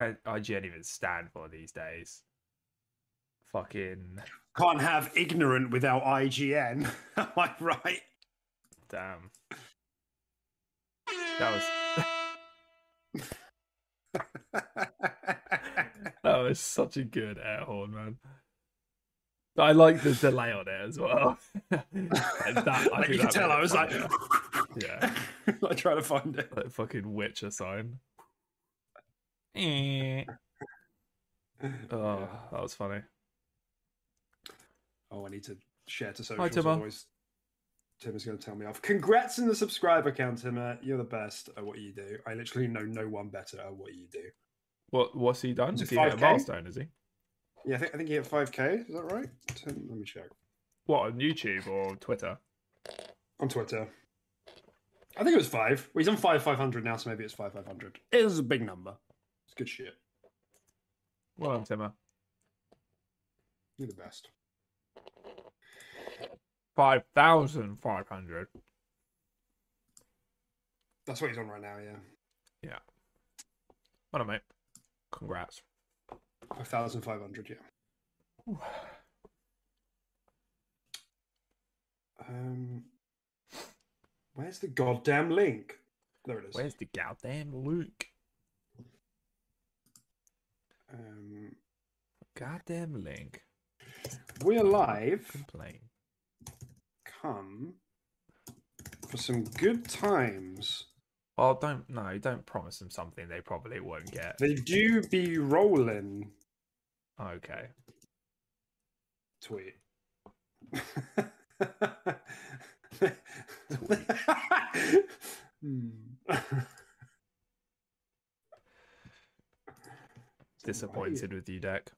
I, I can't even stand for these days. Fucking Can't have ignorant without IGN. Am I right? damn. That was that was such a good air horn, man. I like the delay on it as well. That, I Like, you can tell I was like, yeah, like trying to find it. like fucking Witcher sign. Eh. Oh, that was funny. Oh, I need to share to Hi, socials. Timmer. otherwise Tim is going to tell me off. Congrats on the subscriber count, Timmer. You're the best at what you do. I literally know no one better at what you do. What what's he done? Is it Is he hit a milestone? Is he? Yeah, I think I think he hit 5k. Is that right? Tim, let me check What on YouTube or Twitter? on Twitter. I think it was five. Well, he's on five 500 now, so maybe it's five 500. It is a big number. Good shit. Well done, Timmer. You're the best. Five thousand five hundred. That's what he's on right now. Yeah, Yeah. Well done, mate. Congrats. five thousand five hundred. Yeah. Um, where's the goddamn link? There it is. Where's the goddamn link? Um, Goddamn link. we're live. Complain. Come for some good times. Oh, don't no, don't promise them something they probably won't get. They do be rolling. Okay. Tweet. Hmm. Disappointed with you, Deck.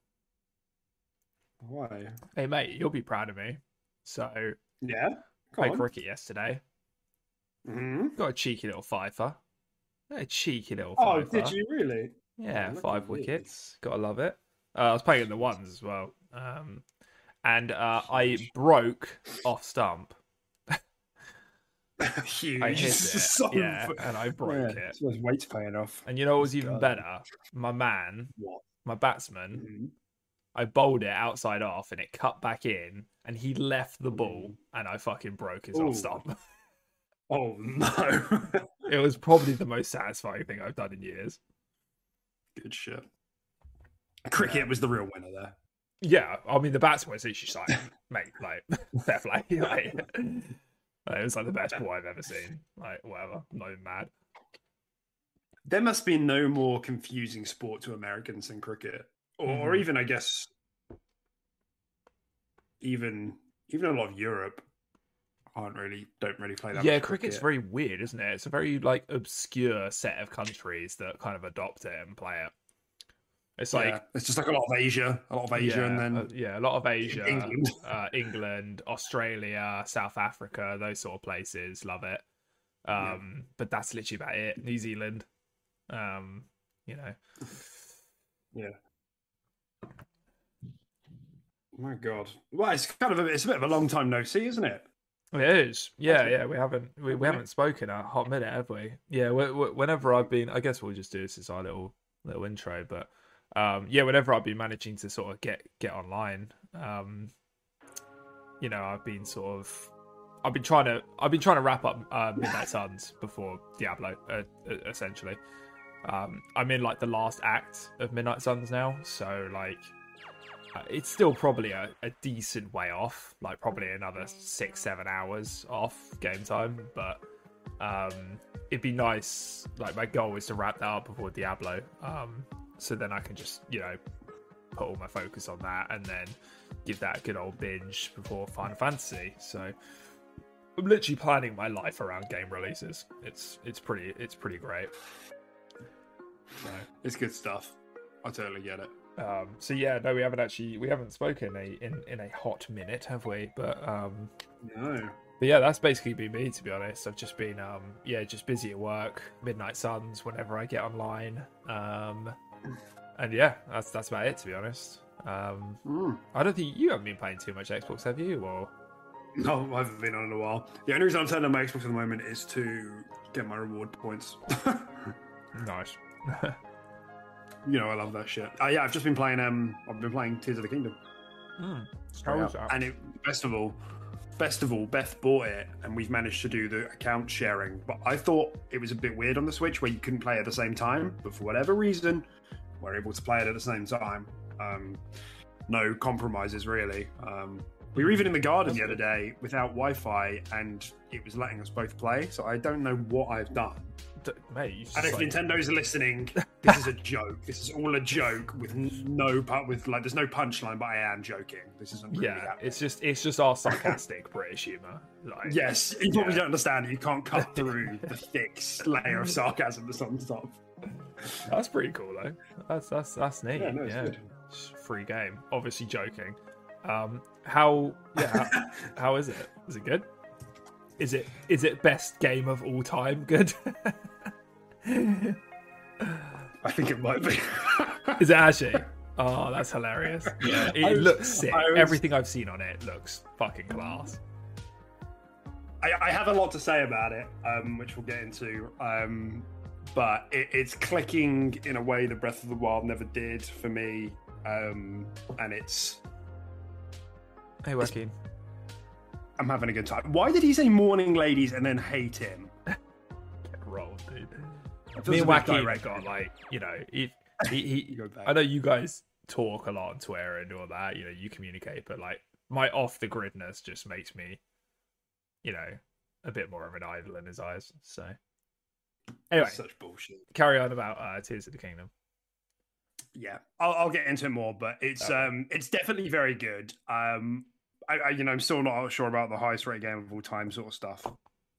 Why? Hey mate, you'll be proud of me. So Yeah. Played on. cricket yesterday. Mhm. Got a cheeky little fifer. A cheeky little Oh, fifer. did you really? Yeah, Oh, five wickets. Gotta love it. Uh, I was playing in the ones as well. Um, and uh, I broke off stump. Huge. I hit it, So- yeah, and I broke Yeah, it. So his weight's paying off. And you know what was even God. better? My man, What? my batsman, Mhm. I bowled it outside off and it cut back in, and he left the ball, and I fucking broke his Ooh. off stump. Oh no. it was probably the most satisfying thing I've done in years. Good shit. Cricket was the real winner there. Yeah, I mean the batsman was just like, mate, like fair play. Like, it was like the best ball I've ever seen. Like whatever, I'm not even mad. There must be no more confusing sport to Americans than cricket, or, or Mhm. even, I guess, even even a lot of Europe aren't really don't really play that. yeah, cricket's cricket. very weird, isn't it? It's a very like obscure set of countries that kind of adopt it and play it. It's like Yeah, it's just like a lot of Asia, a lot of Asia, yeah, and then uh, yeah, a lot of Asia, England. uh, England, Australia, South Africa, those sort of places love it. Yeah. Um, but that's literally about it. New Zealand, um, you know, yeah. My God, well, it's kind of a, it's a bit of a long time no see, isn't it? it is. Yeah, yeah. We haven't we, we haven't spoken a hot minute, have we? Yeah. wh- wh- Whenever I've been, I guess we'll just do this as our little little intro. But um, yeah, whenever I've been managing to sort of get get online, um, you know, I've been sort of I've been trying to I've been trying to wrap up uh, Midnight Suns before Diablo, uh, uh, essentially. Um, I'm in like the last act of Midnight Suns now, so like uh, it's still probably a, a decent way off, like probably another six seven hours off game time, but um, it'd be nice. Like my goal is to wrap that up before Diablo, um, so then I can just you know put all my focus on that and then give that a good old binge before Final Fantasy. So I'm literally planning my life around game releases. It's it's pretty it's pretty great. So, It's good stuff. I totally get it. Um, so yeah, no, we haven't actually we haven't spoken a, in in a hot minute, have we? But um, No. but yeah, that's basically been me to be honest. I've just been um, yeah, just busy at work, midnight suns whenever I get online. Um, and yeah, that's that's about it to be honest. Um, Mm. I don't think you haven't been playing too much Xbox, have you? Or No, I haven't been on in a while. The only reason I'm turning on my Xbox at the moment is to get my reward points. nice. you know, I love that shit. Uh, yeah, I've just been playing. Um, I've been playing Tears of the Kingdom. mm. How was that? And it, best of all, best of all, Beth bought it, and we've managed to do the account sharing. But I thought it was a bit weird on the Switch where you couldn't play at the same time. But for whatever reason, we're able to play it at the same time. Um, no compromises really. Um, we were even in the garden the other day without Wi-Fi, and it was letting us both play. So I don't know what I've done. D- mate, And if like- Nintendo's listening, this is a joke. This is all a joke with no with like there's no punchline, but I am joking. This isn't really yeah, happening. it's just it's just our sarcastic British humor. Like, Yes, you probably don't understand it. You can't cut through the thick layer of sarcasm that's on top. That's pretty cool though. That's that's that's neat. Yeah, no, it's good. It's free game. Obviously joking. Um, how yeah? How, how is it? Is it good? Is it is it best game of all time? Good. I think it might be. is it actually? Oh, that's hilarious. Yeah, it was- looks sick. Was- Everything I've seen on it looks fucking class. I, I have a lot to say about it, um, which we'll get into. Um, but it, it's clicking in a way that Breath of the Wild never did for me, um, and it's Hey, Joaquin. I'm having a good time. Why did he say morning ladies and then hate him? Get rolled, dude. It feels Me and bit Joaquin direct. got like you know he, he, he You go back. I know you guys talk a lot on Twitter and all that. You know, you communicate, but like my off the gridness just makes me, you know, a bit more of an idol in his eyes. So, anyway, such bullshit. carry on about uh, Tears of the Kingdom. Yeah, I'll, I'll get into it more, but it's Okay. um it's definitely very good. Um, I, I you know I'm still not sure about the highest rated game of all time sort of stuff,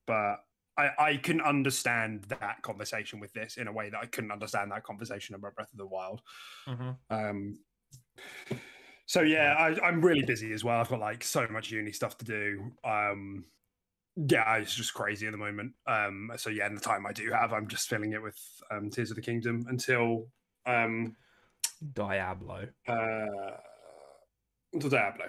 but I I can understand that conversation with this in a way that I couldn't understand that conversation about Breath of the Wild. Mm-hmm. Um, so yeah, I, I'm really busy as well. I've got like so much uni stuff to do. Um, yeah, it's just crazy at the moment. Um, so yeah, in the time I do have, I'm just filling it with um, Tears of the Kingdom until um, Diablo. uh, until Diablo.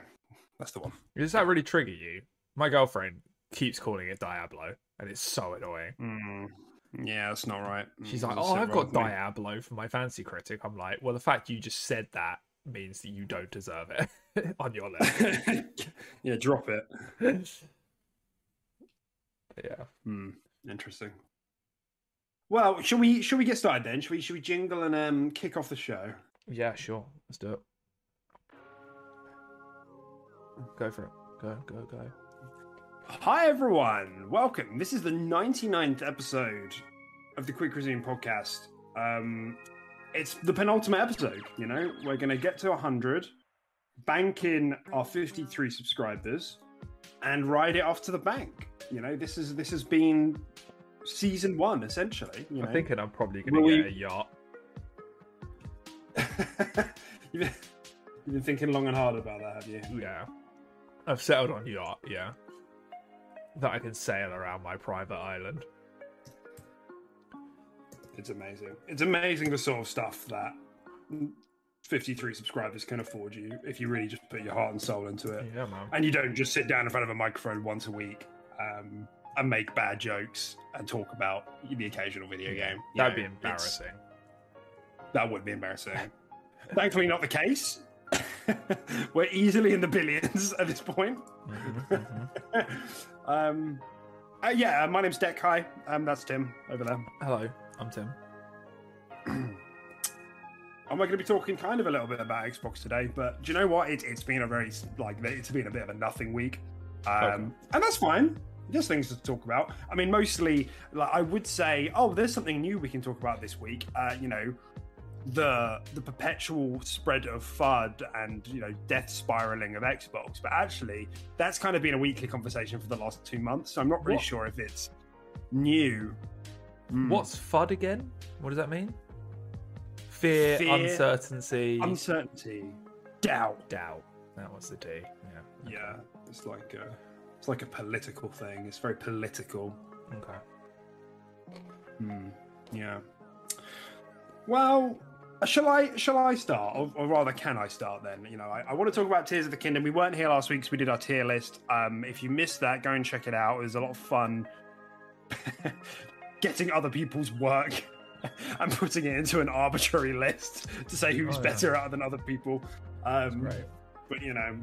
That's the one. Does that really trigger you? My girlfriend keeps calling it Diablo, and it's so annoying. Mm, yeah, that's not right. She's Mm, like, "Oh, I've got with me." Diablo for my Fantasy Critic." I'm like, "Well, the fact you just said that means that you don't deserve it on your list." yeah, drop it. yeah. Hmm, interesting. Well, should we should we get started then? Should we should we jingle and um kick off the show? Yeah, sure. Let's do it. Go for it. Go, go, go. Hi everyone, welcome. This is the 99th episode of the Quick Cuisine podcast. Um it's the penultimate episode, you know. We're going to get to 100, bank in our 53 subscribers and ride it off to the bank. You know, this is this has been season 1 essentially, you know. I'm thinking I'm probably going to get we- a yacht. you've, been, you've been thinking long and hard about that, have you? Yeah. I've settled on yacht, yeah. That I can sail around my private island. It's amazing. It's amazing the sort of stuff that 53 subscribers can afford you if you really just put your heart and soul into it. Yeah, man. And you don't just sit down in front of a microphone once a week um, and make bad jokes and talk about the occasional video game. You That'd know, be embarrassing. That would be embarrassing. Thankfully, not the case. We're easily in the billions at this point. Mhm, mhm. um, uh, yeah, uh, my name's Deck High. Um, that's Tim over there. Hello, I'm Tim. And we're going to be talking kind of a little bit about Xbox today. But do you know what? It, it's been a very like it's been a bit of a nothing week, um, Okay. and that's fine. There's things to talk about. I mean, mostly, like I would say, oh, there's something new we can talk about this week. Uh, you know, the the perpetual spread of FUD and you know death spiraling of Xbox. But actually, that's kind of been a weekly conversation for the last two months. So I'm not really What? sure if it's new. Mm. What's FUD again? What does that mean? Fear, Fear, uncertainty, Uncertainty, doubt. doubt. That was the D. Yeah. Yeah, it's like a, it's like a political thing. It's very political. Okay. Hmm. Yeah. Well, shall I? Shall I start, or, or rather, can I start then? You know, I, I want to talk about Tears of the Kingdom. We weren't here last week, so we did our tier list. Um, if you missed that, go and check it out. It was a lot of fun getting other people's work and putting it into an arbitrary list to say who's Oh, yeah. better out than other people. Um, but you know,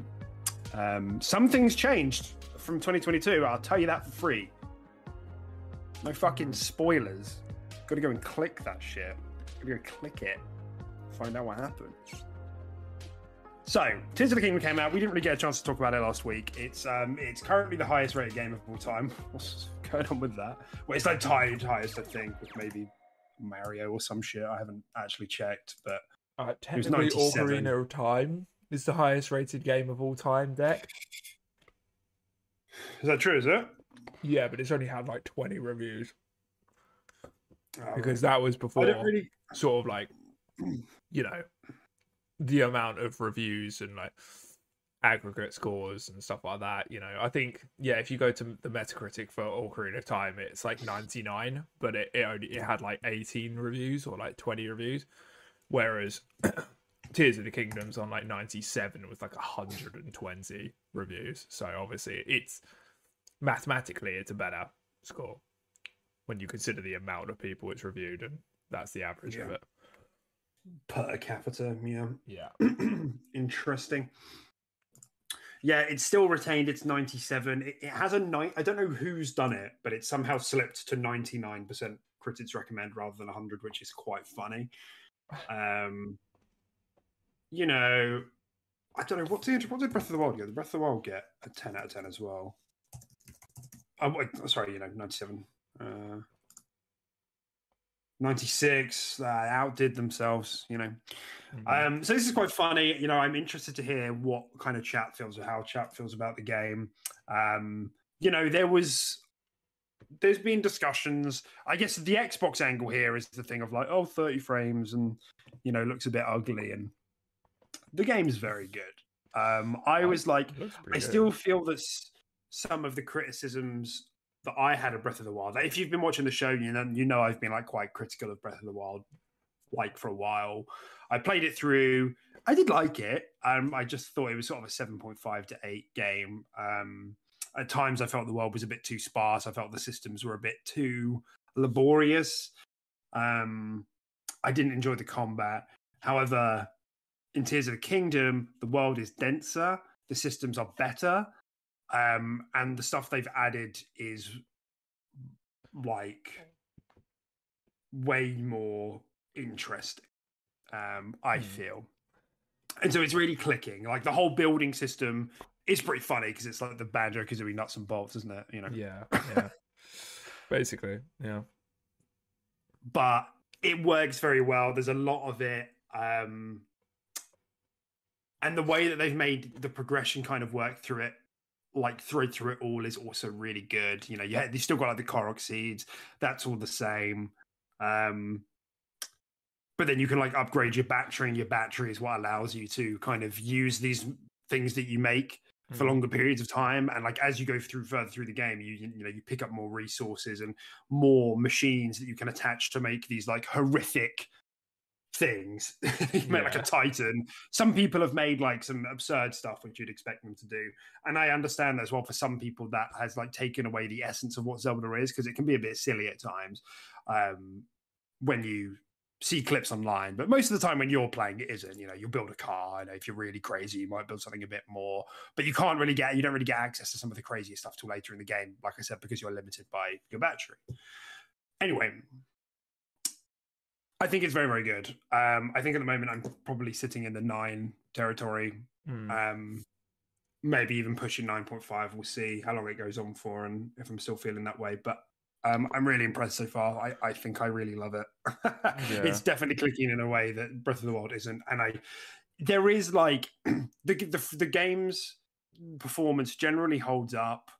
um, some things changed from 2022. I'll tell you that for free. No fucking spoilers. Got to go and click that shit. Got to go click it. Find out what happened. So, Tears of the Kingdom came out. We didn't really get a chance to talk about it last week. It's um, it's currently the highest rated game of all time. What's going on with that? Well, it's like tied highest, I think, with maybe Mario or some shit. I haven't actually checked, but Uh, was technically, 97. Ocarina of Time is the highest rated game of all time. Deck. is that true? Is it? Yeah, but it's only had like 20 reviews Oh, because that was before really. sort of like you know the amount of reviews and like aggregate scores and stuff like that you know i think yeah if you go to the metacritic for ocarina of time it's like 99 but it, it only it had like 18 reviews or like 20 reviews whereas tears of the kingdom's on like 97 with like 120 reviews so obviously it's mathematically it's a better score when you consider the amount of people it's reviewed and that's the average of it per capita. Yeah, yeah interesting. Yeah, it's still retained its 97. It, it has a nine. I don't know who's done it, but it somehow slipped to 99% critics recommend rather than 100, which is quite funny. Um, you know, I don't know what did what did Breath of the Wild get? Did Breath of the Wild get a 10 out of 10 as well? Oh, wait, sorry, you know, 97. Uh, 96 uh, outdid themselves, you know. Mhm. Um, so this is quite funny. You know, I'm interested to hear what kind of chat feels or how chat feels about the game. Um, you know, there was there's been discussions. I guess the Xbox angle here is the thing of like, oh, 30 frames and you know, looks a bit ugly and the game's very good. Um, I was like, I still feel that some of the criticisms that I had of Breath of the Wild. Like, if you've been watching the show, you know you know I've been like quite critical of Breath of the Wild, like for a while. I played it through. I did like it. Um, I just thought it was sort of a seven point five to eight game. Um, at times, I felt the world was a bit too sparse. I felt the systems were a bit too laborious. Um, I didn't enjoy the combat. However, in Tears of the Kingdom, the world is denser, the systems are better, um, and the stuff they've added is like way more interesting. Um, I Hmm. feel, and so it's really clicking. Like the whole building system is pretty funny because it's like the Banjo Kazooie nuts and bolts, isn't it? You know, Yeah, yeah. Basically, yeah. but it works very well. There's a lot of it. Um, and the way that they've made the progression kind of work through it, like through through it all, is also really good. You know, yeah, they still got like the Korok seeds. That's all the same. Um, but then you can like upgrade your battery, and your battery is what allows you to kind of use these things that you make for Mhm. longer periods of time and like as you go through further through the game you you know you pick up more resources and more machines that you can attach to make these like horrific things you make like a titan some people have made like some absurd stuff which you'd expect them to do and i understand that as well for some people that has like taken away the essence of what zelda is because it can be a bit silly at times um when you see clips online, but most of the time when you're playing, it isn't. You know, you build a car, and if you're really crazy, you might build something a bit more. But you can't really get, you don't really get access to some of the craziest stuff till later in the game. Like I said, because you're limited by your battery. Anyway, I think it's very, very good. Um, I think at the moment I'm probably sitting in the nine territory. Mm. Um, maybe even pushing 9.5. We'll see how long it goes on for and if I'm still feeling that way. But um, I'm really impressed so far. I, I think I really love it. It's definitely clicking in a way that Breath of the Wild isn't. And I, there is like the, the, the game's performance generally holds up.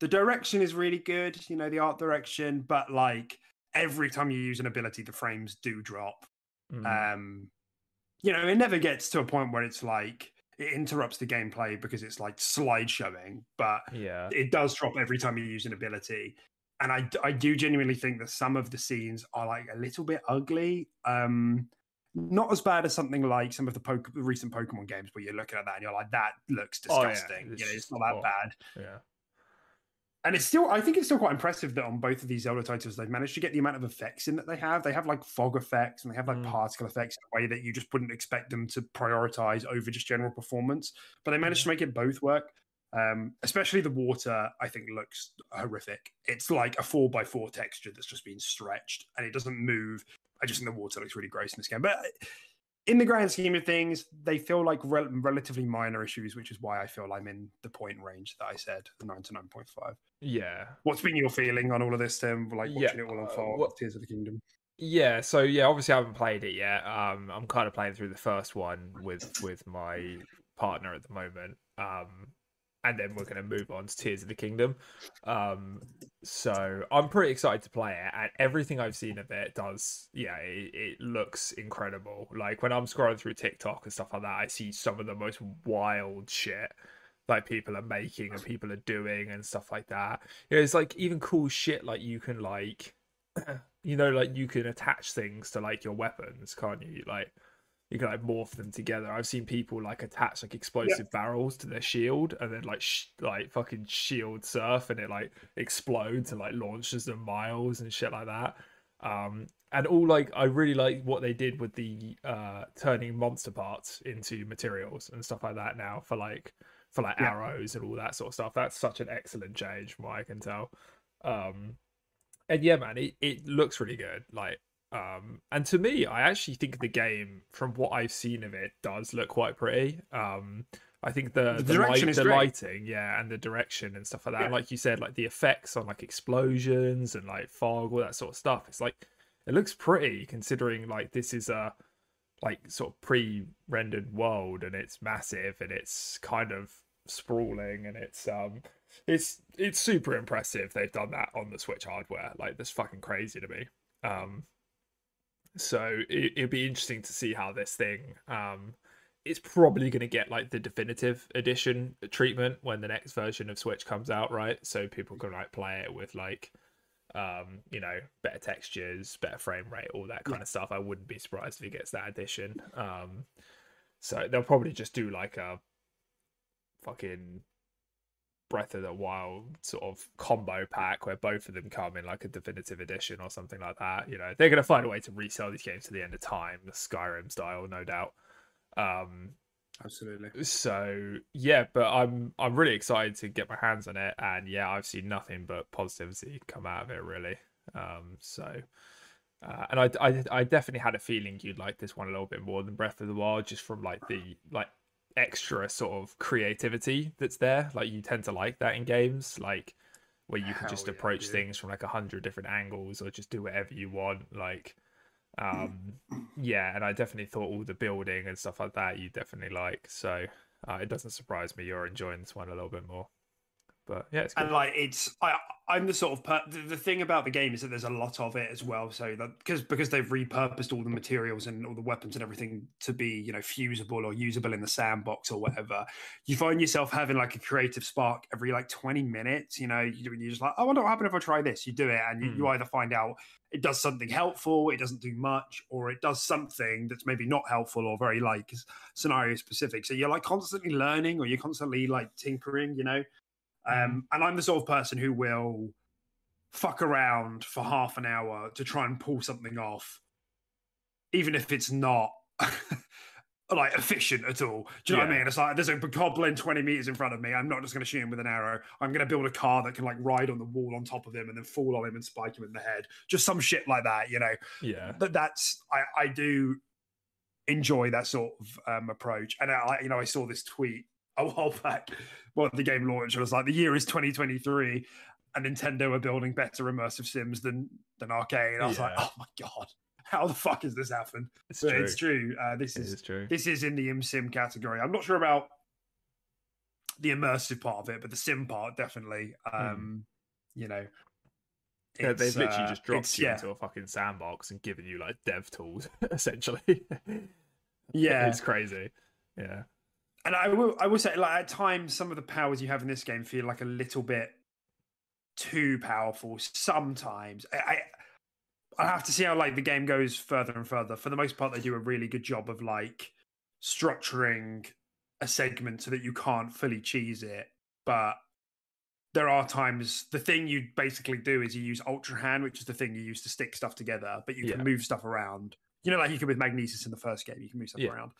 The direction is really good, you know, the art direction, but like every time you use an ability, the frames do drop. Mm. Um, you know, it never gets to a point where it's like it interrupts the gameplay because it's like slide showing, but yeah. it does drop every time you use an ability. And I, I do genuinely think that some of the scenes are like a little bit ugly. Um, not as bad as something like some of the poke, recent Pokemon games where you're looking at that and you're like, that looks Oh, yeah, disgusting. it's you know, it's not that oh. bad. Yeah. And it's still, I think it's still quite impressive that on both of these Zelda titles, they've managed to get the amount of effects in that they have. They have like fog effects and they have like Mm. particle effects in a way that you just wouldn't expect them to prioritize over just general performance. But they managed to make it both work. Um, especially the water, I think looks horrific. It's like a four by four texture that's just been stretched and it doesn't move. I just think the water looks really gross in this game. But in the grand scheme of things, they feel like rel- relatively minor issues, which is why I feel I'm in the point range that I said, the nine to nine point five. Yeah. What's been your feeling on all of this, Tim? Like watching Yeah, it all uh, unfold, what- Tears of the Kingdom. Yeah, so yeah, obviously I haven't played it yet. Um, I'm kind of playing through the first one with with my partner at the moment. Um, and then we're going to move on to Tears of the Kingdom. Um, so I'm pretty excited to play it, and everything I've seen of it does, yeah, it, it looks incredible. Like when I'm scrolling through TikTok and stuff like that, I see some of the most wild shit like people are making and people are doing and stuff like that. You know, it's like even cool shit like you can like you know, like you can attach things to like your weapons, can't you? Like you can like morph them together. I've seen people like attach like explosive barrels to their shield and then like sh- like fucking shield surf and it like explodes and like launches them miles and shit like that. Um and all like I really like what they did with the uh turning monster parts into materials and stuff like that now for like for like Yeah. arrows and all that sort of stuff. That's such an excellent change from what I can tell. Um and yeah, man, it, it looks really good. Like, um, and to me, I actually think the game, from what I've seen of it, does look quite pretty. Um, I think the The the, direction light, is the great. lighting, yeah, and the direction and stuff like that. Yeah. And like you said, like the effects on like explosions and like fog, all that sort of stuff. It's like it looks pretty considering like this is a like sort of pre-rendered world and it's massive and it's kind of sprawling and it's um it's it's super impressive they've done that on the switch hardware like that's fucking crazy to me um so it, it'd be interesting to see how this thing um it's probably going to get like the definitive edition treatment when the next version of switch comes out right? So people can like play it with like um you know better textures better frame rate all that kind of stuff. I wouldn't be surprised if it gets that edition. Um so they'll probably just do like a fucking Breath of the Wild sort of combo pack where both of them come in like a definitive edition or something like that. You know, they're gonna find a way to resell these games to the end of time, the Skyrim style, no doubt. Um, Absolutely. so yeah, but I'm I'm really excited to get my hands on it, and yeah, I've seen nothing but positivity come out of it, really. Um, so. Uh, and I, I, I definitely had a feeling you'd like this one a little bit more than Breath of the Wild, just from like the like extra sort of creativity that's there. Like you tend to like that in games, like where you can just yeah, approach dude. things from like a hundred different angles or just do whatever you want. Like, um, yeah, and I definitely thought all the building and stuff like that you definitely like. So uh, it doesn't surprise me you're enjoying this one a little bit more. But yeah, it's good. And like it's, I, I'm the sort of per- the, the thing about the game is that there's a lot of it as well. So that because because they've repurposed all the materials and all the weapons and everything to be you know fusible or usable in the sandbox or whatever, you find yourself having like a creative spark every like 20 minutes. You know, you, you're just like, oh, I wonder what happen if I try this. You do it, and you, you hmm. either find out it does something helpful, it doesn't do much, or it does something that's maybe not helpful or very like scenario specific. So you're like constantly learning or you're constantly like tinkering. You know. Um, and I'm the sort of person who will fuck around for half an hour to try and pull something off, even if it's not like efficient at all. Do you know what I mean? It's like there's a goblin 20 meters in front of me. I'm not just going to shoot him with an arrow. I'm going to build a car that can like ride on the wall on top of him and then fall on him and spike him in the head. Just some shit like that, you know yeah, that that's I, I do enjoy that sort of um, approach. And I, you know, I saw this tweet a while back when the game launched. It was like the year is 2023, and Nintendo are building better immersive sims than than Arkane. And I was like, oh my god, how the fuck has this happened? it's But true. it's true. Uh, this It is is true. this is in the im sim category. I'm not sure about the immersive part of it, but the sim part definitely. Hmm. Um, You know, Yeah, they've literally uh, just dropped you yeah. into a fucking sandbox and given you like dev tools, essentially. Yeah. it's crazy. Yeah, And I will, I will say, like at times, some of the powers you have in this game feel like a little bit too powerful. Sometimes, I, I, I have to see how like the game goes further and further. For the most part, they do a really good job of like structuring a segment so that you can't fully cheese it. But there are times the thing you basically do is you use Ultra Hand, which is the thing you use to stick stuff together, but you can Yeah. move stuff around. You know, like you could with Magnesis in the first game, you can move stuff Yeah. around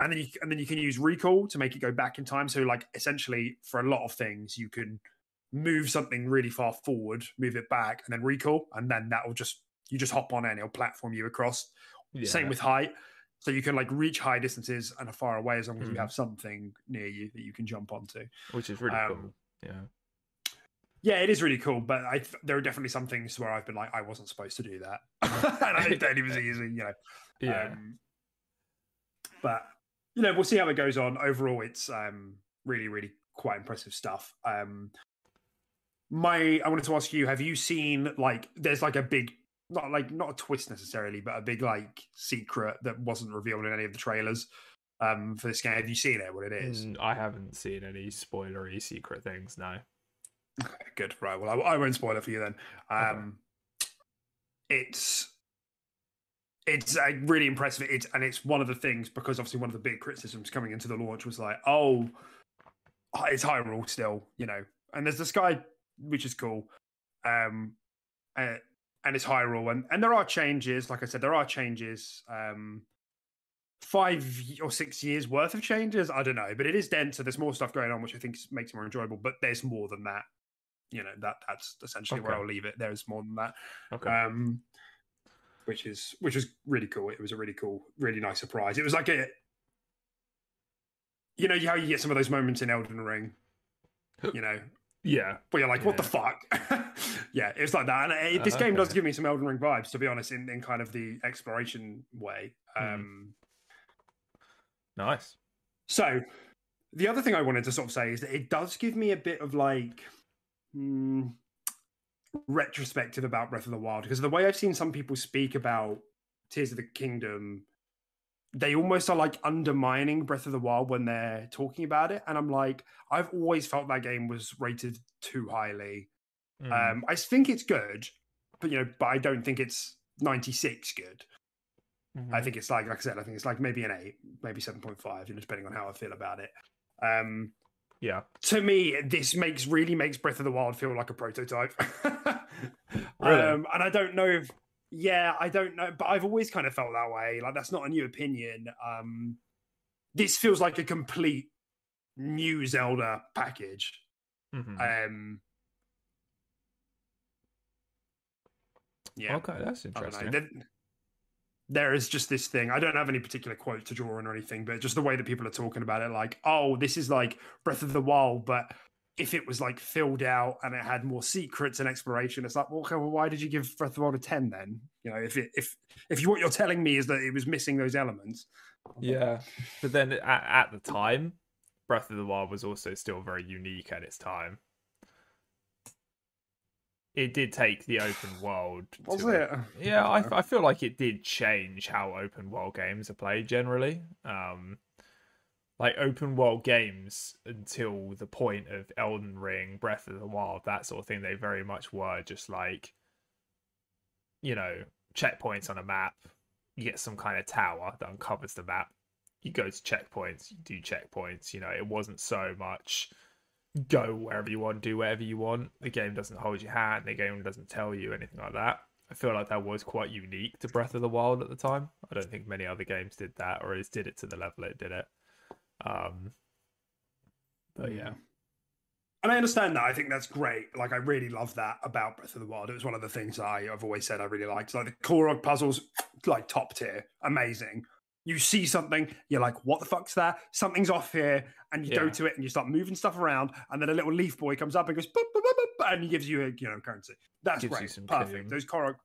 and then you and then you can use recall to make it go back in time. So like essentially for a lot of things, you can move something really far forward, move it back, and then recall, and then that will just you just hop on it and it'll platform you across. yeah. Same with height. So you can like reach high distances and are far away as long as you Mhm. have something near you that you can jump onto. which is really um, cool. Yeah, Yeah, it is really cool, but I there are definitely some things where I've been like, I wasn't supposed to do that, and I thought it was easy, you know. yeah, Um, but you know, we'll see how it goes on. Overall, it's um, really, really quite impressive stuff. Um, my, I wanted to ask you: Have you seen like there's like a big, not like not a twist necessarily, but a big like secret that wasn't revealed in any of the trailers um, for this game? Have you seen it? What it is? Mm, I haven't seen any spoilery secret things. No. Good, right? Well, I, I won't spoil it for you then. Okay. Um, It's it's uh, really impressive. It's and it's one of the things because obviously one of the big criticisms coming into the launch was like, oh, it's Hyrule still, you know, and there's the sky, which is cool, um, uh, and it's Hyrule, and and there are changes. Like I said, there are changes. Um, five or six years worth of changes. I don't know, but it is denser. There's more stuff going on, which I think makes it more enjoyable. But there's more than that. You know that that's essentially where I'll leave it. There's more than that. Okay. Um, which is which was really cool. It was a really cool, really nice surprise. It was like a, you know, how you get some of those moments in Elden Ring. You know, yeah. where you're like, what the fuck? yeah, it's like that. And it, this Uh, game does give me some Elden Ring vibes, to be honest, in, in kind of the exploration way. Mhm. Um, Nice. So, the other thing I wanted to sort of say is that it does give me a bit of like hmm, retrospective about Breath of the Wild because the way I've seen some people speak about Tears of the Kingdom, they almost are like undermining Breath of the Wild when they're talking about it. And I'm like, I've always felt that game was rated too highly. Mm. Um, I think it's good, but you know, but I don't think it's 96 good. I Mhm. think it's like, like I said, I think it's like maybe an eight, maybe seven point five, you know, depending on how I feel about it. Um, Yeah. to me, this makes really makes Breath of the Wild feel like a prototype. Really? um, and I don't know if, yeah, I don't know, but I've always kind of felt that way. Like that's not a new opinion. Um, this feels like a complete new Zelda package. Mhm. Um, yeah. Okay, that's I don't know. interesting. There, is just this thing. I don't have any particular quote to draw on or anything, but just the way that people are talking about it, like, oh, this is like Breath of the Wild, but if it was like filled out and it had more secrets and exploration, it's like, well, okay, well, why did you give Breath of the Wild a ten then? You know, if it, if if you, what you're telling me is that it was missing those elements. Yeah, but then at, at the time, Breath of the Wild was also still very unique at its time. It did take the open world. Was to it? Yeah, I, I feel like it did change how open world games are played generally. Um, like open world games until the point of Elden Ring, Breath of the Wild, that sort of thing, they very much were just like, you know, checkpoints on a map. You get some kind of tower that uncovers the map. You go to checkpoints, you do checkpoints. You know, it wasn't so much go wherever you want, do whatever you want. The game doesn't hold your hand, the game doesn't tell you anything like that. I feel like that was quite unique to Breath of the Wild at the time. I don't think many other games did that or at did it to the level it did it. Um, but yeah, And I understand that. I think that's great. Like, I really love that about Breath of the Wild. It was one of the things I, I've always said I really liked. Like, the Korok puzzles, like, top tier. Amazing. You see something, you're like, what the fuck's that? Something's off here. And you go to it and you start moving stuff around. And then a little leaf boy comes up and goes, boop, boop, boop, boop, and he gives you a, you know, currency. That's Gives great. Perfect. Those Korok,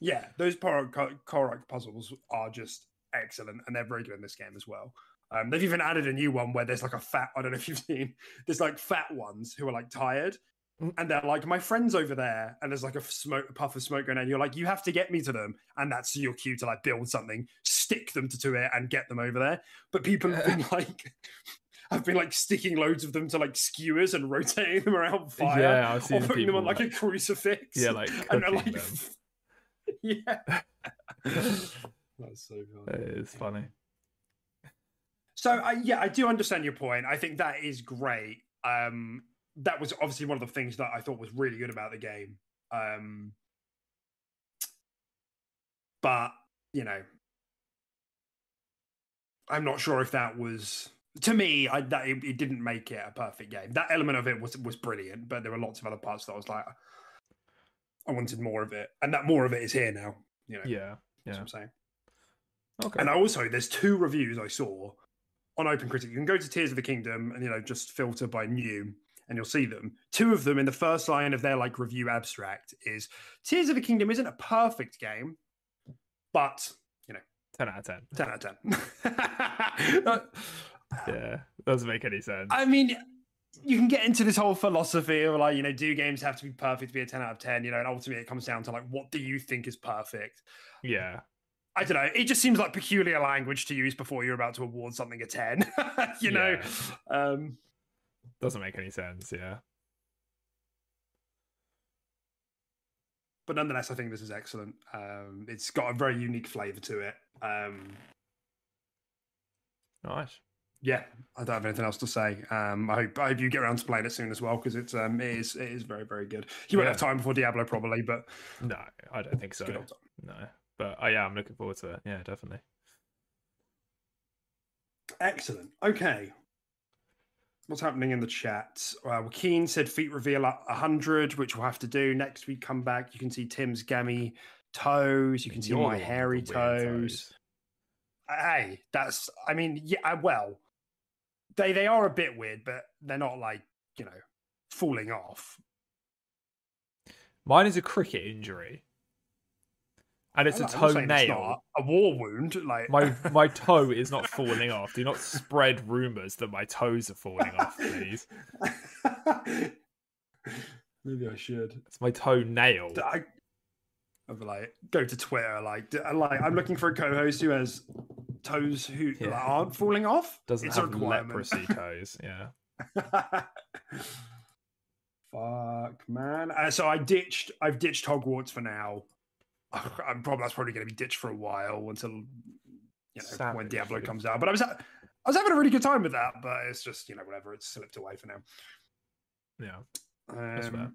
yeah, those Korok, Korok puzzles are just excellent. And they're very good in this game as well. Um, they've even added a new one where there's like a fat. I don't know if you've seen. There's like fat ones who are like tired, and they're like, "My friend's over there," and there's like a smoke, a puff of smoke going, on, and you're like, "You have to get me to them," and that's your cue to like build something, stick them to, to it, and get them over there. But people have been like. I've been like sticking loads of them to like skewers and rotating them around fire. Yeah, I've seen or putting them on people, like, a crucifix. Yeah, like and they're, like, yeah. That's so funny. It's funny. So I yeah, I do understand your point. I think that is great. Um, that was obviously one of the things that I thought was really good about the game. Um, but you know, I'm not sure if that was to me. I that it, it didn't make it a perfect game. That element of it was was brilliant, but there were lots of other parts that I was like, I wanted more of it, and that more of it is here now. You know, Yeah. that's Yeah. what I'm saying. Okay. And also, there's two reviews I saw on Open Critic. You can go to Tears of the Kingdom and you know just filter by new, and you'll see them. Two of them in the first line of their like review abstract is Tears of the Kingdom isn't a perfect game, but you know, 10 out of 10. ten out of ten. Uh, Yeah. Doesn't make any sense. I mean, you can get into this whole philosophy of like, you know, do games have to be perfect to be a 10 out of 10? You know, and ultimately it comes down to like, what do you think is perfect? yeah. I don't know. It just seems like peculiar language to use before you're about to award something a 10. you know? Um, Doesn't make any sense. Yeah. but nonetheless, I think this is excellent. Um, it's got a very unique flavor to it. Um, Nice. yeah, I don't have anything else to say. Um, I hope I hope you get around to playing it soon as well because it's um, it is it is very very good. You won't have time before Diablo probably, but No, I don't think so. good old time. No. But oh, yeah, I'm looking forward to it. Yeah, definitely. Excellent. Okay. What's happening in the chat? Uh, Joaquin said feet reveal at 100, which we'll have to do next week. Come back. You can see Tim's gammy toes. You can see You're my the one with hairy weird toes. Hey, that's, I mean, yeah, uh, well, they, they are a bit weird, but they're not like, you know, falling off. Mine is a cricket injury. And it's a not saying it's not a war wound. Like, My my toe is not falling off. Do not spread rumors that my toes are falling off, please. Maybe I should. It's my toenail. I, I'd be like, go to Twitter. Like, like I'm looking for a co-host who has toes who Yeah. like, aren't falling off. Doesn't it's have leprosy toes. Yeah. Fuck, man. Uh, so I ditched. I've ditched Hogwarts for now. I'm probably that's probably going to be ditched for a while until you know when Diablo comes out. But I was I was having a really good time with that. But it's just you know whatever. It's slipped away for now. Yeah. That's. Um,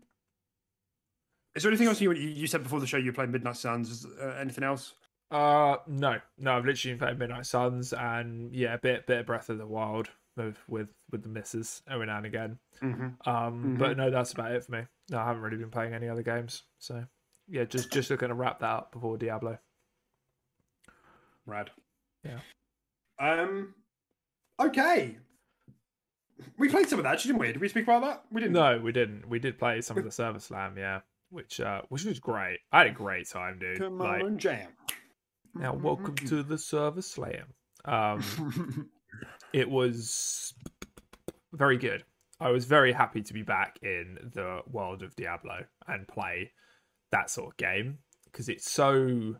is there anything else you you said before the show? You played Midnight Suns. Uh, anything else? Uh no. No, I've literally been playing Midnight Suns and yeah, a bit bit of Breath of the Wild with with, with the misses every now and again. Mm-hmm. Um but no, that's about it for me. No, I haven't really been playing any other games. So yeah, just just looking to wrap that up before Diablo. Rad. Yeah. Um. Okay. We played some of that, actually, didn't we? Did we speak about that? We didn't. No, we didn't. We did play some of the Server Slam, yeah. Which uh which was great. I had a great time, dude. Come like on jam. now welcome to the Server Slam. Um it was very good. I was very happy to be back in the world of Diablo and play that sort of game because it's so.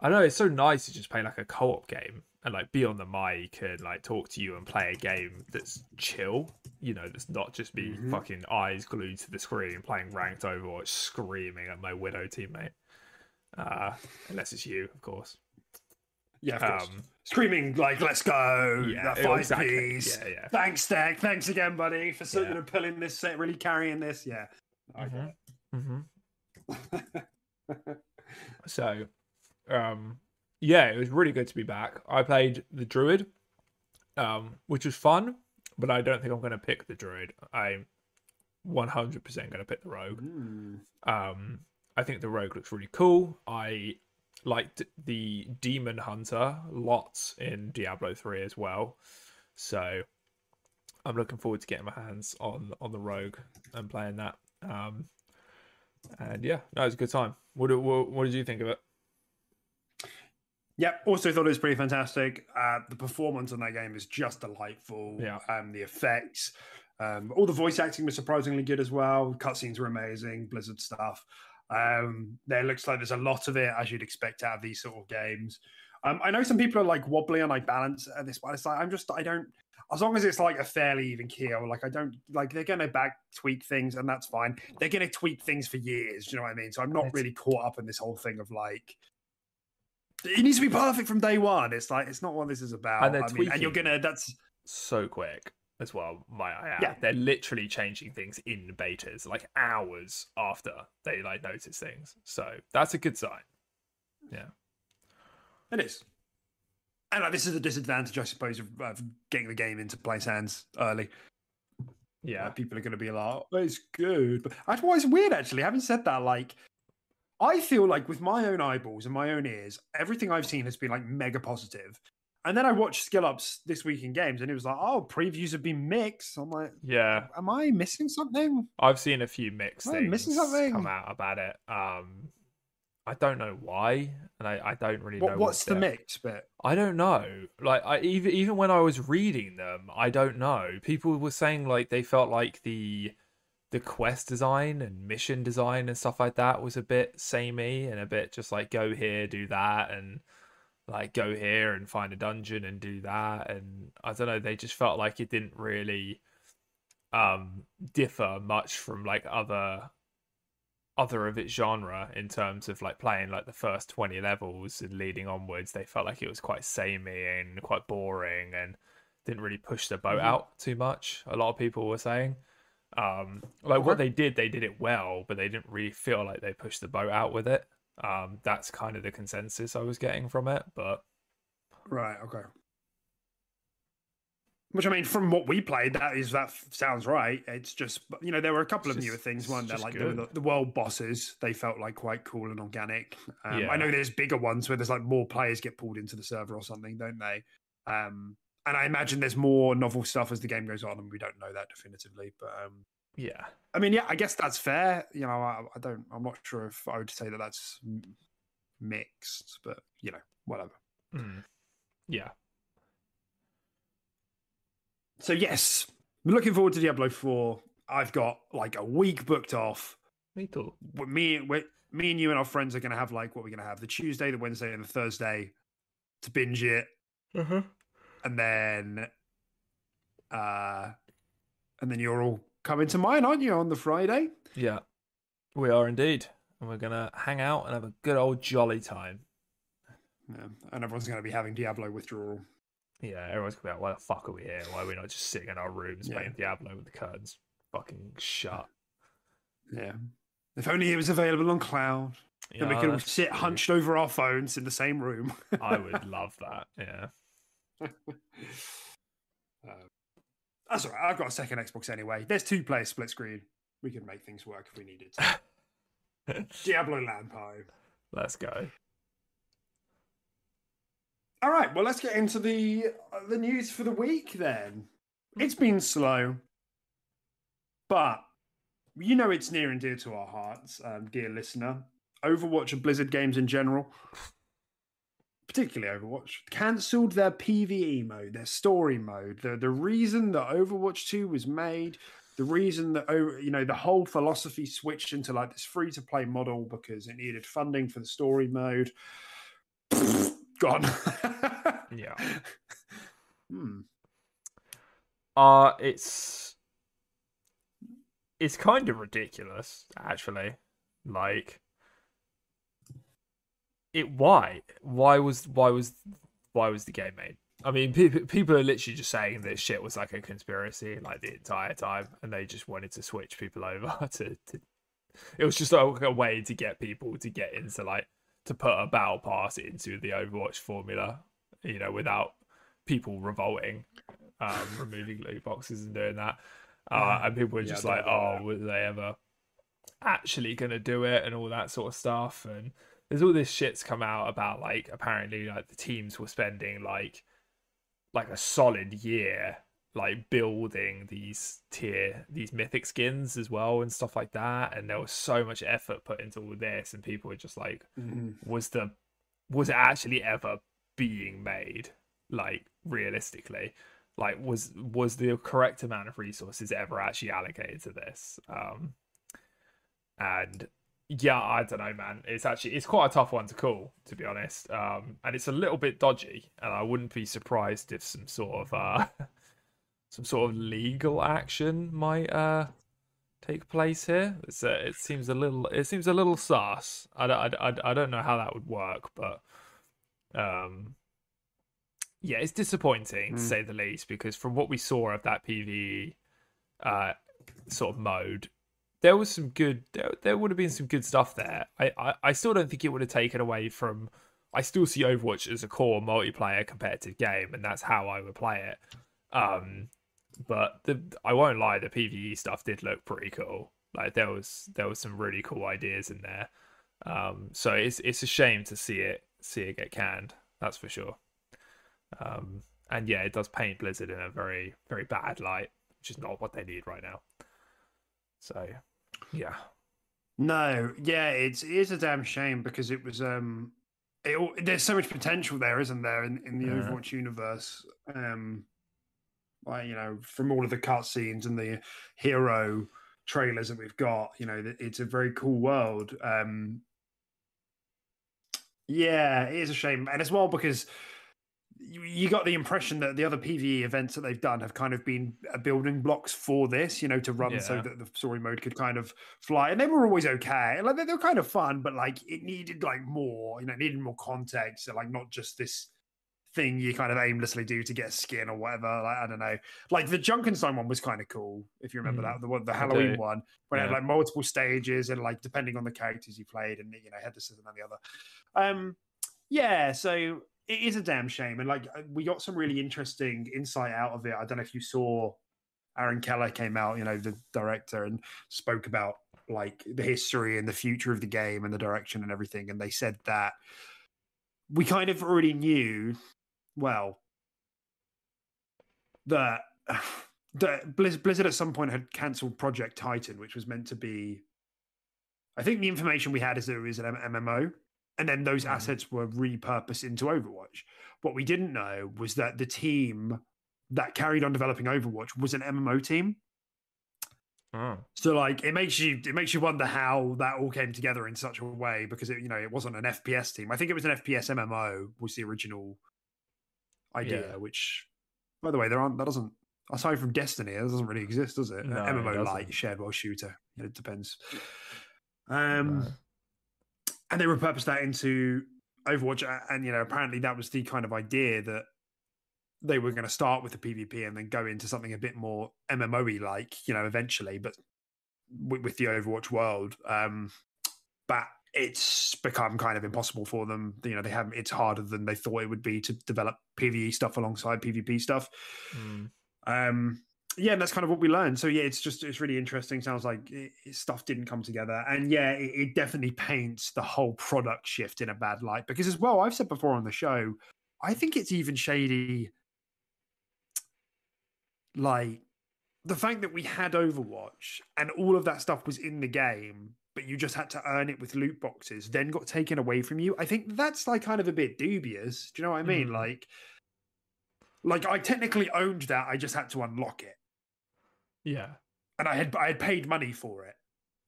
I know it's so nice to just play like a co-op game and like be on the mic and like talk to you and play a game that's chill. You know, that's not just be Mhm. fucking eyes glued to the screen playing ranked Overwatch, screaming at my widow teammate. Uh, unless it's you, of course. Yeah, of course. Um, Screaming like, "Let's go!" yeah, that five exactly. piece. Yeah, yeah. Thanks, Deck. Thanks again, buddy, for so, Yeah. know, pulling this set, really carrying this. Yeah. I get Mhm. hmm it. So, um, yeah, it was really good to be back. I played the druid, um, which was fun, but I don't think I'm going to pick the druid. I'm 100% going to pick the rogue. Mm. Um, I think the rogue looks really cool. I liked the demon hunter lots in Diablo 3 as well. So, I'm looking forward to getting my hands on on the rogue and playing that. Um, and yeah, no, it was a good time. What, what, what did you think of it? Yep. Also thought it was pretty fantastic. Uh, the performance on that game is just delightful. Yeah. Um, the effects. Um, all the voice acting was surprisingly good as well. Cutscenes were amazing. Blizzard stuff. Um, there looks like there's a lot of it as you'd expect out of these sort of games. Um, I know some people are like wobbly on like balance at this, but it's like I'm just I don't. As long as it's like a fairly even keel, like I don't like they're gonna back tweak things and that's fine. They're gonna tweak things for years. Do you know what I mean? So I'm not really caught up in this whole thing of like it needs to be perfect from day one. It's like it's not what this is about. And they're I mean, and you're gonna that's so quick as well. Might I? Yeah. They're literally changing things in betas, like hours after they like notice things. So that's a good sign. Yeah. It is. And like, this is a disadvantage, I suppose, of, of getting the game into players' hands early. Yeah. People are going to be like, oh, it's good. But that's why it's weird, actually. Having said that, like, I feel like with my own eyeballs and my own ears, everything I've seen has been like mega positive. And then I watched Skill Ups this week in games, and it was like, oh, previews have been mixed. I'm like, Yeah. am I missing something? I've seen a few mixed Am things missing something? come out about it. Um I don't know why, and I, I don't really What, know what's the mix bit? I don't know. Like I even even when I was reading them, I don't know. People were saying like they felt like the the quest design and mission design and stuff like that was a bit samey and a bit just like go here, do that, and like go here and find a dungeon and do that. And I don't know. They just felt like it didn't really um differ much from like other other of its genre in terms of like playing like the first 20 levels and leading onwards they felt like it was quite samey and quite boring and didn't really push the boat Mhm. out too much a lot of people were saying um like what they did they did it well but they didn't really feel like they pushed the boat out with it um that's kind of the consensus i was getting from it but Right. Okay. Which I mean, from what we played, that is that sounds right. It's just you know there were a couple It's of newer just- things, weren't there? Like there were good. the, the world bosses, they felt like quite cool and organic. Um, Yeah. I know there's bigger ones where there's like more players get pulled into the server or something, don't they? Um, and I imagine there's more novel stuff as the game goes on, and we don't know that definitively. But um, yeah I mean, yeah, I guess that's fair. You know, I, I don't, I'm not sure if I would say that that's m- mixed, but you know, whatever. Mm. yeah So yes, I'm looking forward to Diablo 4. I've got like a week booked off. me too Me, me and you and our friends are going to have like what we're going to have the Tuesday, the Wednesday, and the Thursday to binge it, uh-huh. and then, uh, and then you're all coming to mine, aren't you, on the Friday? yeah we are indeed and we're gonna hang out and have a good old jolly time Yeah, and everyone's going to be having Diablo withdrawal. Yeah, everyone's gonna be like, why the fuck are we here? Why are we not just sitting in our rooms Yeah. playing Diablo with the curtains fucking shut? Yeah. If only it was available on cloud, then we could all sit true. hunched over our phones in the same room. I would love that. Yeah. Um, that's all right. I've got a second Xbox anyway. There's two players split screen. We could make things work if we needed to. Diablo Lampo. Let's go. All right. Well, let's get into the uh, the news for the week then. It's been slow, but you know it's near and dear to our hearts, um, dear listener. Overwatch and Blizzard games in general, particularly Overwatch, cancelled their PVE mode, their story mode. The the reason that Overwatch Two was made, the reason that O- you know the whole philosophy switched into like this free to play model because it needed funding for the story mode. Gone. Yeah. Hmm. Uh it's it's kind of ridiculous, actually. Like it why? Why was why was why was the game made? I mean, people people are literally just saying that shit was like a conspiracy, like the entire time, and they just wanted to switch people over to. to it was just a, a way to get people to get into like to put a battle pass into the Overwatch formula, you know, without people revolting, um, removing loot boxes and doing that. Uh, and people were just don't like, "Oh, that. were they ever actually gonna do it?" and all that sort of stuff. And there's all this shit's come out about like apparently like the teams were spending like like a solid year like building these tier these mythic skins as well and stuff like that. And there was so much effort put into all this and people were just like Mhm. was the was it actually ever being made like realistically? Like was was the correct amount of resources ever actually allocated to this? Um and yeah i don't know man. It's actually it's quite a tough one to call to be honest. Um and it's a little bit dodgy and i wouldn't be surprised if some sort of uh some sort of legal action might uh take place here it's uh, it seems a little it seems a little sus I, I, I, I don't know how that would work but um yeah, it's disappointing mm. to say the least because from what we saw of that PVE uh, sort of mode, there was some good. There, there would have been some good stuff there. I, I, I still don't think it would have taken away from. I still see Overwatch as a core multiplayer competitive game, and that's how I would play it. Um, but the I won't lie, the PVE stuff did look pretty cool. Like there was there was some really cool ideas in there. Um, so it's it's a shame to see it see it get canned. That's for sure. Um, and yeah, it does paint Blizzard in a very, very bad light, which is not what they need right now. So, yeah. No, yeah, it's it is a damn shame because it was um, it, there's so much potential there, isn't there, in, in the yeah. Overwatch universe? Um, like you know, from all of the cutscenes and the hero trailers that we've got, you know, it's a very cool world. Um, yeah, it is a shame, and as well because you, got the impression that the other PVE events that they've done have kind of been uh, building blocks for this, you know, to run yeah. so that the story mode could kind of fly. And they were always okay. Like they, they were kind of fun, but like it needed like more, you know, needed more context. So, like not just this thing you kind of aimlessly do to get skin or whatever. Like I don't know. Like the Junkenstein one was kind of cool, if you remember mm. that. The one the Halloween one, where yeah. it had like multiple stages and like depending on the characters you played and you know, had this and the other. Um yeah, so it is a damn shame. And like we got some really interesting insight out of it. I don't know if you saw Aaron Keller came out, you know, the director, and spoke about like the history and the future of the game and the direction and everything. And they said that we kind of already knew, well, that that Blizzard at some point had cancelled Project Titan, which was meant to be. I think the information we had is that it was an MMO, and then those mm-hmm. assets were repurposed into Overwatch. What we didn't know was that the team that carried on developing Overwatch was an MMO team. Oh. So like it makes you it makes you wonder how that all came together in such a way because it you know it wasn't an FPS team. I think it was an FPS MMO was the original idea. Yeah. Which, by the way, there aren't that doesn't aside from Destiny, that doesn't really exist, does it? No, MMO light shared world shooter. It depends. Um, no and they repurposed that into Overwatch, and you know apparently that was the kind of idea that they were going to start with the PvP and then go into something a bit more MMOE like, you know, eventually, but with, with the Overwatch world. Um, but it's become kind of impossible for them. You know, they haven't. It's harder than they thought it would be to develop PVE stuff alongside PvP stuff. Mm. Um, yeah, and that's kind of what we learned. So yeah, it's just it's really interesting. Sounds like it, it, stuff didn't come together, and yeah, it, it, definitely paints the whole product shift in a bad light. Because as well, I've said before on the show, I think it's even shady. Like the fact that we had Overwatch and all of that stuff was in the game, but you just had to earn it with loot boxes, then got taken away from you. I think that's like kind of a bit dubious. Do you know what I mean? Mm. Like like I technically owned that. I just had to unlock it. Yeah. And I had I had paid money for it,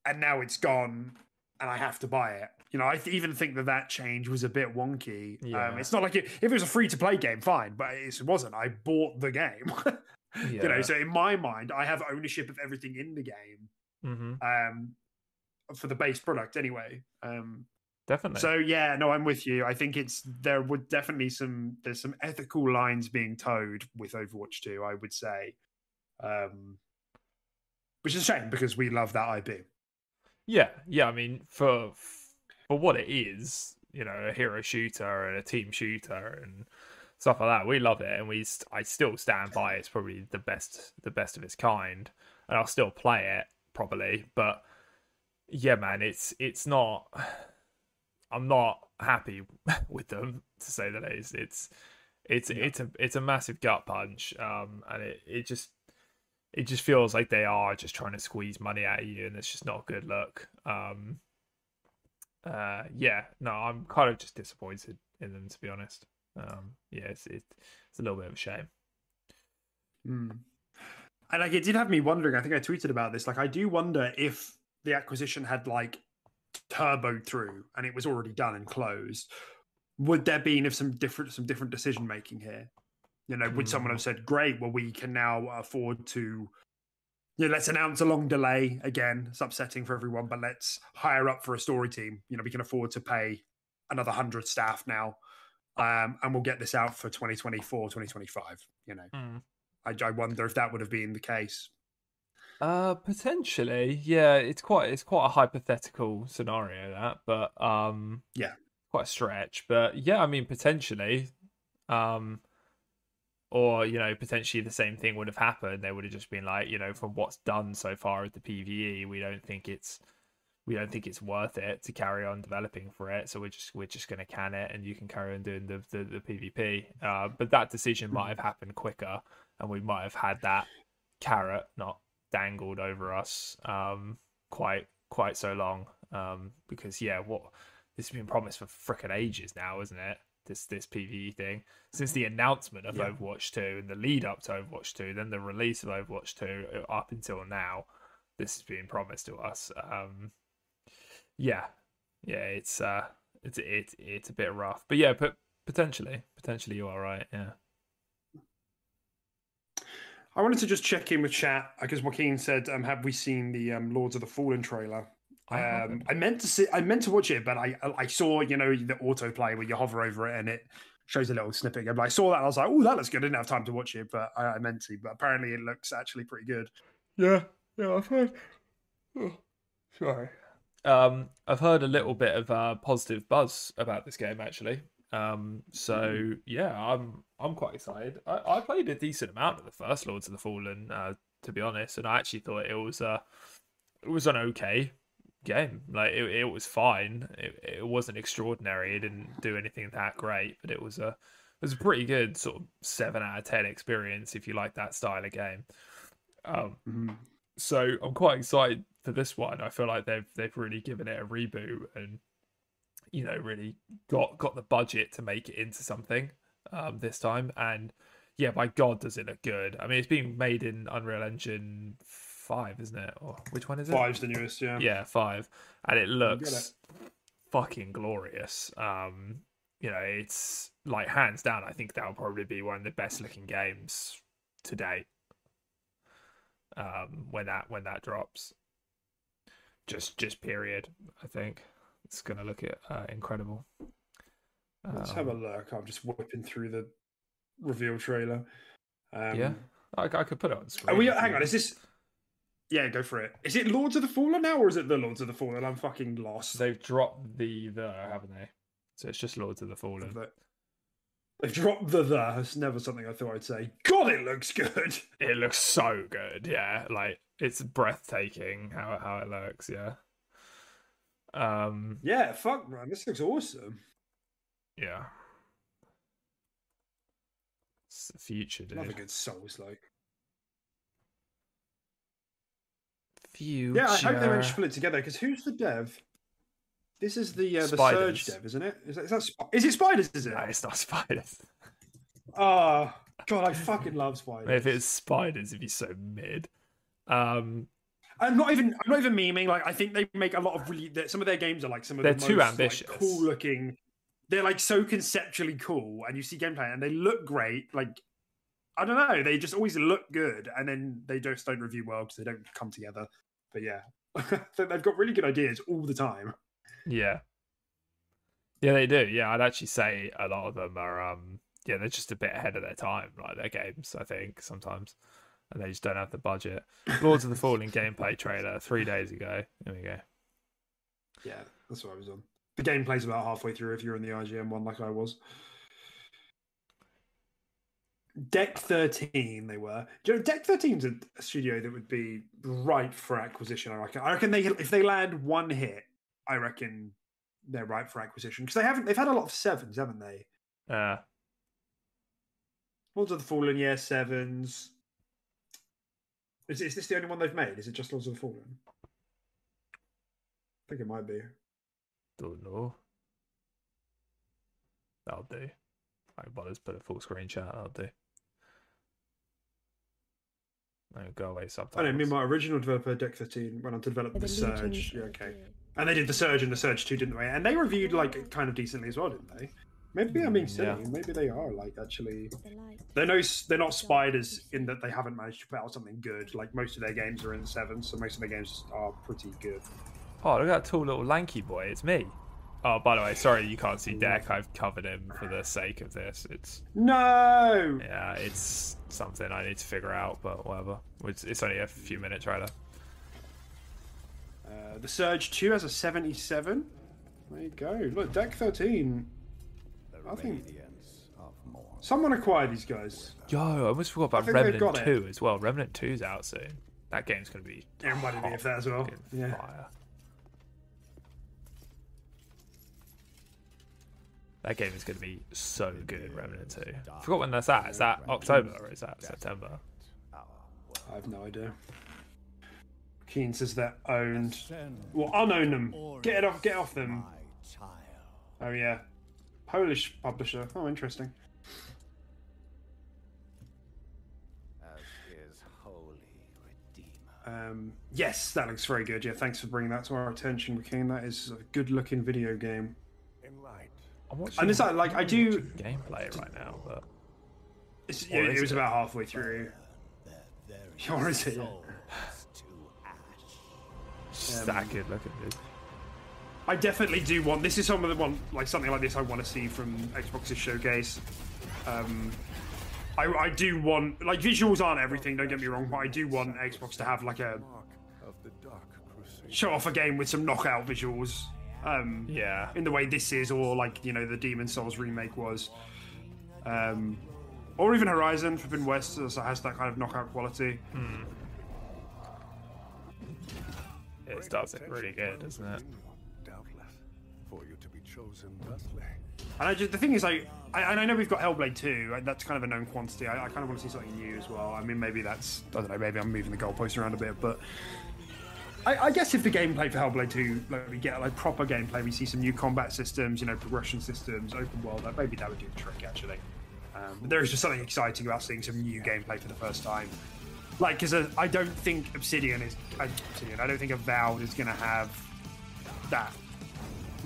and now it's gone, and I have to buy it. You know, I th- even think that that change was a bit wonky. Um, yeah. Um, it's not like it, if it was a free to play game, fine, but it wasn't. I bought the game. yeah. You know, so in my mind, I have ownership of everything in the game. Mm-hmm. Um, for the base product anyway. Um, definitely. So yeah, no, I'm with you. I think it's there would definitely some there's some ethical lines being toed with Overwatch 2, I would say. Um, which is a shame because we love that IP. Yeah, yeah. I mean, for for what it is, you know, a hero shooter and a team shooter and stuff like that, we love it, and we I still stand by it's probably the best the best of its kind, and I'll still play it probably. But yeah, man, it's it's not. I'm not happy with them to say the least. It's it's yeah. it's a it's a massive gut punch, um, and it it just it just feels like they are just trying to squeeze money out of you, and it's just not a good look. Um, uh, yeah, no, I'm kind of just disappointed in them to be honest. Um, yeah, it's, it's it's a little bit of a shame. Mm. And like it did have me wondering. I think I tweeted about this. Like I do wonder if the acquisition had like turboed through and it was already done and closed. Would there been if some different some different decision making here? You know, would someone have said, "Great, well, we can now afford to you know, let's announce a long delay again. It's upsetting for everyone, but let's hire up for a story team. You know, we can afford to pay another hundred staff now, um, and we'll get this out for 2024, 2025. You know, Mm. I, I wonder if that would have been the case. Uh, potentially, yeah. It's quite it's quite a hypothetical scenario that, but um, Yeah. quite a stretch. But yeah, I mean, potentially, um, or you know, potentially the same thing would have happened. They would have just been like, you know, from what's done so far with the PVE, we don't think it's we don't think it's worth it to carry on developing for it. So we're just we're just going to can it, and you can carry on doing the the, the PvP. Uh, but that decision might have happened quicker, and we might have had that carrot not dangled over us um, quite quite so long. Um, because yeah, what this has been promised for freaking ages now, isn't it? This this PVE thing since the announcement of Yeah. Overwatch 2 and the lead up to Overwatch 2, then the release of Overwatch 2 uh, up until now, this has been promised to us. Um, yeah, yeah, it's uh, it's it's it's a bit rough, but yeah, but potentially, potentially you are right. Yeah. I wanted to just check in with chat because Joaquin said, um, "Have we seen the um, Lords of the Fallen trailer?" I Um. I meant to see, I meant to watch it, but I I saw you know the autoplay where you hover over it and it shows a little snippet. But I saw that and I was like, "Oh, that looks good." I didn't have time to watch it, but I, I meant to. But apparently, it looks actually pretty good. Yeah, yeah, I've heard. Oh, sorry. Um, I've heard a little bit of uh, positive buzz about this game actually. Um, so yeah, I'm I'm quite excited. I, I played a decent amount of the first Lords of the Fallen, uh, to be honest, and I actually thought it was uh, it was an okay game. Like it, it was fine. It, it wasn't extraordinary. It didn't do anything that great, but it was a it was a pretty good sort of seven out of ten experience if you like that style of game. Um, Mhm. so I'm quite excited for this one. I feel like they've they've really given it a reboot and you know really got got the budget to make it into something um, this time. And yeah, by God, does it look good? I mean, it's being made in Unreal Engine five, isn't it? Or which one is it? Five's the newest, yeah. Yeah, five, and it looks fucking glorious. Um, you know, it's like hands down. I think that'll probably be one of the best looking games to date. Um, when that when that drops, just just period. I think it's gonna look uh, incredible. Let's have a Um, look. I'm just whipping through the reveal trailer. Um, yeah, I, I could put it on screen. Are we? Hang on. Is this? Yeah, go for it. Is it Lords of the Fallen now, or is it the Lords of the Fallen? I'm fucking lost. They've dropped the the, haven't they? So it's just Lords of the Fallen. The- They've dropped the the. It's never something I thought I'd say. God, it looks good. It looks so good, yeah. Like it's breathtaking how how it looks, yeah. Um, Yeah, fuck, man. This looks awesome. yeah. It's the future, Another dude. good Souls like. Future. Yeah, I hope they manage to pull it together. Because who's the dev? This is the uh, the Spiders. Surge dev, isn't it? Is, that, is, that, Sp- is it Spiders? Is it? No, it's not spiders. Oh God, I fucking love Spiders. if it's spiders, it'd be so mid. Um, I'm not even. I'm not even memeing. Like I think they make a lot of really. that- Some of their games are like some of They're the too most, like, ambitious. cool looking. They're like so conceptually cool, and you see gameplay, and they look great. Like I don't know, they just always look good, and then they just don't review well because they don't come together. But yeah, they've got really good ideas all the time. yeah. Yeah, they do. Yeah, I'd actually say a lot of them are um yeah, they're just a bit ahead of their time, like their games, I think, sometimes. And they just don't have the budget. Lords of the Fallen gameplay trailer three days ago. There we go. Yeah, that's what I was on. The gameplay's about halfway through if you're in the IGN one, like I was. Deck 13, they were. Do you know, Deck 13's a, a studio that would be ripe for acquisition, I reckon. I reckon they if they land one hit, I reckon they're ripe for acquisition. Because they haven't they've had a lot of sevens, haven't they? Uh Lords of the Fallen, yeah, sevens. Is, is this the only one they've made? Is it just Lords of the Fallen? I think it might be. don't know. That'll do. I bother to put a full screen chat, that'll do. No, go away I subtitles. know. Me, my original developer, Deck 13, went on to develop the Surge. Yeah, okay. And they did the Surge and the Surge 2, didn't they? And they reviewed like kind of decently as well, didn't they? Maybe I'm being silly. Yeah. Maybe they are like actually. They're no, they're not spiders in that they haven't managed to put out something good. Like most of their games are in the sevens, so most of their games are pretty good. Oh, look at that tall little lanky boy. It's me. Oh, by the way, sorry you can't see Deck. I've covered him for the sake of this. It's No. yeah, it's something I need to figure out, but whatever. It's, it's only a few minute trailer. Uh, the Surge 2 has a 77. There you go. Look, Deck 13. I think someone acquired these guys. Yo, I almost forgot about Remnant got it. 2 as well. Remnant 2's out soon. That game's gonna be Everyone might be hot of that as well. Yeah. fire. That game is going to be so good, Remnant 2. I forgot when that's at. Is that October or is that September? I have no idea. Keen says they're owned. Well, unown them. Get it off. Get off them. Oh yeah, Polish publisher. Oh, interesting. Um, yes, that looks very good. Yeah, thanks for bringing that to our attention, Keen. That is a good-looking video game. I'm watching And it's like, like I do. gameplay right now, but It's, Or it, is was it? about halfway through. Or is it? it's just that good looking, dude. I definitely do want. This is some of the one like something like this I want to see from Xbox's showcase. Um, I, I do want like visuals aren't everything. Don't get me wrong, but I do want Xbox to have like a show off a game with some knockout visuals. Um, Yeah. in the way this is, or like you know the Demon's Souls remake was, um, or even Horizon Forbidden West also has that kind of knockout quality. It does it really good, doesn't it? For you to be chosen thusly. And I just, the thing is, like, I, and I know we've got Hellblade 2, and that's kind of a known quantity. I, I kind of want to see something new as well. I mean, maybe that's, I don't know, maybe I'm moving the goalposts around a bit, but I, I guess if the gameplay for Hellblade 2, like, we get like proper gameplay, we see some new combat systems, you know, progression systems, open world, like, maybe that would do the trick, actually. Um, but there is just something exciting about seeing some new gameplay for the first time. Like, because I don't think Obsidian is, uh, Obsidian, I don't think Avowed is going to have that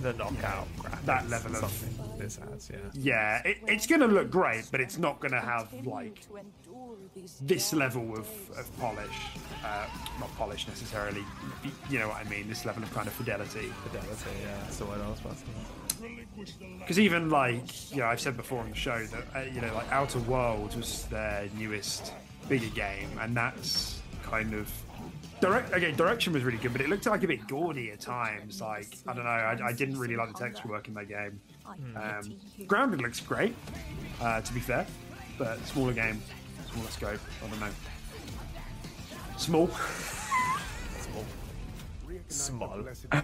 The knockout graphics That level of- something this has, yeah. Yeah, it, it's going to look great, but it's not going to have like this level of, of polish. Uh, not polish necessarily. You know what I mean? This level of kind of fidelity. Fidelity, yeah, that's the word I was about to say. Because even like you know, I've said before on the show that uh, you know, like Outer Worlds was their newest bigger game, and that's kind of. Direct, okay, direction was really good, but it looked like a bit gaudy at times. Like I don't know, I, I didn't really like the texture work in that game. Um, grounded looks great, uh, to be fair, but smaller game, smaller scope. I don't know. Small. Small.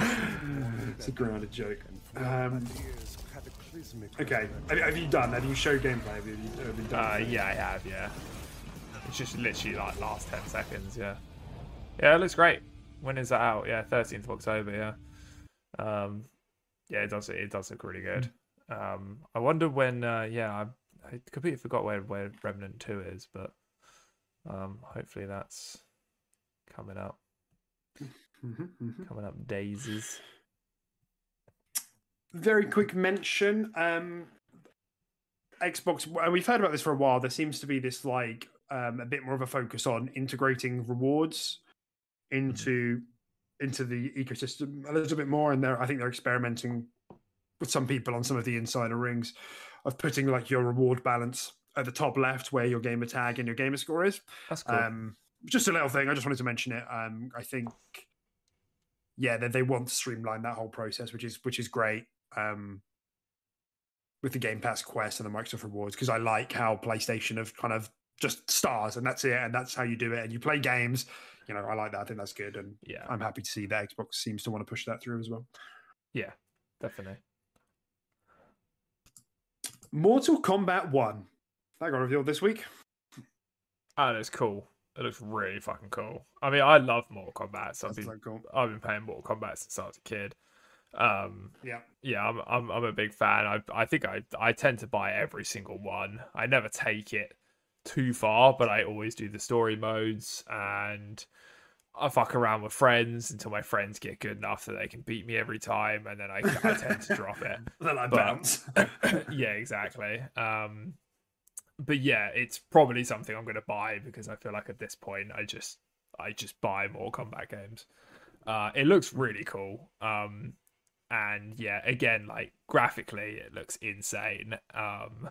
It's a grounded joke. Um, okay, have, have you done? Have you showed gameplay? Have you, have you done? Uh, yeah, I have, yeah. It's just literally like last 10 seconds, yeah. Yeah, it looks great. When is that out? Yeah, 13th of October, yeah. Um, yeah, it does, it does look really good. Um, I wonder when, uh, yeah, I, I completely forgot where, where Remnant 2 is, but um, hopefully that's coming up. Mhm, mhm. Coming up daisies. very quick mention um xbox we've heard about this for a while there seems to be this like um a bit more of a focus on integrating rewards into into the ecosystem a little bit more and they're i think they're experimenting with some people on some of the insider rings of putting like your reward balance at the top left where your gamer tag and your gamer score is That's cool. um, just a little thing. I just wanted to mention it. Um, I think, yeah, they, they want to streamline that whole process, which is which is great. Um, with the Game Pass Quest and the Microsoft Rewards, because I like how PlayStation have kind of just stars and that's it, and that's how you do it, and you play games. You know, I like that. I think that's good, and yeah, I'm happy to see that Xbox seems to want to push that through as well. yeah, definitely. Mortal Kombat One that got revealed this week. Oh, that's cool. It looks really fucking cool. I mean, I love Mortal Kombat. So I've been, so cool. I've been playing Mortal Kombat since I was a kid. Um, Yeah. yeah, I'm, I'm, I'm a big fan. I, I think I, I tend to buy every single one. I never take it too far, but I always do the story modes and I fuck around with friends until my friends get good enough that they can beat me every time, and then I, I tend to drop it. then I But- bounce. yeah, exactly. Um, but yeah, it's probably something I'm going to buy because I feel like at this point I just I just buy more combat games. Uh, it looks really cool. Um, and yeah, again, like graphically, it looks insane. Um,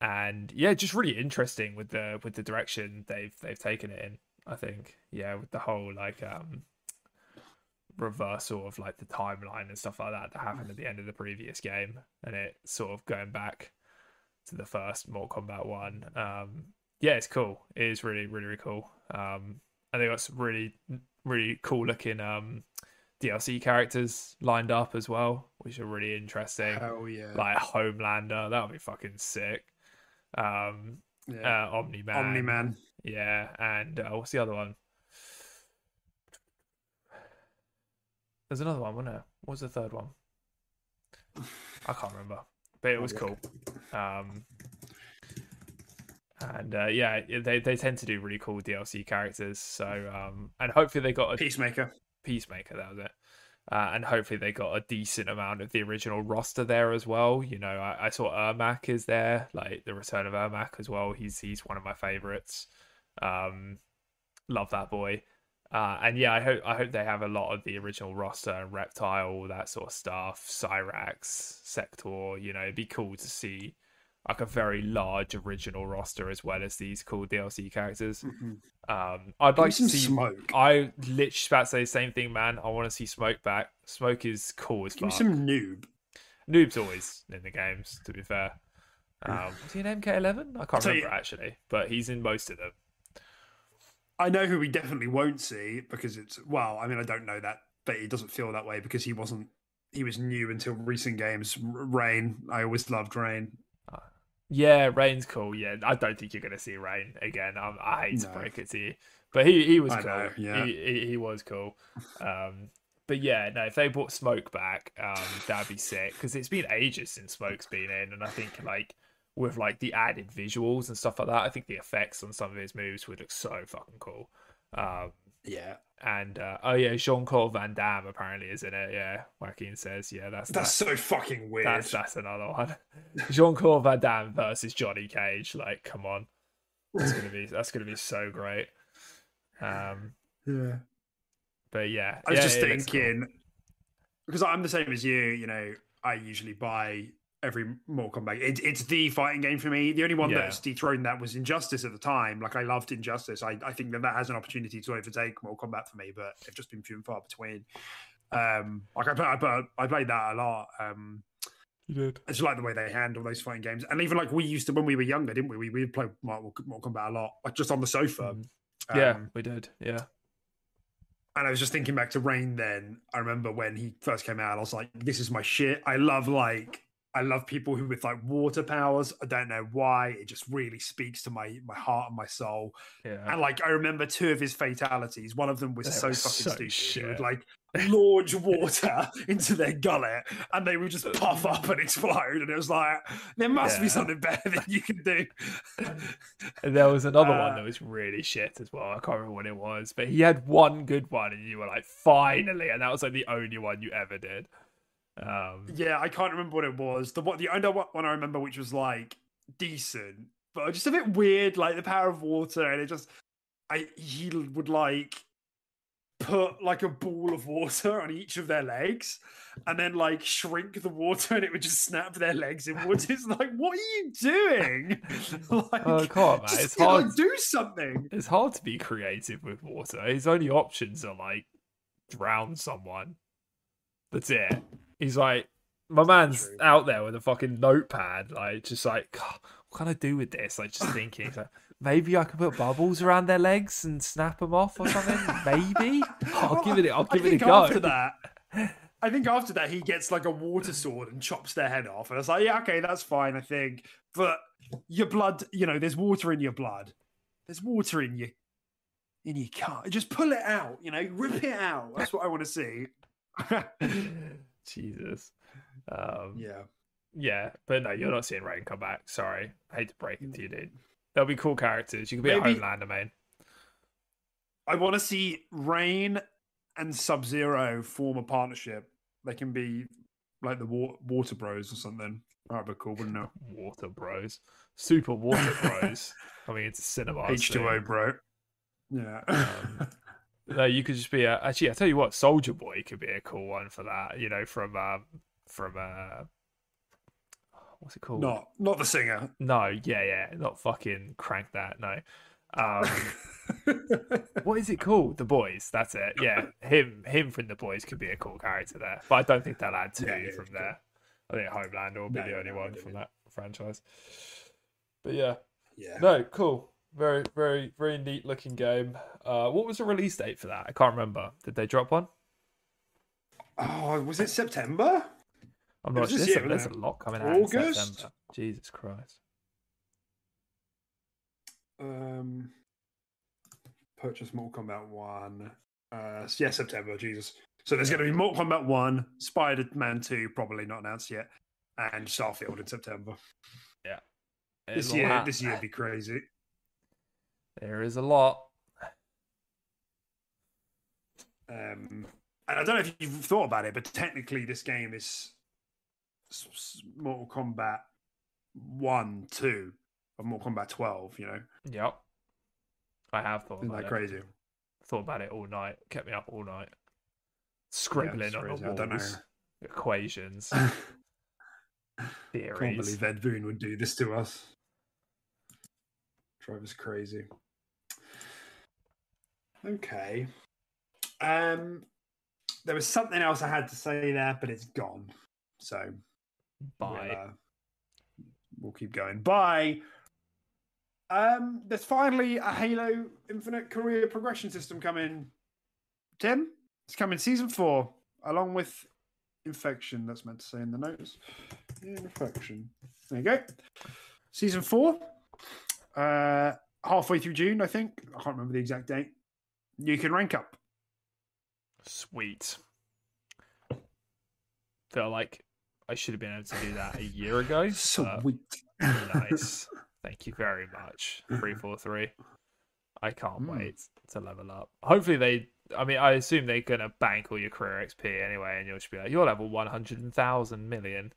and yeah, just really interesting with the with the direction they've they've taken it in. I think yeah, with the whole like um reversal of like the timeline and stuff like that that happened at the end of the previous game, and it sort of going back to the first Mortal Kombat one. Um, yeah, it's cool. It is really really really cool. Um, and they got some really really cool looking um DLC characters lined up as well, which are really interesting. Hell yeah. Like Homelander, that would be fucking sick. Um, yeah. uh, Omni Man, Omni Man. yeah, and uh, what's the other one? There's another one, wasn't there? What was the third one? I can't remember, but it was cool. Um, and uh, yeah, they they tend to do really cool DLC characters. So um, and hopefully they got a Peacemaker. Peacemaker, that was it. Uh, and hopefully they got a decent amount of the original roster there as well. You know, I, I saw Ermac is there, like the return of Ermac as well. He's he's one of my favorites. Um, love that boy. Uh, and yeah, I hope I hope they have a lot of the original roster and Reptile, all that sort of stuff. Cyrax, Sector. You know, it'd be cool to see like a very large original roster as well as these cool DLC characters. Mhm. Um, I'd Give like to see smoke. I literally about to say the same thing, man. I want to see Smoke back. Smoke is cool as Give me some noob. Noob's always in the games, to be fair. Um, was he in MK11? I can't you- remember actually, but he's in most of them. I know who we definitely won't see because it's well, I mean, I don't know that, but it doesn't feel that way because he wasn't. He was new until recent games. Rain, I always loved Rain. Yeah, Rain's cool. Yeah, I don't think you're going to see Rain again. I, I hate to No. break it to you, but he he was I cool. know, yeah. he, he he was cool. Um, but yeah, no, if they brought Smoke back, um, that'd be sick because it's been ages since Smoke's been in, and I think like with like the added visuals and stuff like that, I think the effects on some of his moves would look so fucking cool. Um, Yeah, and uh, oh yeah, Jean Claude Van Damme apparently is in it. Yeah, Joaquin says yeah, that's that's so fucking weird. that's that's another one. Jean Claude Van Damme versus Johnny Cage. Like, come on, that's gonna be that's gonna be so great. Um, yeah. but yeah, I was yeah, just looks cool. thinking because I'm the same as you. You know, I usually buy every Mortal Kombat. It, it's the fighting game for me. The only one Yeah. that's dethroned that was Injustice at the time. Like I loved Injustice. I, I think that that has an opportunity to overtake Mortal Kombat for me, but they've just been few and far between. Um, like I, play- I, play- I played that a lot. Um, You did. I just like the way they handle those fighting games, and even like we used to when we were younger, didn't we? We we played Mortal, Mortal Kombat a lot, like just on the sofa. Mm. Yeah, Um, we did. Yeah, and I was just thinking back to Rain then. I remember when he first came out, I was like, this is my shit. I love like I love people who with like water powers. I don't know why. It just really speaks to my my heart and my soul. yeah. And like I remember two of his fatalities. One of them was They so fucking so stupid. He shit. would like launch water into their gullet and they would just puff up and explode. And it was like, there must be something better that you can do. And there was another Uh, one that was really shit as well. I can't remember what it was, but he had one good one, and you were like, finally, and that was like the only one you ever did. Um, Yeah, I can't remember what it was. The what the only one I remember, which was like decent, but just a bit weird, like the power of water, and it just, I he would like put like a ball of water on each of their legs, and then like shrink the water, and it would just snap their legs inwards. It's like, what are you doing? like, Oh, come on, man, just, it's hard. know, do something. it's hard to be creative with water. His only options are like drown someone. That's it. He's like, my man's True. out there with a fucking notepad, like just like, "God, what can I do with this? Like just thinking, like, maybe I could put bubbles around their legs and snap them off or something. Maybe I'll give it. I'll I give it a go. After that, I think after that he gets like a water sword and chops their head off, and I was like, yeah, okay, that's fine. I think, but your blood, you know, there's water in your blood. There's water in your in your car. Just pull it out. You know, rip it out. That's what I want to see. Jesus. Um, yeah. yeah, but no, you're not seeing Rain come back. Sorry, I hate to break it to you, dude. There'll be cool characters. You could be Maybe- a Homelander main. I want to see Rain and Sub Zero form a partnership. They can be like the wa- Water Bros or something. That'd be cool, wouldn't it? Water Bros. Super Water Bros. coming into cinema. H two O, bro. Yeah. Um, No, you could just be a. Actually, I tell you what, Soldier Boy could be a cool one for that. You know, from um, from uh, what's it called? not not the singer. No, yeah, yeah, not fucking crank that. No. Um, what is it called? The Boys. That's it. Yeah, him, him from the Boys could be a cool character there, but I don't think they'll add two Yeah, yeah, from there. I think Homelander will be No, the only no, one from that franchise. But yeah, yeah. no, cool. Very, very, very neat looking game. Uh, what was the release date for that? I can't remember. Did they drop one? Oh, was it September? I'm It not sure. this There's, year, a, there's a lot coming out in August? September. Jesus Christ. Um, purchase Mortal Kombat One. Uh, yeah, September. Jesus. So there's going to be Mortal Kombat One, Spider Man Two, probably not announced yet, and Starfield in September. Yeah. This year, this year would be crazy. There is a lot. Um, and I don't know if you've thought about it, but technically, this game is Mortal Kombat One, Two, of Mortal Kombat Twelve. You know, Yep. I have thought isn't about that it. crazy? Thought about it all night. Kept me up all night. Scribbling it's on crazy. the I don't know. walls. Equations, Can't believe Ed Boon would do this to us. Drive us crazy. Okay. Um, there was something else I had to say there, but it's gone. So Bye. We'll, uh, we'll keep going. Bye. Um, there's finally a Halo Infinite career progression system coming. Tim, it's coming season four, along with infection. That's meant to say in the notes. Infection. There you go. Season four. Uh, halfway through June, I think. I can't remember the exact date. You can rank up. Sweet. Feel like I should have been able to do that a year ago. Sweet. nice. Thank you very much. Three four three. I can't Mm. wait to level up. Hopefully they. I mean, I assume they're gonna bank all your career XP anyway, and you'll just be like, you're level one hundred thousand million.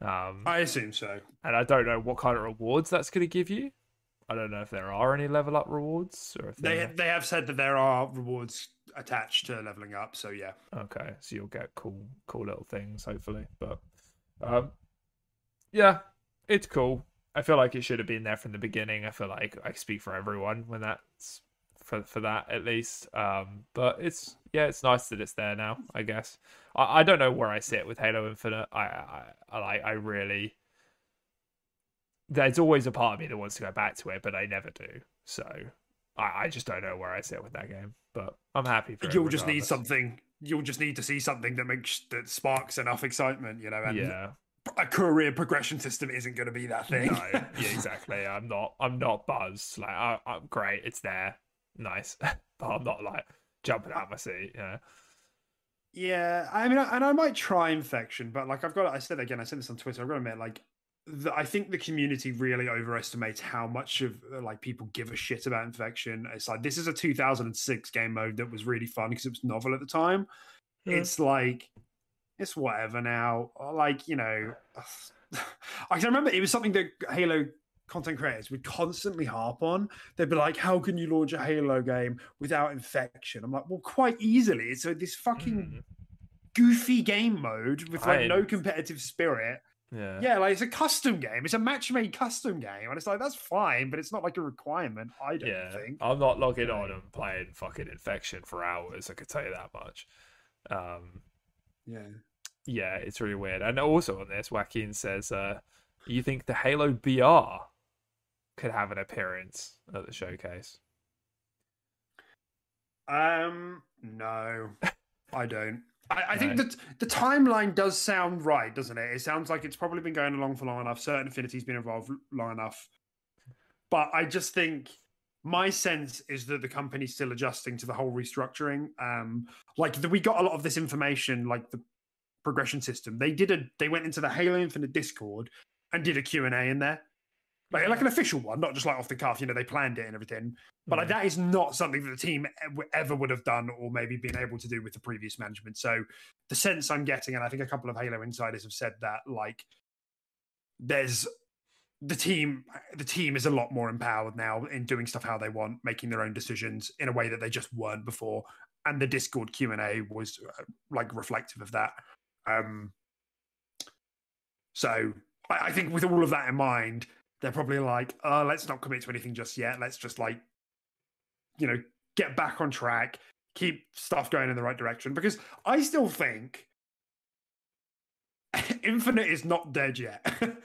Um, I assume so. and I don't know what kind of rewards that's gonna give you. I don't know if there are any level up rewards or if They they have said that there are rewards attached to leveling up. So yeah, Okay, so you'll get cool, cool little things, hopefully. But um, yeah, it's cool. I feel like it should have been there from the beginning. I feel like I speak for everyone when that's for for that at least. Um, but it's yeah, it's nice that it's there now. I guess I, I don't know where I sit with Halo Infinite. I I I I really. There's always a part of me that wants to go back to it, but I never do. So I, I just don't know where I sit with that game. But I'm happy for you'll just need something. You'll just need to see something that makes that sparks enough excitement. You know, and yeah. a career progression system isn't going to be that thing. No, yeah, exactly. I'm not. I'm not buzzed. Like, I, I'm great. It's there. Nice, but I'm not like jumping out of my seat. Yeah. Yeah, I mean, and I might try infection, but like I've got, I said again, I said this on Twitter. I've got to admit, like, the, I think the community really overestimates how much of uh, like people give a shit about infection. It's like this is a 2006 game mode that was really fun because it was novel at the time. Yeah. It's like it's whatever now. Like you know, I can remember it was something that Halo content creators would constantly harp on. They'd be like, "How can you launch a Halo game without infection?" I'm like, "Well, quite easily. So this fucking Mm, goofy game mode with like I- no competitive spirit. Yeah. Yeah, like it's a custom game. It's a match-made custom game, and it's like that's fine, but it's not like a requirement. I don't Yeah. think. I'm not logging on and playing fucking infection for hours. I could tell you that much. Um. Yeah. Yeah, it's really weird. And also on this, Joaquin says, uh, "You think the Halo BR could have an appearance at the showcase?" Um, no, I don't. I, I think that the timeline does sound right, doesn't it? It sounds like it's probably been going along for long enough. Certain Affinity's been involved long enough, but I just think my sense is that the company's still adjusting to the whole restructuring. Um, like the, we got a lot of this information, like the progression system. They did a, they went into the Halo Infinite Discord and did a Q and A in there. Like like an official one, not just like off the cuff. You know, they planned it and everything. But like that is not something that the team ever would have done or maybe been able to do with the previous management. So the sense I'm getting, and I think a couple of Halo insiders have said that, like there's the team the team is a lot more empowered now in doing stuff how they want making their own decisions in a way that they just weren't before and the discord q&a was uh, like reflective of that um so I, I think with all of that in mind they're probably like oh let's not commit to anything just yet. Let's just like you know get back on track keep stuff going in the right direction. Because i still think infinite is not dead yet.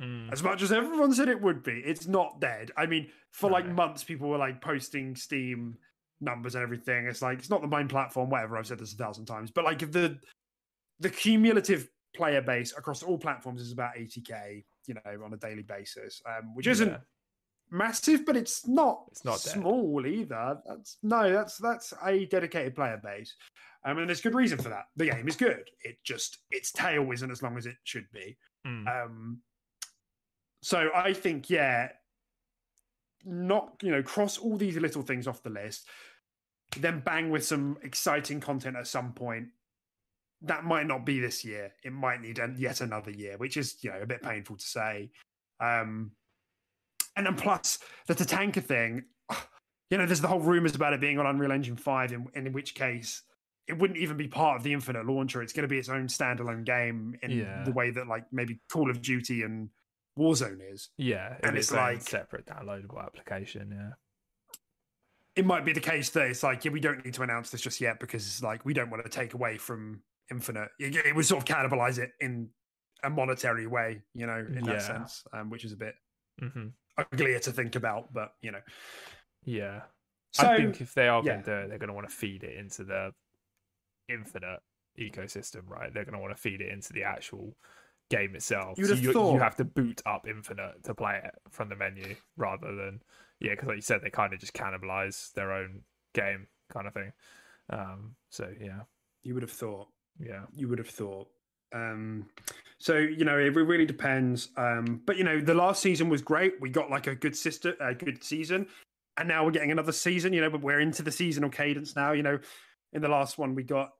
Mm. as much as everyone said it would be it's not dead. I mean for like months people were like posting steam numbers and everything. It's like it's not the main platform whatever i've said this a thousand times but like the the cumulative player base across all platforms is about 80k you know on a daily basis um which isn't Yeah. massive but it's not It's not dead. small either that's no that's that's a dedicated player base um, and there's good reason for that the game is good it just its tail isn't as long as it should be Mm. um, so I think, yeah, not you know, cross all these little things off the list, then bang with some exciting content at some point. That might not be this year. It might need yet another year, which is you know a bit painful to say. Um, and then plus the Tatanka thing, you know, there's the whole rumors about it being on Unreal Engine five, in, in which case it wouldn't even be part of the Infinite launcher. It's going to be its own standalone game in Yeah. the way that like maybe Call of Duty and Warzone is. Yeah, and it it's like- separate downloadable application. Yeah. It might be the case that it's like, yeah, we don't need to announce this just yet because it's like we don't want to take away from Infinite. It, it would sort of cannibalize it in a monetary way, you know, in Yeah. that sense, um, which is a bit hmm uglier to think about, but you know. Yeah. So I think if they are yeah. going to do it, they're going to want to feed it into the infinite ecosystem, right? They're going to want to feed it into the actual game itself. You would so have you, thought- you have to boot up Infinite to play it from the menu rather than yeah, because like you said, they kind of just cannibalize their own game kind of thing. Um, so yeah, you would have thought. Yeah, you would have thought. Um, so you know, it really depends. Um, but you know, the last season was great. We got like a good sister, a good season, and now we're getting another season. You know, but we're into the seasonal cadence now. You know, in the last one we got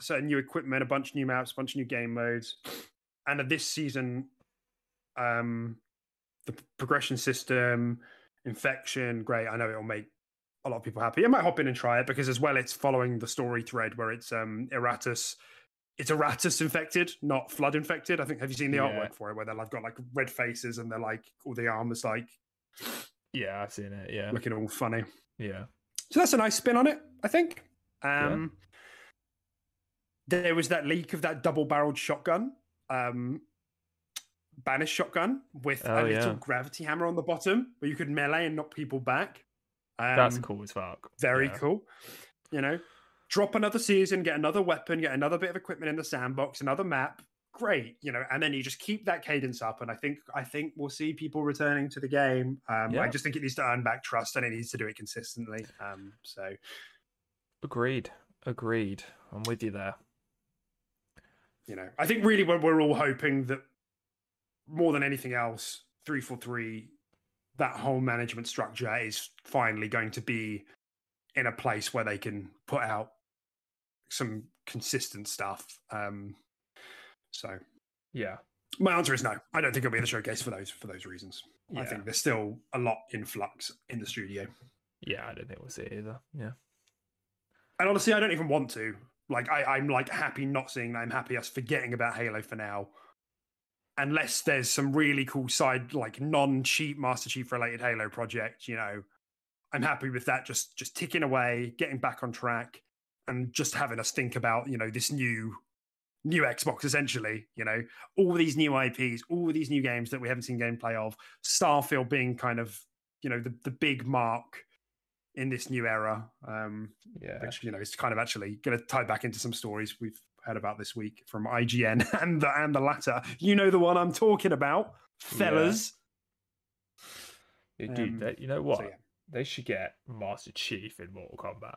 certain new equipment, a bunch of new maps, a bunch of new game modes, and this season, um, the progression system, infection, great. I know it'll make a lot of people happy. I might hop in and try it because as well, it's following the story thread where it's um it's Erratus infected, not flood infected. I think have you seen the Yeah. artwork for it where they're like got like red faces and they're like all the armor's like yeah, I've seen it. Yeah, looking all funny. yeah, So that's a nice spin on it, I think. Yeah. Um there was that leak of that double barreled shotgun. Um banished shotgun with Oh, a little yeah. gravity hammer on the bottom where you could melee and knock people back. Um, that's cool as fuck. Very Yeah. cool. You know, drop another season, get another weapon, get another bit of equipment in the sandbox, another map. Great, you know, and then you just keep that cadence up, and I think I think we'll see people returning to the game. Um, Yeah. I just think it needs to earn back trust, and it needs to do it consistently. Um, so Agreed. Agreed. I'm with you there. you know, I think really we're, we're all hoping that more than anything else, three four three, that whole management structure is finally going to be in a place where they can put out some consistent stuff. Um, so Yeah. my answer is no. I don't think it'll be the showcase for those for those reasons. I think there's still a lot in flux in the studio. Yeah, I don't think we'll see it either. Yeah. And honestly, I don't even want to. Like, I, I'm like happy not seeing that. I'm happy us forgetting about Halo for now. Unless there's some really cool side, like non-cheap Master Chief related Halo project, you know, I'm happy with that. Just just ticking away, getting back on track, and just having us think about, you know, this new new Xbox essentially. You know, all these new IPs, all these new games that we haven't seen gameplay of. Starfield being kind of, you know, the the big mark in this new era. Um, Yeah. which you know is kind of actually going to tie back into some stories we've heard about this week from IGN and the and the latter. You know the one I'm talking about, fellas. Dude, Um, that, you know what? So yeah, They should get Master Chief in Mortal Kombat.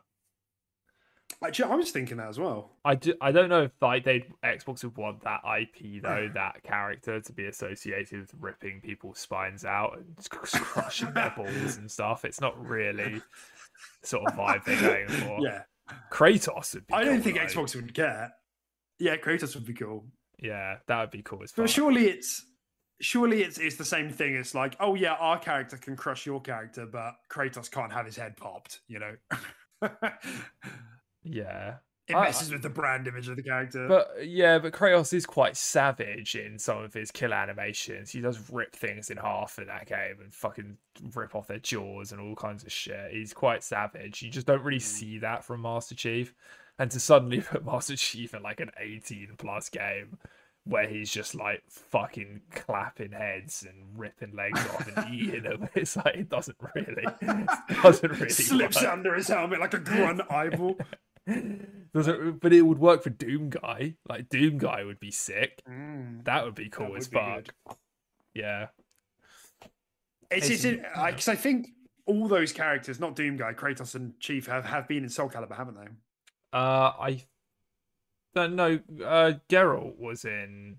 Actually, I was thinking that as well. I, do, I don't know if like they Xbox would want that IP though, that character to be associated with ripping people's spines out and crushing their balls and stuff. It's not really sort of vibe they're going for. Yeah, Kratos would be I don't cool, think though. Xbox would care. Yeah, Kratos would be cool, Yeah, that would be cool as but surely it's surely it's it's the same thing. It's like, oh yeah, our character can crush your character, but Kratos can't have his head popped. You know, Yeah. it I- messes with the brand image of the character. But yeah, but Kratos is quite savage in some of his kill animations. He does rip things in half in that game and fucking rip off their jaws and all kinds of shit. He's quite savage. You just don't really hmm. see that from Master Chief. And to suddenly put Master Chief in like an 18 plus game where he's just like fucking clapping heads and ripping legs off and eating them, it's like it doesn't really, it doesn't really slips work. under his helmet like a grunt eyeball. Doesn't, but it would work for Doom Guy. Like Doom Guy would be sick. Mm. That would be cool That as be fuck. good. Yeah. It's, it's, It's- because I think all those characters, not Doom Guy, Kratos, and Chief, have, have been in Soul Calibur, haven't they? Uh, I don't know. Uh, Geralt was in.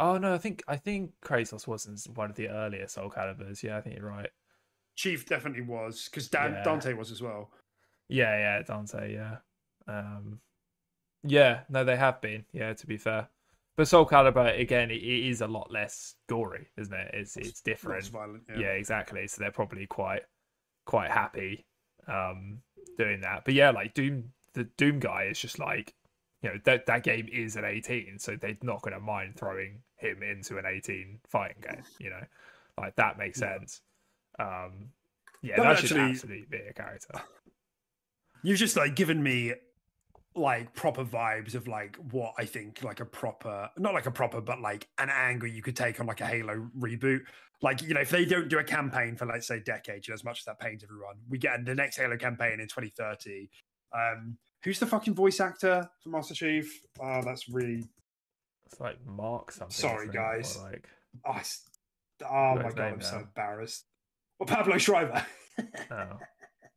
Oh no, I think I think Kratos was in one of the earlier Soul Calibers. Yeah, I think you're right. Chief definitely was because Dan- Yeah. Dante was as well. Yeah, yeah, Dante. Yeah. Um. Yeah, no, they have been. Yeah, to be fair, but Soul Calibur again, it, it is a lot less gory, isn't it? It's it's different. violent. yeah. Yeah. exactly so they're probably quite quite happy um doing that but yeah like doom the doom guy is just like you know that that game is an 18 so they're not going to mind throwing him into an 18 fighting game you know like that makes Yeah. sense um yeah That that, would should absolutely be a character You've just like given me like proper vibes of like what I think like a proper, not like a proper, but like an angle you could take on like a Halo reboot. Like, you know, if they don't do a campaign for, let's say, decades, you know, as much as that pains everyone, we get the next Halo campaign in 2030. Um, who's the fucking voice actor for Master Chief? Oh, that's really, it's like mark something Sorry, isn't it? Or, guys. like oh, oh my God, I'm so embarrassed. Well, Pablo Schreiber. oh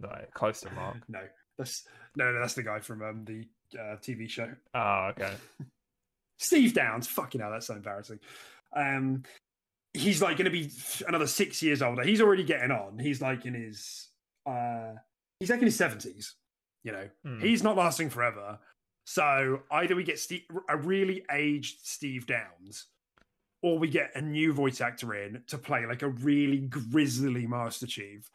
like close to mark no, that's, no, no, that's the guy from um, the uh, TV show. oh okay Steve Downes, fucking hell, that's so embarrassing. Um, he's like going to be another six years older. He's already getting on. He's like in his, uh, he's like in his seventies. You know, Hmm. he's not lasting forever. So either we get Steve, a really aged Steve Downes, or we get a new voice actor in to play like a really grizzly Master Chief,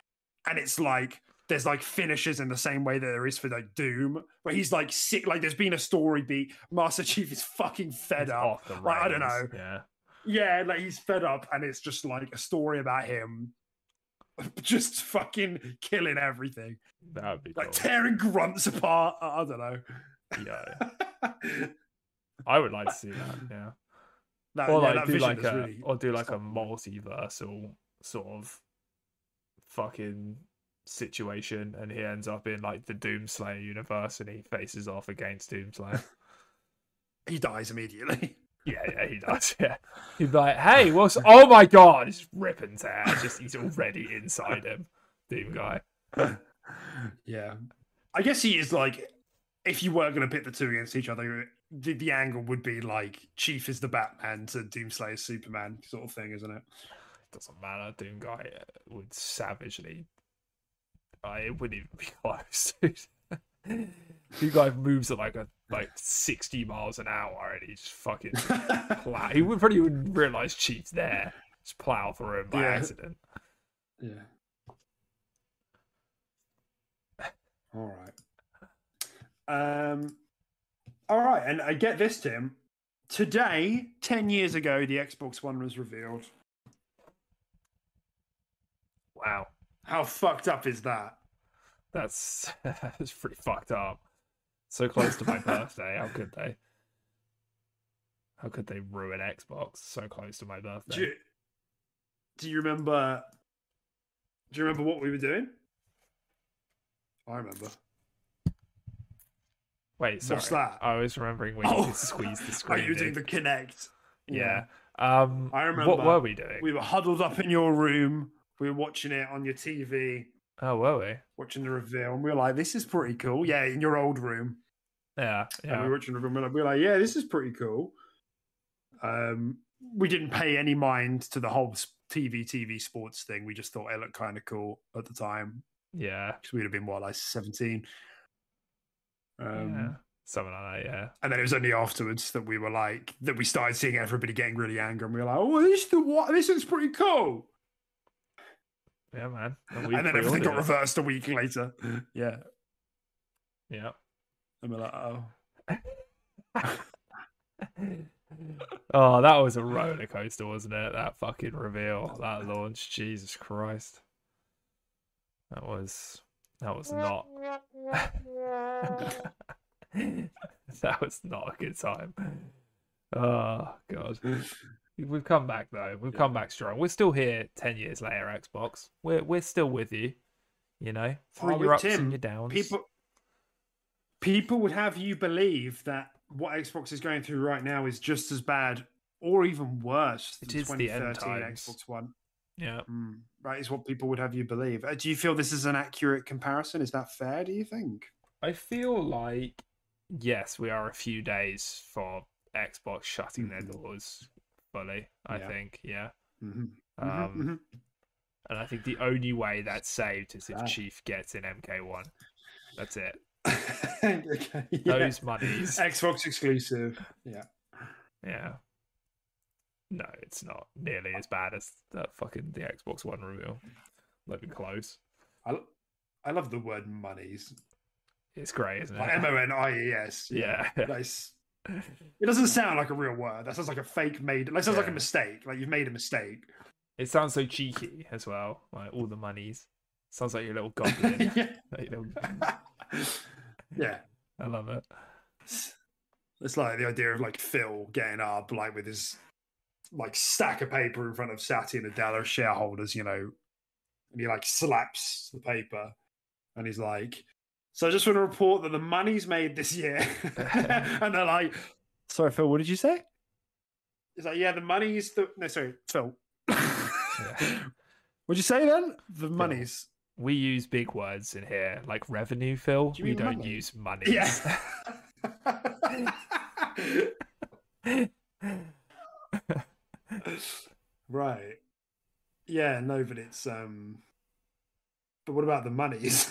and it's like there's like finishes in the same way that there is for like Doom, where he's like sick. Like there's been a story beat. Master Chief is fucking fed It's up. Like, I don't know. yeah Yeah, like he's fed up, and it's just like a story about him just fucking killing everything, that would be cool. like tearing grunts apart. I don't know. yeah I would like to see that. Yeah, That- or yeah, like do like a really or do like a multiversal sort of fucking situation, and he ends up in like the Doomslayer universe, and he faces off against Doomslayer. He dies immediately. yeah, yeah, he does. Yeah, he's like, hey, what's? Oh my god, he's ripping tear. Just he's already inside him, Doom guy. yeah, I guess he is like, if you were going to pit the two against each other, the, the angle would be like Chief is the Batman to Doomslayer Superman sort of thing, isn't it? it? Doesn't matter. Doom guy uh, would savagely. Uh, it wouldn't even be close. dude. Doom guy moves at like a like sixty miles an hour, and he just fucking plow. He would probably wouldn't realize Chief's there. Just plow through him by Yeah. accident. Yeah. All right. Um. All right, and I get this, Tim. Today, ten years ago, the Xbox One was revealed. Wow, How fucked up is that? that's that's pretty fucked up. So close to my birthday. How could they? How could they ruin Xbox so close to my birthday? Do you, do you remember? Do you remember what we were doing? I remember. Wait, sorry. What's that? I was remembering when you Oh. could squeeze the screen. Are you doing the Kinect? Yeah. Um, I remember. What were we doing? We were huddled up in your room. We were watching it on your TV. Oh, were we? watching the reveal, and we were like, "This is pretty cool." Yeah, in your old room, Yeah, and we yeah. were watching the reveal. and We were like, "Yeah, this is pretty cool." Um, we didn't pay any mind to the whole TV TV sports thing. We just thought it looked kind of cool at the time Yeah, because we'd have been what like seventeen. Um, yeah. Something like that, yeah. And then it was only afterwards that we were like that we started seeing everybody getting really angry, and we were like, "Oh, this the what? This looks pretty cool." Yeah, man. And, then everything got it. reversed a week later. yeah, Yeah. and we're like, "Oh, oh, that was a roller coaster, wasn't it? That fucking reveal, that launch. Jesus Christ. That was that was not that was not a good time. Oh god. We've come back though. We've come back strong. We're still here ten years later, Xbox. We're we're still with you. You know? Through Oh, your ups Tim, and your downs. people people would have you believe that what Xbox is going through right now is just as bad or even worse It than is the end 2013 times. Xbox One. Yeah. Mm, right, is what people would have you believe. Uh, do you feel this is an accurate comparison? Is that fair? Do you think? I feel like yes, we are a few days for Xbox shutting their Mhm. doors fully. I Yeah. think, yeah. hmm Um, and I think the only way that's saved is if. Chief gets in MK1. That's it. okay, yeah. Those monies. Xbox exclusive. Yeah. Yeah. No, it's not nearly as bad as that fucking the Xbox One reveal. Not even close. I, I love the word monies. It's great, isn't it? M O N I E S. Yeah. Nice. It doesn't sound like a real word. That sounds like a fake made. That sounds like a mistake. Like you've made a mistake. It sounds so cheeky as well. Like all the monies. Sounds like your little goblin. yeah. Like little- yeah. I love it. It's like the idea of like Phil getting up like with his like stack of paper in front of Satya Nadella shareholders, you know, and he like slaps the paper and he's like, So I just want to report that the money's made this year. and they're like, Sorry, Phil, what did you say? He's like, Yeah, the money's the no, sorry, Phil. What'd you say then? The money's We use big words in here, like revenue, Phil. Do we don't money? use money. Yeah. right. Yeah, no, but it's um but what about the monies?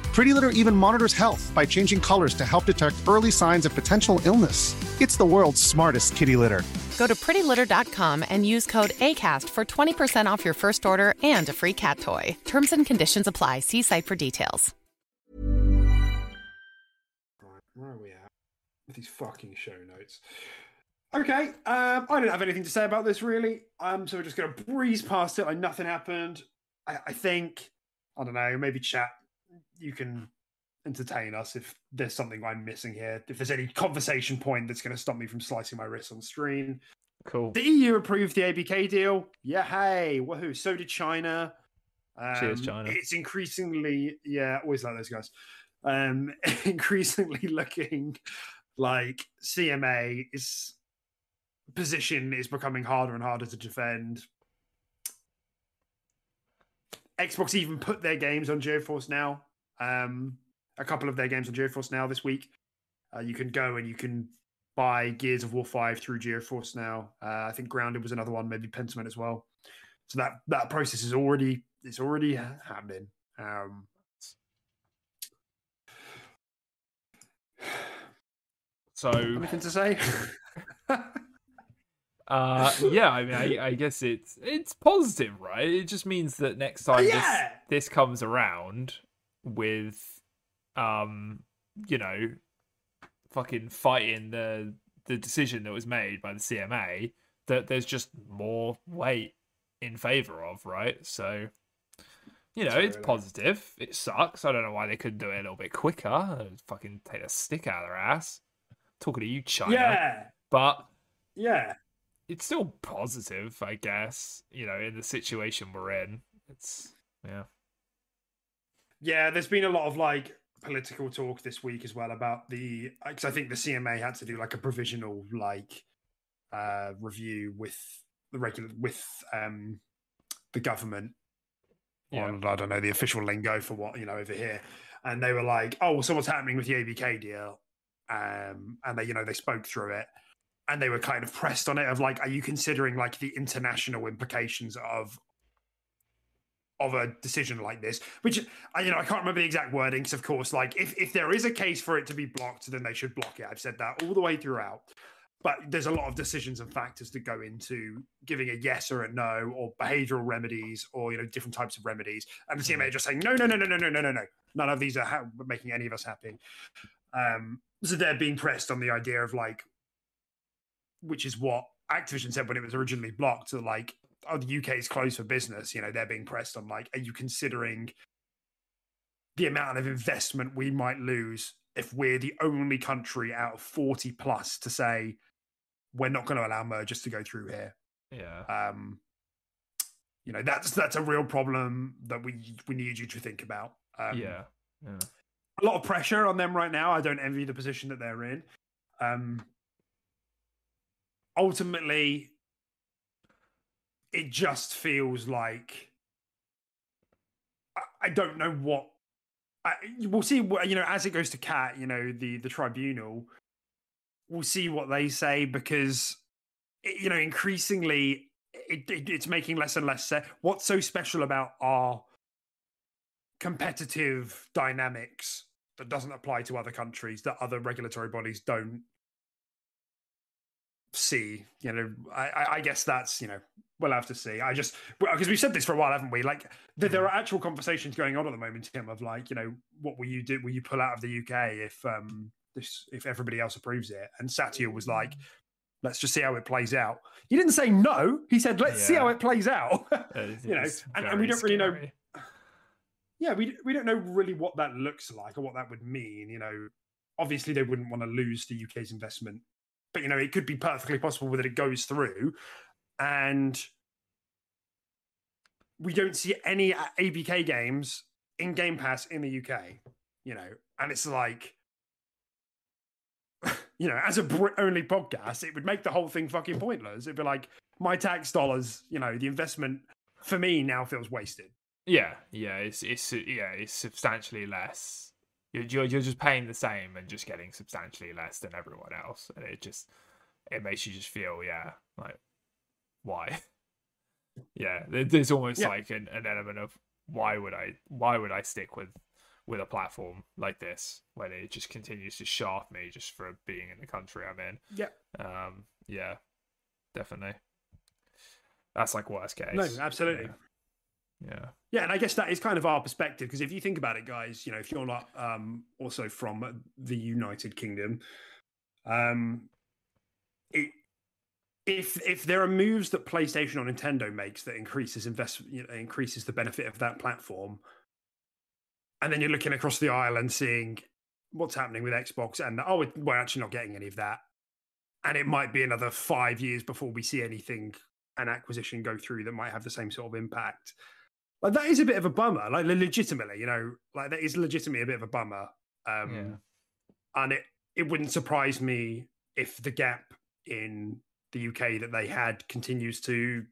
Pretty Litter even monitors health by changing colors to help detect early signs of potential illness. It's the world's smartest kitty litter. Go to prettylitter.com and use code ACAST for 20% off your first order and a free cat toy. Terms and conditions apply. See site for details. Right, where are we at? With these fucking show notes. Okay, um, I don't have anything to say about this really. Um, so we're just gonna breeze past it like nothing happened. I, I think I don't know, maybe chat. You can entertain us if there's something I'm missing here. If there's any conversation point that's going to stop me from slicing my wrists on screen. Cool. The EU approved the ABK deal. Yeah, hey, woohoo! So did China. Um, Cheers, China. It's increasingly, yeah, always like those guys. Um, increasingly looking like CMA is position is becoming harder and harder to defend. Xbox even put their games on GeForce now. Um, a couple of their games on GeForce now this week. Uh, you can go and you can buy Gears of War Five through GeForce now. Uh, I think Grounded was another one, maybe Pentiment as well. So that that process is already it's already happening. Um, So anything to say? Uh, yeah, I mean, I, I guess it's it's positive, right? It just means that next time Yeah. this this comes around with, um, you know, fucking fighting the the decision that was made by the CMA, that there's just more weight in favor of, right? So, you know, it's positive. It sucks. I don't know why they couldn't do it a little bit quicker. Fucking take a stick out of their ass. Talking to you, China. Yeah, But yeah. it's still positive, I guess. You know, in the situation we're in, it's yeah, Yeah, there's been a lot of like political talk this week as well about the because I think the CMA had to do like a provisional like uh review with the regular with um the government Yeah. on I don't know the official lingo for what you know over here, and they were like, oh, so what's happening with the ABK deal? Um, and they you know they spoke through it. And they were kind of pressed on it of like, are you considering like the international implications of of a decision like this, which I, you know, I can't remember the exact wordings. Of course, like if if there is a case for it to be blocked, then they should block it. I've said that all the way throughout. But there's a lot of decisions and factors that go into giving a yes or a no, or behavioural remedies, or you know, different types of remedies. And the CMA are just saying no, no, no, no, no, no, no, no, no. None of these are ha- making any of us happy. Um, so they're being pressed on the idea of like, which is what Activision said when it was originally blocked. So like, oh, the UK is closed for business. You know, they're being pressed on like, are you considering the amount of investment we might lose if we're the only country out of 40 plus to say we're not going to allow mergers to go through here? yeah, Um, you know, that's that's a real problem that we we need you to think about. Um, yeah, yeah, a lot of pressure on them right now. I don't envy the position that they're in. Um, ultimately, it just feels like I, I don't know what. I, we'll see. what- You know, as it goes to CAT, you know, the the tribunal, we'll see what they say because you know, increasingly, it, it, it's making less and less sense. What's so special about our competitive dynamics that doesn't apply to other countries that other regulatory bodies don't see you know I- i guess that's you know we'll have to see. I just because we've said this for a while haven't we? Like there, there are actual conversations going on at the moment tim of like you know what will you do? Will you pull out of the uk if um this if everybody else approves it? And satya was like let's just see how it plays out. He didn't say no. He said let's see how it plays out. You know and, and we don't really know yeah, we we don't know really what that looks like or what that would mean. You know, obviously they wouldn't want to lose the UK's investment, but you know, it could be perfectly possible that it goes through, and we don't see any ABK games in Game Pass in the UK. You know, and it's like. You know, as a Brit only podcast, it would make the whole thing fucking pointless. It'd be like my tax dollars, you know, the investment for me now feels wasted. Yeah, yeah, it's it's yeah, it's substantially less. You're, you're you're just paying the same and just getting substantially less than everyone else, and it just it makes you just feel yeah, like why? Yeah, there's almost Yeah. like an, an element of why would I why would I stick with with a platform like this when it just continues to shaft me just for being in the country I'm in. Yeah. Um, yeah, definitely. That's like worst case. No, absolutely. Yeah. yeah. Yeah, and I guess that is kind of our perspective because if you think about it, guys, you know, if you're not um, also from the United Kingdom, um, it, if if there are moves that PlayStation or Nintendo makes that increases invest, you know, increases the benefit of that platform, and then you're looking across the aisle and seeing what's happening with Xbox, and oh, we're actually not getting any of that, and it might be another five years before we see anything an acquisition go through that might have the same sort of impact. Like that is a bit of a bummer. Like legitimately, you know, like that is legitimately a bit of a bummer. Um, Yeah. And it it wouldn't surprise me if the gap in the UK that they had continues to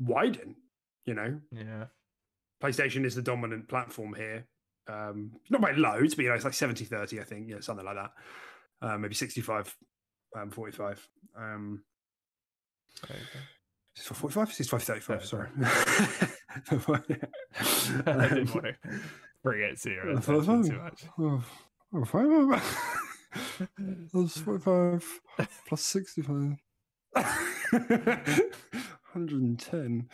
widen. You know, Yeah. PlayStation is the dominant platform here. Um, not by loads, but you know, it's like 70 30, I think, yeah, something like that. Uh, maybe 65, um, 45. Um, There you go. is it for 45? 65, 35, sorry. I didn't want to bring it to attention too much. Five. 45 plus 65. 110.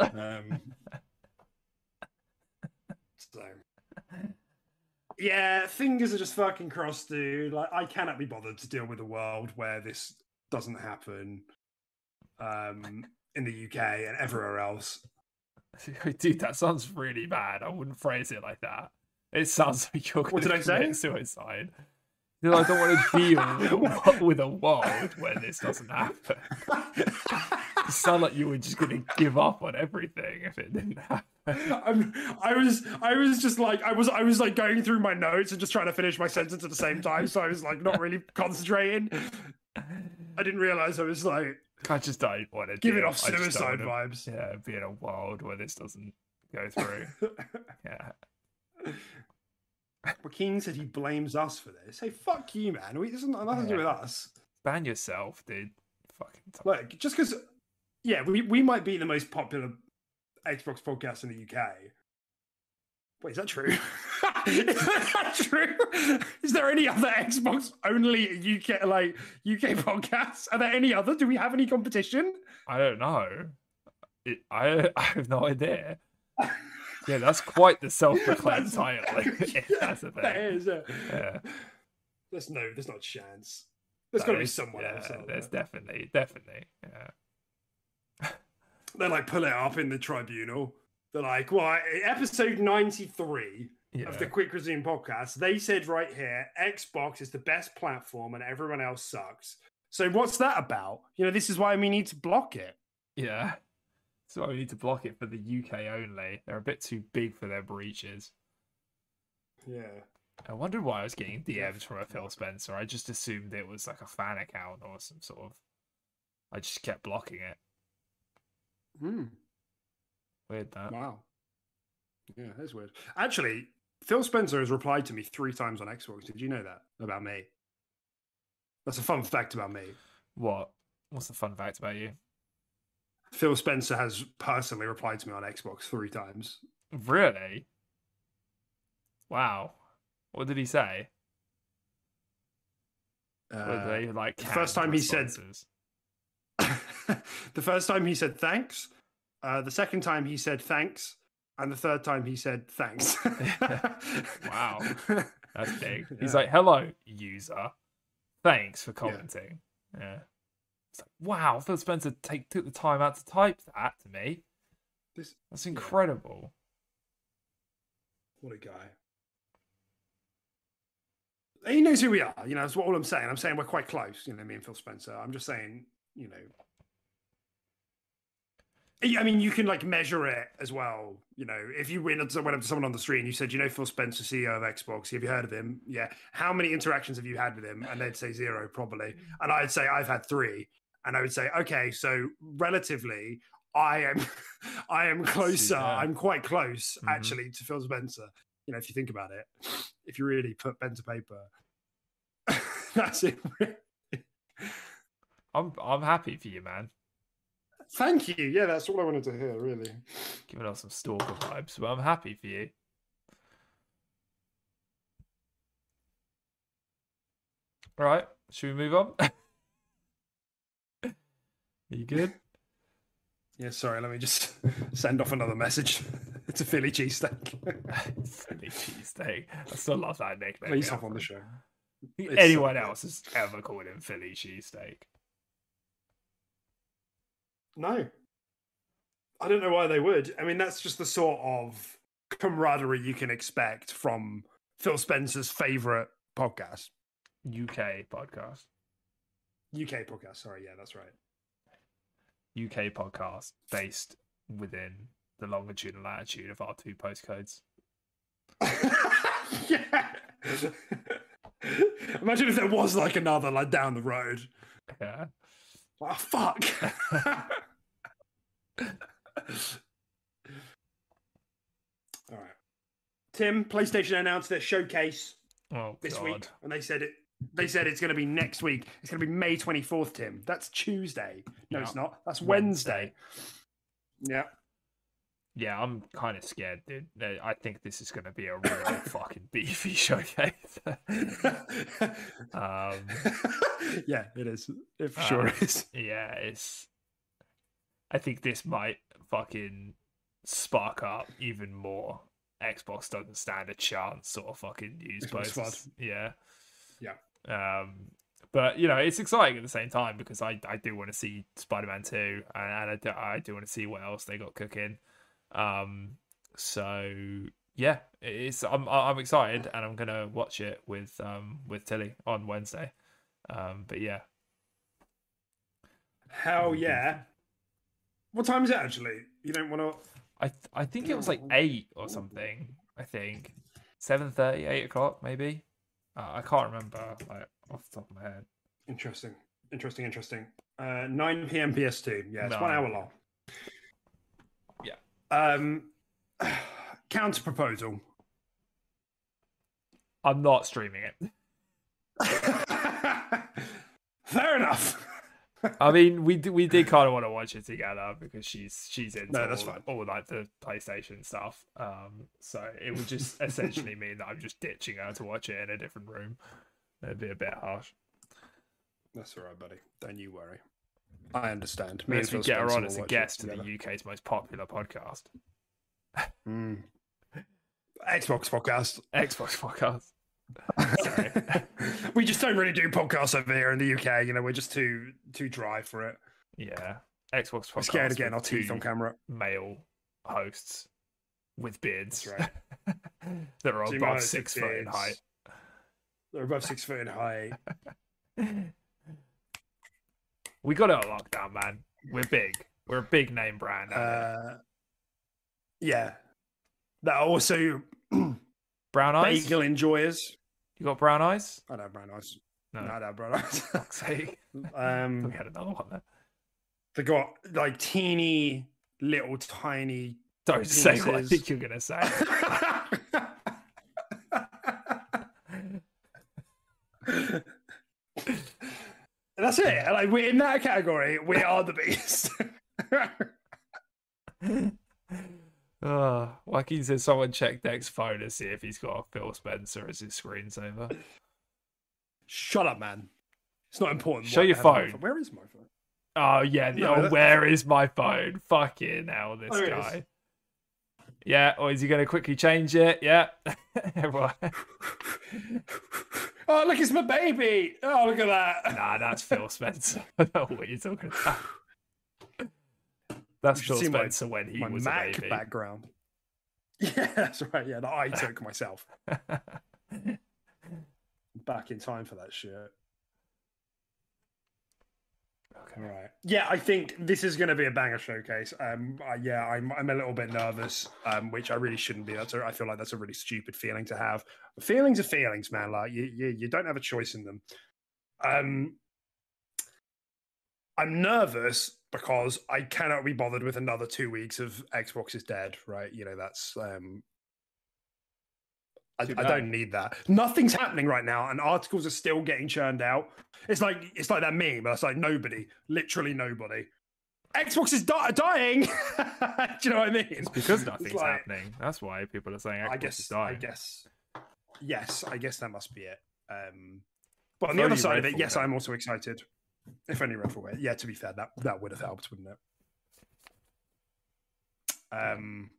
Um, so, yeah, fingers are just fucking crossed, dude. Like, I cannot be bothered to deal with a world where this doesn't happen um, in the UK and everywhere else. Dude, that sounds really bad. I wouldn't phrase it like that. It sounds like you're going to I say? commit suicide. I don't want to deal with a world where this doesn't happen. You sound like you were just going to give up on everything if it didn't happen. I'm, I was, I was just like, I was, I was like going through my notes and just trying to finish my sentence at the same time. So I was like, not really concentrating. I didn't realize I was like I just don't want to giving deal. off I just don't suicide vibes. Yeah, be in a world where this doesn't go through. yeah. Joaquin said he blames us for this. Hey, fuck you, man. We, this has nothing to do with us. Ban yourself, dude. Fucking Look, just because, yeah, we, we might be the most popular Xbox podcast in the UK. Wait, is that true? is that true? Is there any other Xbox only UK like UK podcasts? Are there any other? Do we have any competition? I don't know. It, I I have no idea. Yeah, that's quite the self-proclaimed title. that's That is. Uh, Yeah, There's no. There's not a chance. There's That got to be someone yeah, else. There's there. definitely, definitely. Yeah. They like pull it up in the tribunal. They're like, well, episode 93 Yeah. of the Quick Resume podcast, they said right here, Xbox is the best platform and everyone else sucks. So what's that about? You know, this is why we need to block it. Yeah. So we need to block it for the UK only. They're a bit too big for their breaches. Yeah. I wondered why I was getting DMs from a Phil Spencer. I just assumed it was like a fan account or some sort of. I just kept blocking it. Hmm. Weird that. Wow. Yeah, that's weird. Actually, Phil Spencer has replied to me three times on Xbox. Did you know that about me? That's a fun fact about me. What? What's the fun fact about you? Phil Spencer has personally replied to me on Xbox three times. Really? Wow. What did he say? Uh, they like the first time he said- the first time he said thanks. Uh, the second time he said thanks. And the third time he said thanks. Wow. That's big. He's Yeah. like, "Hello, user. Thanks for commenting." Yeah. It's like, wow, Phil Spencer take took the time out to type that to me. This, That's incredible. what a guy. He knows who we are. You know, that's what all I'm saying. I'm saying we're quite close, you know, me and Phil Spencer. I'm just saying, you know. I mean, you can like measure it as well. You know, if you went up to, went up to someone on the street and you said, "You know, Phil Spencer, CEO of Xbox. Have you heard of him? Yeah. How many interactions have you had with him?" And they'd say zero, probably. And I'd say I've had three. And I would say, okay, so relatively, I am, I am closer. Yeah. I'm quite close Mhm. actually to Phil Spencer. You know, if you think about it, if you really put pen to paper, that's it. I'm I'm happy for you, man. Thank you. Yeah, that's all I wanted to hear. Really. Giving off some stalker vibes, but I'm happy for you. All right, should we move on? Are you good? Yeah, sorry. Let me just send off another message. It's a Philly cheesesteak. Philly cheesesteak. I still love that nickname. Please hop on the show. It's Anyone good. else has ever called him Philly cheesesteak? No. I don't know why they would. I mean, that's just the sort of camaraderie you can expect from Phil Spencer's favorite podcast. UK podcast. UK podcast. Sorry. Yeah, that's right. UK podcast based within the longitude and latitude of our two postcodes. yeah. Imagine if there was like another like down the road. Yeah. Oh fuck. All right. Tim, PlayStation announced their showcase Oh this God. week, and they said it. They said it's going to be next week. It's going to be May twenty fourth. Tim, that's Tuesday. No, Yeah. it's not. That's Wednesday. Wednesday. Yeah. yeah, I'm kind of scared, dude. I think this is going to be a real fucking beefy showcase. um, yeah, it is. It for sure um, is. yeah, it's. I think this might fucking spark up even more. Xbox doesn't stand a chance, sort of fucking news posts. Yeah. Yeah. Um, but you know, it's exciting at the same time because I, I do want to see Spider Man two, and, and I do, I do want to see what else they got cooking. Um, so yeah, it's I'm I'm excited, and I'm gonna watch it with um with Tilly on Wednesday. Um, but yeah, Hell yeah. What time is it actually? You don't want to. I th- I think it was like eight or something. I think 7.30, 8 o'clock maybe. Uh, I can't remember like off the top of my head. Interesting. Interesting. Interesting. Uh, 9 p.m. PS2. Yeah, it's one hour long. Yeah. Um, counter proposal. I'm not streaming it. Fair enough. I mean, we we did kind of want to watch it together because she's she's into No, that's all, fine. all like the PlayStation stuff. Um, so it would just essentially mean that I'm just ditching her to watch it in a different room. It'd be a bit harsh. That's all right, buddy. Don't you worry. I understand. Me Unless we get her on as a guest to the. UK's most popular podcast, Mm. Xbox podcast. Xbox podcast. Sorry. we just don't really do podcasts over here in the UK. You know, we're just too too dry for it. Yeah, Xbox podcast. We're scared of getting our teeth on camera. Male hosts with beards That's right. that are above six foot in height. They're above six foot in height. We got it on lockdown, man. We're big. We're a big name brand. Uh, yeah. That also brown eyes. bagel enjoyers. You got brown eyes? I don't have brown eyes. No. No, I don't have brown eyes. Fuck's sake. um, we had another one there. they got like teeny, little, tiny. Don't say what I think you're gonna say. That's it. Like we're in that category. We are the beast. Uh, Joaquin says someone check Deck's phone to see if he's got Phil Spencer as his screensaver. Shut up, man. It's not important. Show what your I have on my phone. Where is my phone? Oh yeah, the, No, oh, where is my phone? Fucking hell, this is. guy. Yeah, or is he gonna quickly change it? Yeah. Everyone- Oh, look, it's my baby. Oh, look at that. nah, that's Phil Spencer. I don't know what you're talking about. That's Phil see my- Spencer when he was Mac a baby. background. Yeah, that's right. Yeah, that I took myself back in time for that shit. Okay. Right. Yeah, I think this is going to be a banger showcase. Um, I, yeah, I'm, I'm a little bit nervous, um, which I really shouldn't be. That's a, I feel like that's a really stupid feeling to have. Feelings are feelings, man. Like you, you, you don't have a choice in them. Um, I'm nervous because I cannot be bothered with another two weeks of Xbox is dead. Right? You know that's. Um, I, I don't need that. Nothing's happening right now, and articles are still getting churned out. It's like it's like that meme. But it's like nobody, literally nobody. Xbox is di- dying. Do you know what I mean? It's because nothing's like- happening. That's why people are saying Xbox I is guess. I dying. guess. Yes, I guess that must be it. Um, but on the other side of it, yes. I'm also excited. If only Redfall were. Yeah, to be fair, that that would have helped, wouldn't it? Um.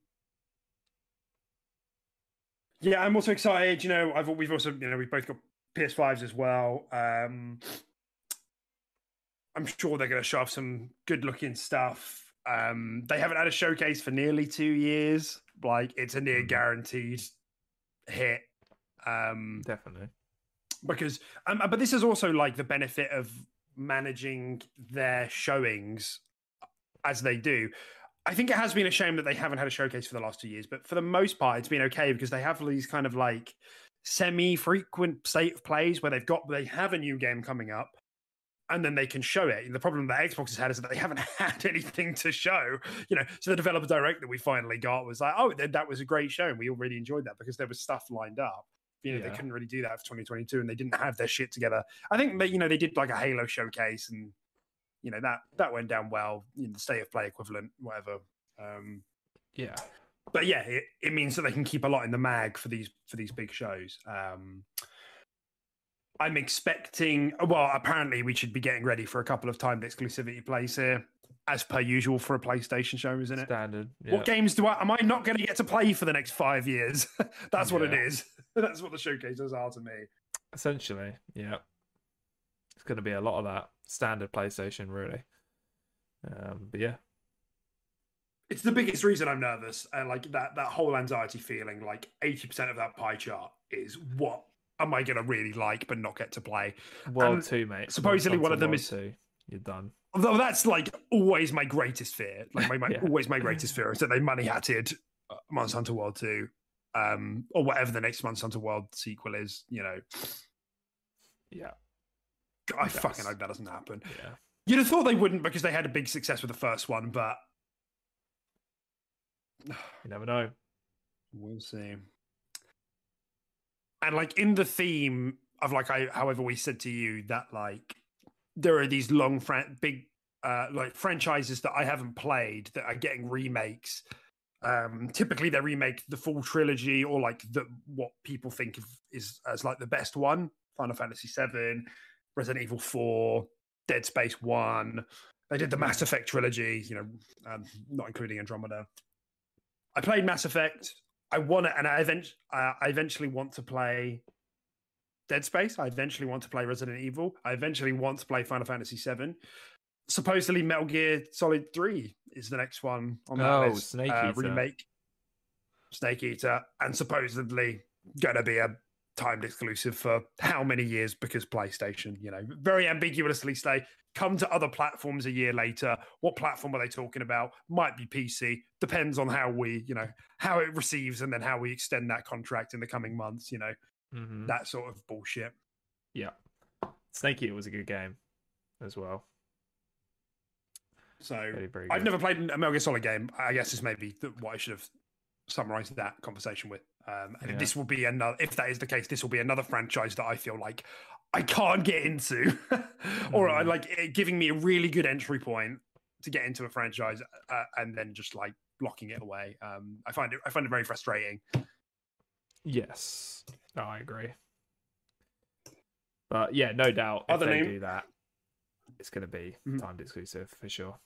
Yeah, I'm also excited. You know, I've we've also you know we've both got PS5s as well. Um, I'm sure they're going to show off some good looking stuff. Um, they haven't had a showcase for nearly two years. Like it's a near guaranteed hit. Um, Definitely. because um, but this is also like the benefit of managing their showings as they do i think it has been a shame that they haven't had a showcase for the last two years but for the most part it's been okay because they have these kind of like semi-frequent state of plays where they've got they have a new game coming up and then they can show it. The problem that Xbox has had is that they haven't had anything to show. You know, so the developer direct that we finally got was like, oh, that was a great show, and we all really enjoyed that because there was stuff lined up. You know, Yeah. they couldn't really do that for 2022, and they didn't have their shit together. I think that you know they did like a Halo showcase, and you know that that went down well. You know, the state of play equivalent, whatever. Um, Yeah. but yeah, it, it means that they can keep a lot in the mag for these for these big shows. Um, I'm expecting. Well, apparently we should be getting ready for a couple of timed exclusivity plays here, as per usual for a PlayStation show, isn't it? Standard. Yeah. What games do I? Am I not going to get to play for the next five years? That's what it is. That's what the showcases are to me. Essentially, yeah. It's going to be a lot of that standard PlayStation, really. Um, but yeah, It's the biggest reason I'm nervous. And like that that whole anxiety feeling, like 80% of that pie chart is what am I going to really like but not get to play? World And Two, mate. supposedly one of them World is- Two, you're done. Although that's like always my greatest fear. Like my, my Yeah. always my greatest fear is that they money hatted uh, Monster Hunter World 2 um, or whatever the next Monster Hunter World sequel is. You know, Yeah, I Yes. fucking hope that doesn't happen. yeah. You'd have thought they wouldn't because they had a big success with the first one, but You never know. we'll see. And like in the theme of like I, however we said to you that like there are these long fran- big uh like franchises that I haven't played that are getting remakes. Um typically they remake the full trilogy or like the what people think of is as like the best one. Final Fantasy 7, Resident Evil 4, Dead Space 1. They did the Mass Effect trilogy, you know, um, not including Andromeda. I played Mass Effect. I want it, and I, event- uh, I eventually want to play Dead Space. I eventually want to play Resident Evil. I eventually want to play Final Fantasy VII. Supposedly, Metal Gear Solid Three is the next one on that Oh, list. Snake uh, Eater. remake. Snake Eater, and supposedly going to be a timed exclusive for how many years? Because PlayStation, you know, very ambiguously say come to other platforms a year later. What platform are they talking about? Might be PC. Depends on how we, you know, how it receives and then how we extend that contract in the coming months. You know, hmm that sort of bullshit. Yeah. Snake Eater was a good game as well. So Very, very I've never played a Metal Gear Solid game. I guess is maybe what I should have summarized that conversation with. Um, and Yeah. this will be another. If that is the case, this will be another franchise that I feel like I can't get into, or I Mm. like it giving me a really good entry point to get into a franchise, uh, and then just like blocking it away. Um, I find it. I find it very frustrating. Yes. No, I agree. But yeah, no doubt if Other they name- do that, it's going to be Mhm. timed exclusive for sure.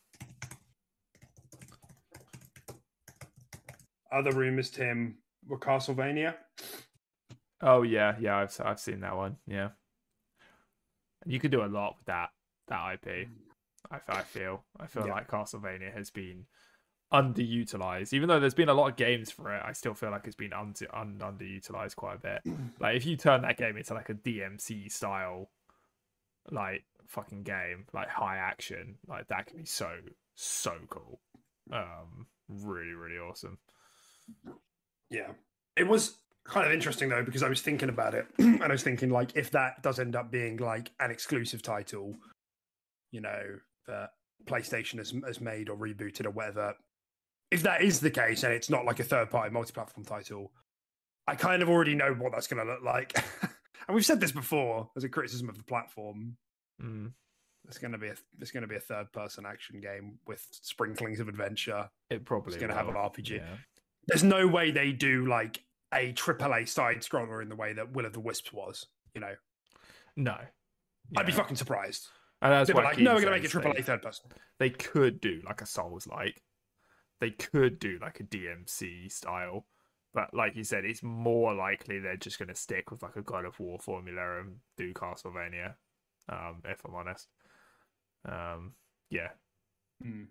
Other rumors, Tim, were Castlevania. Oh yeah, yeah, I've I've seen that one. Yeah, you could do a lot with that that IP. I, I feel I feel Yeah. like Castlevania has been underutilized. Even though there's been a lot of games for it, I still feel like it's been un- un- underutilized quite a bit. Like if you turn that game into like a DMC style, like fucking game, like high action, like that could be so so cool. Um, really really awesome. Yeah. It was kind of interesting though because I was thinking about it and I was thinking like if that does end up being like an exclusive title, you know, that PlayStation has, has made or rebooted or whatever. If that is the case and it's not like a third party multi platform title, I kind of already know what that's going to look like. and we've said this before as a criticism of the platform. Mm, It's going to be a it's going to be a third person action game with sprinklings of adventure. it probably gonna have an RPG. Yeah. there's no way they do like a AAA side scroller in the way that Will of the Wisps was. You know, No. I'd be fucking surprised. And that's They'd like, no, we're gonna make it says AAA third person. they could do like a Souls like. They could do like a DMC style. But like you said, it's more likely they're just gonna stick with like a God of War formula and do Castlevania. Um, if I'm honest. Um, yeah. Hmm.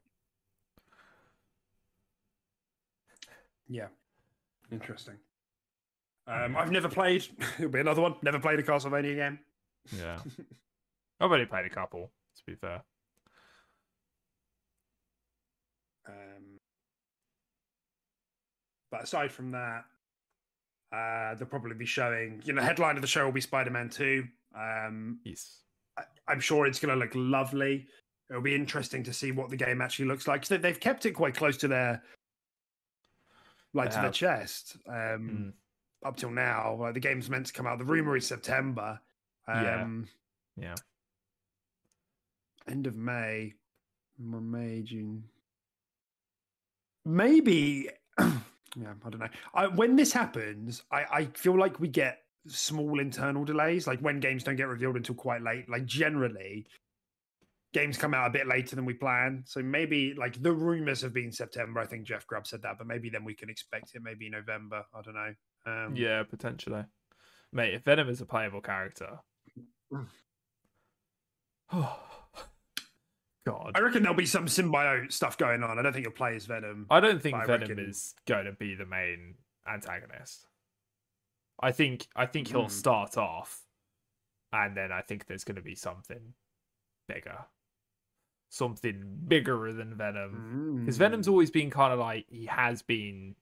Yeah, interesting. Um, I've never played. It'll be another one. Never played a Castlevania game. Yeah. I've only played a couple, to be fair. Um, but aside from that, uh, they'll probably be showing. You know, the headline of the show will be Spider-Man Two. Um, Yes. I, I'm sure it's going to look lovely. It'll be interesting to see what the game actually looks like. they, they've kept it quite close to their, like They to their chest. Um, Mm. Up till now, like the game's meant to come out. The rumor is September. Yeah. Um, Yeah. end of May, May, June. Maybe yeah, I don't know. I, when this happens, I, I feel like we get small internal delays, like when games don't get revealed until quite late. Like generally, games come out a bit later than we plan. So maybe like the rumors have been September. I think Jeff Grubb said that, but maybe then we can expect it maybe November. I don't know. Um, Yeah, potentially. Mate, if Venom is a playable character. God. I reckon there'll be some symbiote stuff going on. I don't think you'll play as Venom. I don't think Venom reckon- is going to be the main antagonist. I think I think he'll Hmm. start off, and then I think there's going to be something bigger, something bigger than Venom. Because Venom's Mm. always been kind of like he has been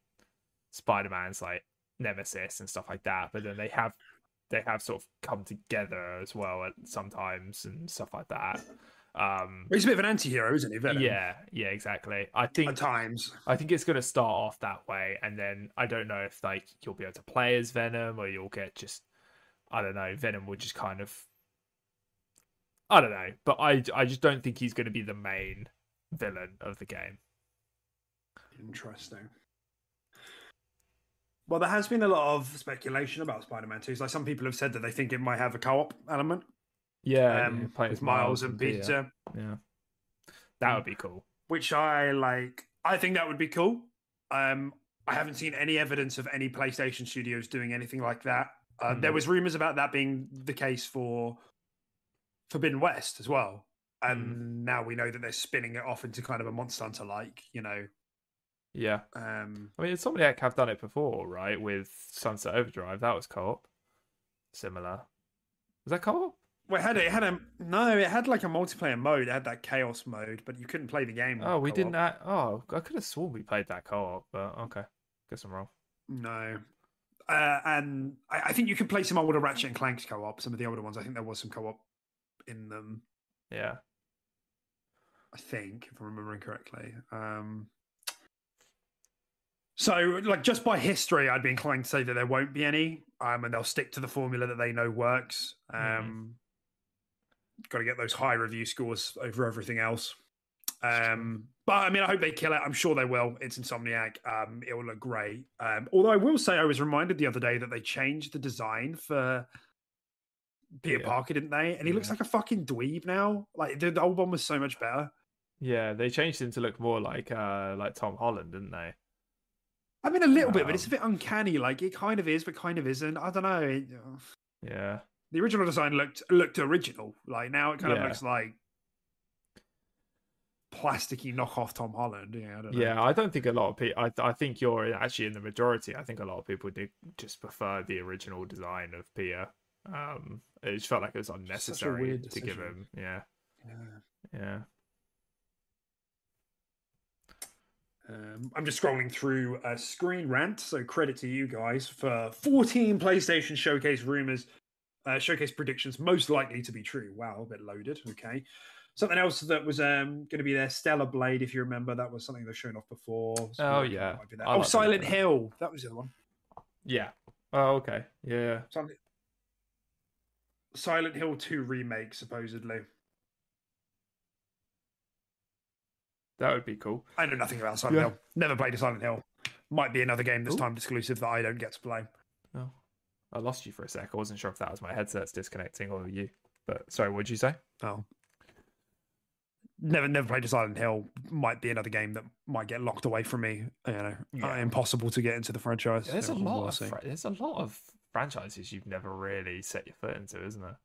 Spider Man's like nemesis and stuff like that, but then they have they have sort of come together as well at sometimes and stuff like that. Um, He's a bit of an anti-hero, isn't he? Venom. yeah, yeah, exactly. I think At times. I think it's going to start off that way, and then I don't know if like you'll be able to play as Venom, or you'll get just I don't know. Venom will just kind of I don't know, but I I just don't think he's going to be the main villain of the game. Interesting. Well, there has been a lot of speculation about Spider-Man 2. Like some people have said that they think it might have a co-op element Yeah, um, play with Miles and Peter. Peter, Yeah, that would be cool. which I like. I think that would be cool. Um, I haven't seen any evidence of any PlayStation studios doing anything like that. Uh, There Mhm. was rumors about that being the case for Forbidden West as well, and now we know that they're spinning it off into kind of a Monster Hunter like, you know. Yeah, Um, I mean, Insomniac have done it before, right? With Sunset Overdrive, that was co-op. Similar. Was that co-op? Well, it had it had a no, it had like a multiplayer mode. It had that chaos mode, but you couldn't play the game. Oh, we co-op. didn't. Act... Oh, I could have sworn we played that co-op, but okay, guess I'm wrong. No, uh, and I, I think you could play some older Ratchet and Clank co-op. Some of the older ones, I think there was some co-op in them. Yeah. I think, if I'm remembering correctly. Um, so, like, just by history, I'd be inclined to say that there won't be any, um, and they'll stick to the formula that they know works. Um, Got to get those high review scores over everything else. Um, but I mean, I hope they kill it. I'm sure they will. It's Insomniac. Um, it will look great. Um, although I will say, I was reminded the other day that they changed the design for Peter Yeah. Parker, didn't they? And he looks like a fucking dweeb now. Like the, the old one was so much better. Yeah, they changed him to look more like uh like Tom Holland, didn't they? I mean, a little bit, but it's a Um, bit uncanny. Like it kind of is, but kind of isn't. I don't know. It- Yeah. The original design looked looked original. Like now, it kind of looks like plasticky knockoff Tom Holland. Yeah, I don't know. Yeah, I don't think a lot of people. I I think you're actually in the majority. I think a lot of people did just prefer the original design of Pia. Um, it just felt like it was unnecessary to give him. Yeah, Yeah. yeah. Um, I'm just scrolling through a screen rant, so credit to you guys for 14 PlayStation Showcase rumors, uh, showcase predictions most likely to be true. Wow, a bit loaded. Okay. Something else that was um, going to be there, Stellar Blade, if you remember, that was something they've shown off before. So Oh, yeah. might be there. Oh, Silent Blade. Hill. That was the other one. Yeah. Oh, okay. Yeah. Silent, Silent Hill 2 remake, supposedly. That would be cool. I know nothing about Silent Yeah. Hill. Never played a Silent Hill. Might be another game this Ooh. timed exclusive that I don't get to play. Oh, I lost you for a sec. I wasn't sure if that was my headset's disconnecting or you. But sorry, what did you say? Oh. Never, never played a Silent Hill. Might be another game that might get locked away from me. You know, uh, impossible to get into the franchise. There's a lot of fra- there's a lot of franchises you've never really set your foot into, isn't there?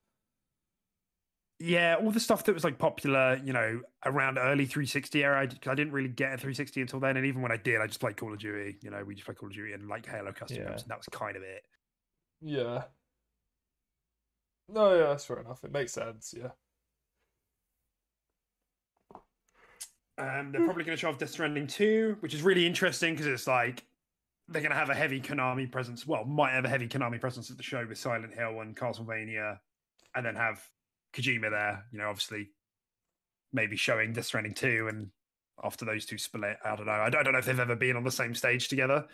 Yeah, all the stuff that was like popular, you know, around early 360 era. I didn't really get a 360 until then, and even when I did, I just played Call of Duty. You know, we just played Call of Duty and like Halo custom Yeah. and that was kind of it. Yeah. No, yeah, that's fair enough. It makes sense. Yeah. Um, they're probably going to show off Death Stranding 2, which is really interesting because it's like they're going to have a heavy Konami presence. Well, might have a heavy Konami presence at the show with Silent Hill and Castlevania, and then have Kojima there. You know, obviously, maybe showing Death Stranding 2, and after those two split, I don't know. I don't, I don't know if they've ever been on the same stage together.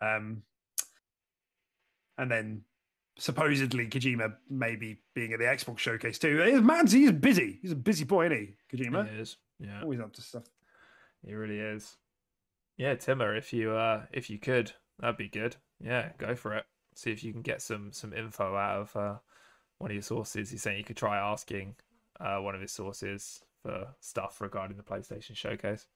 Um, and then supposedly Kojima maybe being at the Xbox showcase too. Man, he's busy. He's a busy boy, isn't he? Kojima. is. Yeah. Always up to stuff. He really is. Yeah, Timmer, if you uh if you could, that'd be good. Yeah, go for it. See if you can get some some info out of uh, one of your sources. He's saying you could try asking uh, one of his sources for stuff regarding the PlayStation Showcase.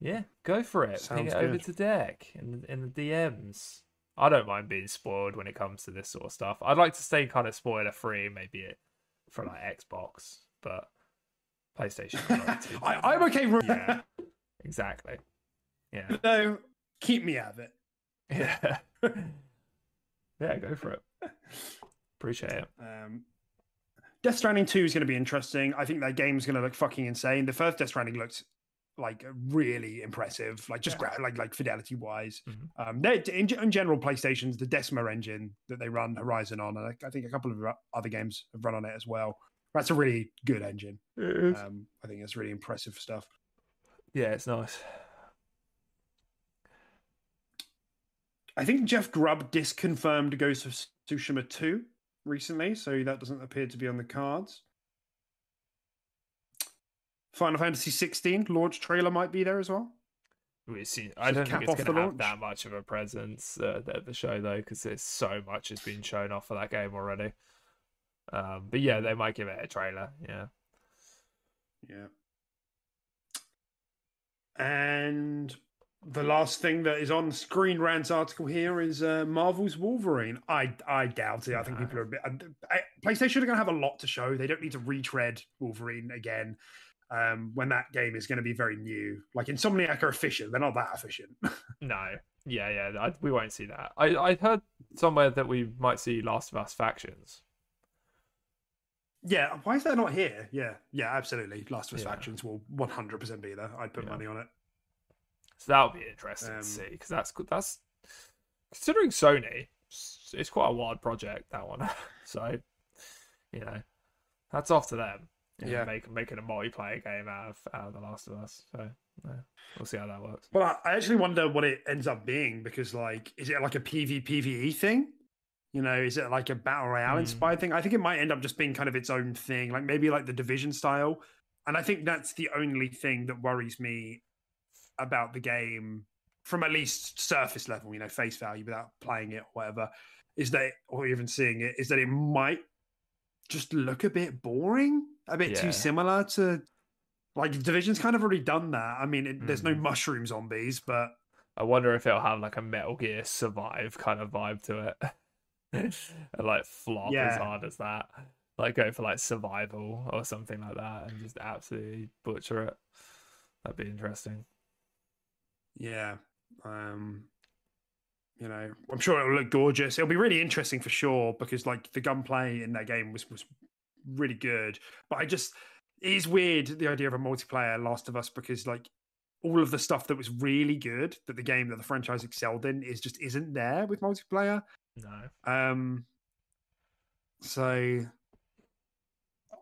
Yeah, go for it. Sounds Ping it over to Deck in in the DMs. I don't mind being spoiled when it comes to this sort of stuff. I'd like to stay kind of spoiler free, maybe it for like Xbox, but PlayStation. is not too I. I'm okay. With... Yeah, exactly. Yeah, no, keep me out of it. yeah, yeah. Go for it. Appreciate it. Um, Death Stranding 2 is going to be interesting. I think that game is going to look fucking insane. The first Death Stranding looked like really impressive, like just gra- like like fidelity wise. Mhm. Um, they in, in general, PlayStation's the Decima engine that they run Horizon on, and I, I think a couple of other games have run on it as well. That's a really good engine. Um, I think it's really impressive stuff. Yeah, it's nice. I think Jeff Grubb disconfirmed Ghost of Tsushima 2 recently, so that doesn't appear to be on the cards. Final Fantasy 16 launch trailer might be there as well. We see. I don't think it's going to have launch. that much of a presence uh, at the show though, because there's so much has been shown off for that game already. Um, but yeah, they might give it a trailer. Yeah. Yeah. And the last thing that is on Screen Rant's article here is uh, Marvel's Wolverine. I I doubt it. I think No. people are a bit. I, PlayStation are going to have a lot to show. They don't need to retread Wolverine again. Um, when that game is going to be very new, like Insomniac are efficient, they're not that efficient. No. Yeah, yeah. I, we won't see that. I I heard somewhere that we might see Last of Us factions. yeah, why is that not here? Yeah, yeah, absolutely. Last of Us Yeah. factions will 100% be there. I'd put Yeah. money on it. So that'll be interesting Um, to see because that's that's considering Sony, it's, it's quite a wild project that one. so, you know, that's off to them. You know, Yeah. make, making a multiplayer game out of out of The Last of Us. So yeah, we'll see how that works. Well, I I actually wonder what it ends up being because, like, is it like a PvPvE thing? You know, is it like a battle royale Hmm. inspired thing? I think it might end up just being kind of its own thing, like maybe like the division style. And I think that's the only thing that worries me about the game from at least surface level, you know, face value without playing it or whatever, is that, or even seeing it, is that it might just look a bit boring, a bit Yeah. too similar to like Division's kind of already done that. I mean, it, there's no Mm. mushroom zombies, but I wonder if it'll have like a Metal Gear Survive kind of vibe to it, and like flop as hard as that. Like go for like survival or something like that, and just absolutely butcher it. That'd be interesting. yeah, um, you know, I'm sure it'll look gorgeous. It'll be really interesting for sure because like the gunplay in that game was was really good. But I just it is weird the idea of a multiplayer Last of Us because like all of the stuff that was really good that the game that the franchise excelled in is just isn't there with multiplayer. No. Um, so,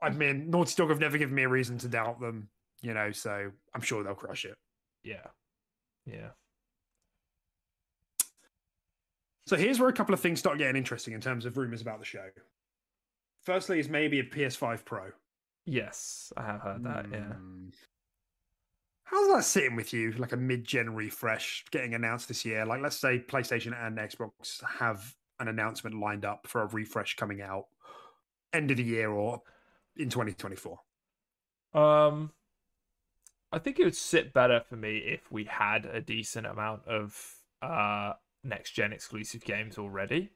I mean, Naughty Dog have never given me a reason to doubt them, you know. So I'm sure they'll crush it. Yeah. Yeah. So here's where a couple of things start getting interesting in terms of rumors about the show. Firstly, is maybe a PS5 Pro. Yes, I have heard that. Yeah. Hmm. How's that sitting with you? Like a mid-gen refresh getting announced this year? Like, let's say PlayStation and Xbox have an announcement lined up for a refresh coming out end of the year or in 2024. Um, I think it would sit better for me if we had a decent amount of uh next gen exclusive games already.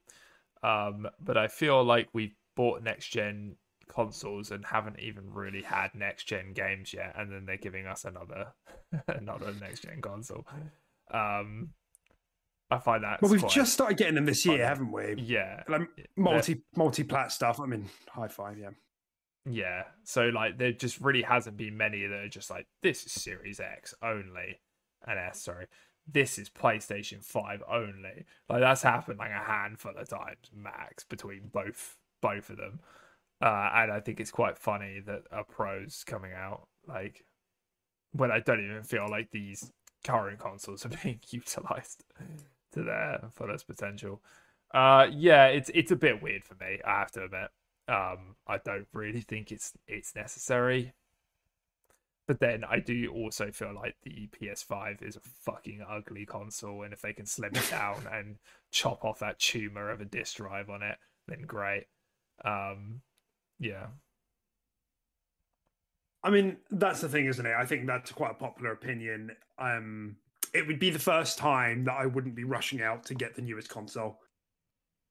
Um, but I feel like we've bought next gen consoles and haven't even really had next gen games yet, and then they're giving us another another next gen console. Um, I find that. But we've just started getting them this year, haven't we? yeah Like multi multi plat stuff. I mean, high five, yeah. Yeah. So like there just really hasn't been many that are just like this is Series X only and S, sorry. This is PlayStation 5 only. Like that's happened like a handful of times max between both both of them. Uh and I think it's quite funny that a pro's coming out like when I don't even feel like these current consoles are being utilized to their fullest potential. Uh yeah, it's it's a bit weird for me, I have to admit. Um, I don't really think it's it's necessary. But then I do also feel like the PS5 is a fucking ugly console, and if they can slim it down and chop off that tumor of a disk drive on it, then great. Um, yeah, I mean, that's the thing, isn't it? I think that's quite a popular opinion. Um, it would be the first time that I wouldn't be rushing out to get the newest console.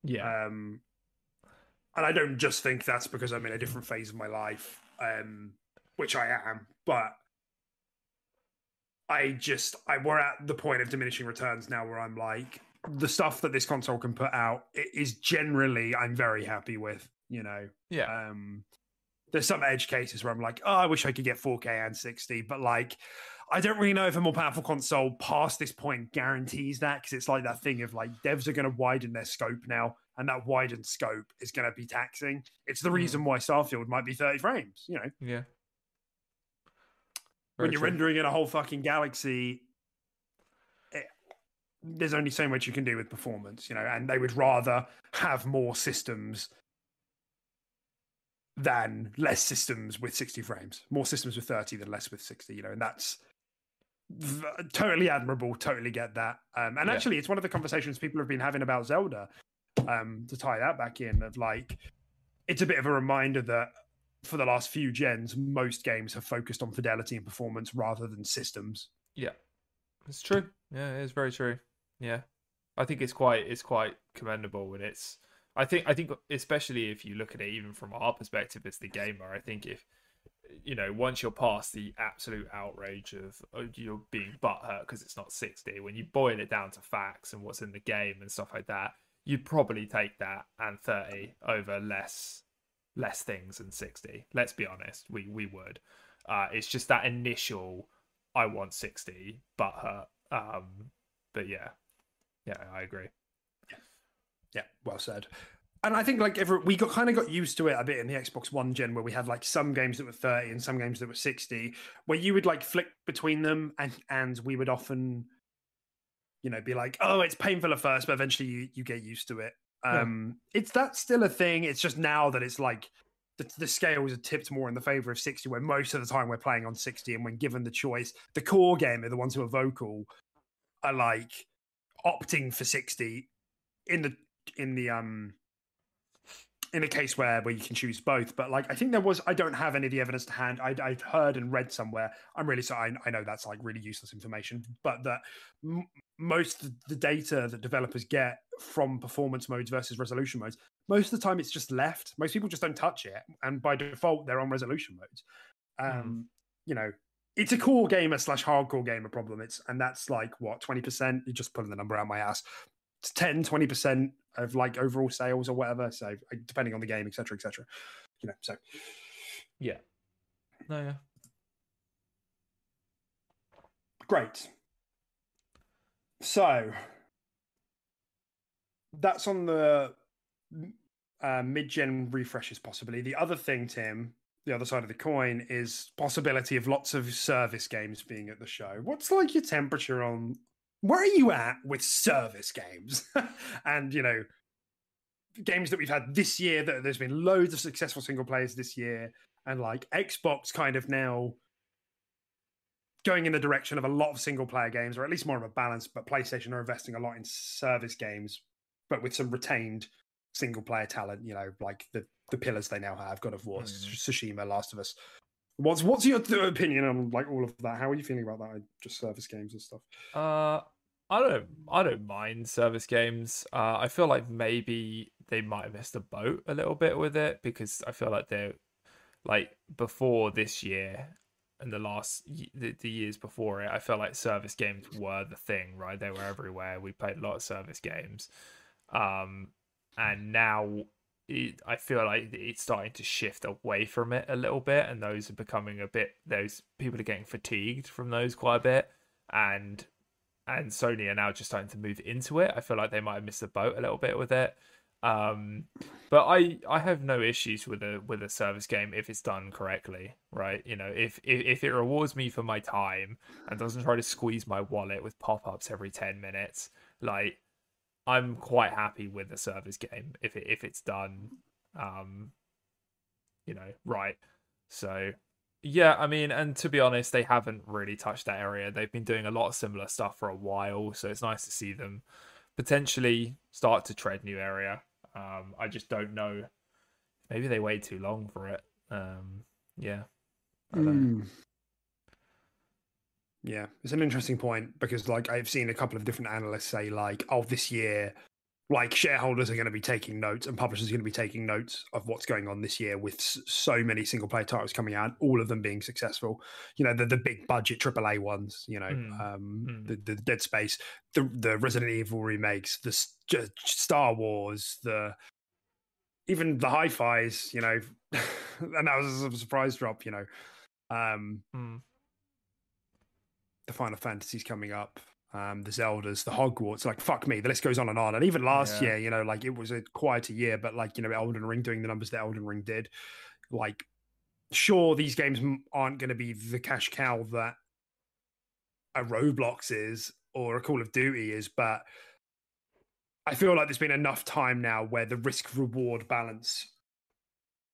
yeah, Um, and I don't just think that's because I'm in a different phase of my life, um, which I am, but I just I we're at the point of diminishing returns now where I'm like the stuff that this console can put out is generally I'm very happy with, you know. yeah, Um, there's some edge cases where I'm like, oh, I wish I could get 4K and 60, but like, I don't really know if a more powerful console past this point guarantees that because it's like that thing of like devs are going to widen their scope now, and that widened scope is going to be taxing. It's the Hmm. reason why Starfield might be 30 frames. You know, yeah. when you're true. rendering in a whole fucking galaxy, it, there's only so much you can do with performance, you know, and they would rather have more systems than less systems with 60 frames, more systems with 30 than less with 60, you know, and that's totally admirable, totally get that. Um, and Yeah. actually, it's one of the conversations people have been having about Zelda um, to tie that back in of like, it's a bit of a reminder that for the last few gens, most games have focused on fidelity and performance rather than systems. Yeah, it's true. Yeah, it's very true. Yeah, I think it's quite it's quite commendable, and it's I think I think especially if you look at it even from our perspective as the gamer, I think if you know once you're past the absolute outrage of, of you're being butthurt because it's not 60, when you boil it down to facts and what's in the game and stuff like that, you'd probably take that and 30 over less less things than 60. Let's be honest, we we would. Uh, it's just that initial I want 60, but her. Um, but yeah, yeah, I agree. Yeah, well said. And I think like every, we got kind of got used to it a bit in the Xbox One gen where we had like some games that were 30 and some games that were 60, where you would like flick between them and and we would often, you know, be like, oh, it's painful at first, but eventually you, you get used to it. Yeah. Um it's that's still a thing. It's just now that it's like the, the scales are tipped more in the favor of 60, where most of the time we're playing on 60, and when given the choice, the core gamer, the ones who are vocal, are like opting for 60 in the in the um in a case where where you can choose both but like i think there was i don't have any of the evidence to hand. I i've heard and read somewhere. I'm really sorry. I, I know that's like really useless information but that m- most of the data that developers get from performance modes versus resolution modes most of the time it's just left. Most people just don't touch it and by default they're on resolution modes. Um you know it's a core gamer slash hardcore gamer problem. It's and that's like what 20% you're just pulling the number out my ass. It's 10 20% of like overall sales or whatever so depending on the game etc etc you know so. Yeah. No, yeah. great. So that's on the uh, mid-gen refreshes possibly. The other thing tim the other side of the coin is possibility of lots of service games being at the show. What's like your temperature on where are you at with service games and you know games that we've had this year that there's been loads of successful single players this year and like xbox kind of now going in the direction of a lot of single player games or at least more of a balance but playstation are investing a lot in service games but with some retained single player talent you know like the the pillars they now have god of war Mhm. tsushima last of us what's what's your opinion on like all of that how are you feeling about that just service games and stuff Uh, I don't, I don't mind service games. Uh, I feel like maybe they might have missed the boat a little bit with it because I feel like they're like before this year and the last the, the years before it. I feel like service games were the thing, right? They were everywhere. We played a lot of service games, um, and now it, I feel like it's starting to shift away from it a little bit, and those are becoming a bit. Those people are getting fatigued from those quite a bit, and and Sony are now just starting to move into it. I feel like they might have missed the boat a little bit with it. Um, but I I have no issues with a with a service game if it's done correctly, right? You know, if if, if it rewards me for my time and doesn't try to squeeze my wallet with pop ups every ten minutes, like I'm quite happy with a service game if it if it's done, um, you know, right. So Yeah, I mean, and to be honest, they haven't really touched that area. They've been doing a lot of similar stuff for a while, so it's nice to see them potentially start to tread new area. Um, I just don't know. Maybe they wait too long for it. Um, yeah. Mm. Yeah, it's an interesting point because, like, I've seen a couple of different analysts say, like, oh, this year, like, shareholders are going to be taking notes and publishers are going to be taking notes of what's going on this year with s- so many single player titles coming out, all of them being successful. You know, the, the big budget AAA ones, you know, Mm. um, Mm. The, the Dead Space, the, the Resident Evil remakes, the S- J- Star Wars, the even the hi fis, you know, and that was a surprise drop, you know. Um, Mm. The Final Fantasies coming up, um, the Zeldas, the Hogwarts, like fuck me, the list goes on and on. And even last Yeah. year, you know, like it was a quieter year, but like you know, Elden Ring doing the numbers that Elden Ring did, like sure these games aren't going to be the cash cow that a Roblox is or a Call of Duty is, but I feel like there's been enough time now where the risk reward balance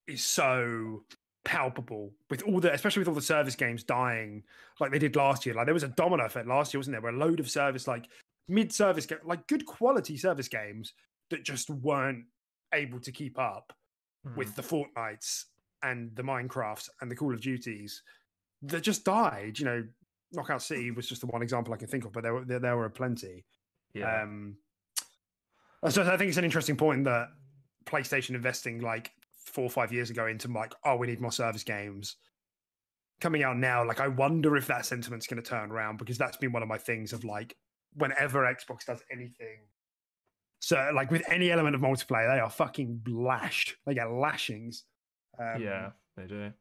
is so palpable with all the especially with all the service games dying like they did last year like there was a domino effect last year wasn't there where a load of service like mid-service ga- like good quality service games that just weren't able to keep up Mm. with the Fortnites and the Minecrafts and the Call of Duties that just died. You know, Knockout City was just the one example I can think of, but there were there, there were plenty. yeah. Um, so I think it's an interesting point that PlayStation investing like four or five years ago into like, oh, we need more service games. Coming out now, like I wonder if that sentiment's going to turn around because that's been one of my things of like whenever Xbox does anything. So like with any element of multiplayer, they are fucking lashed. They get lashings. Um, yeah, they do.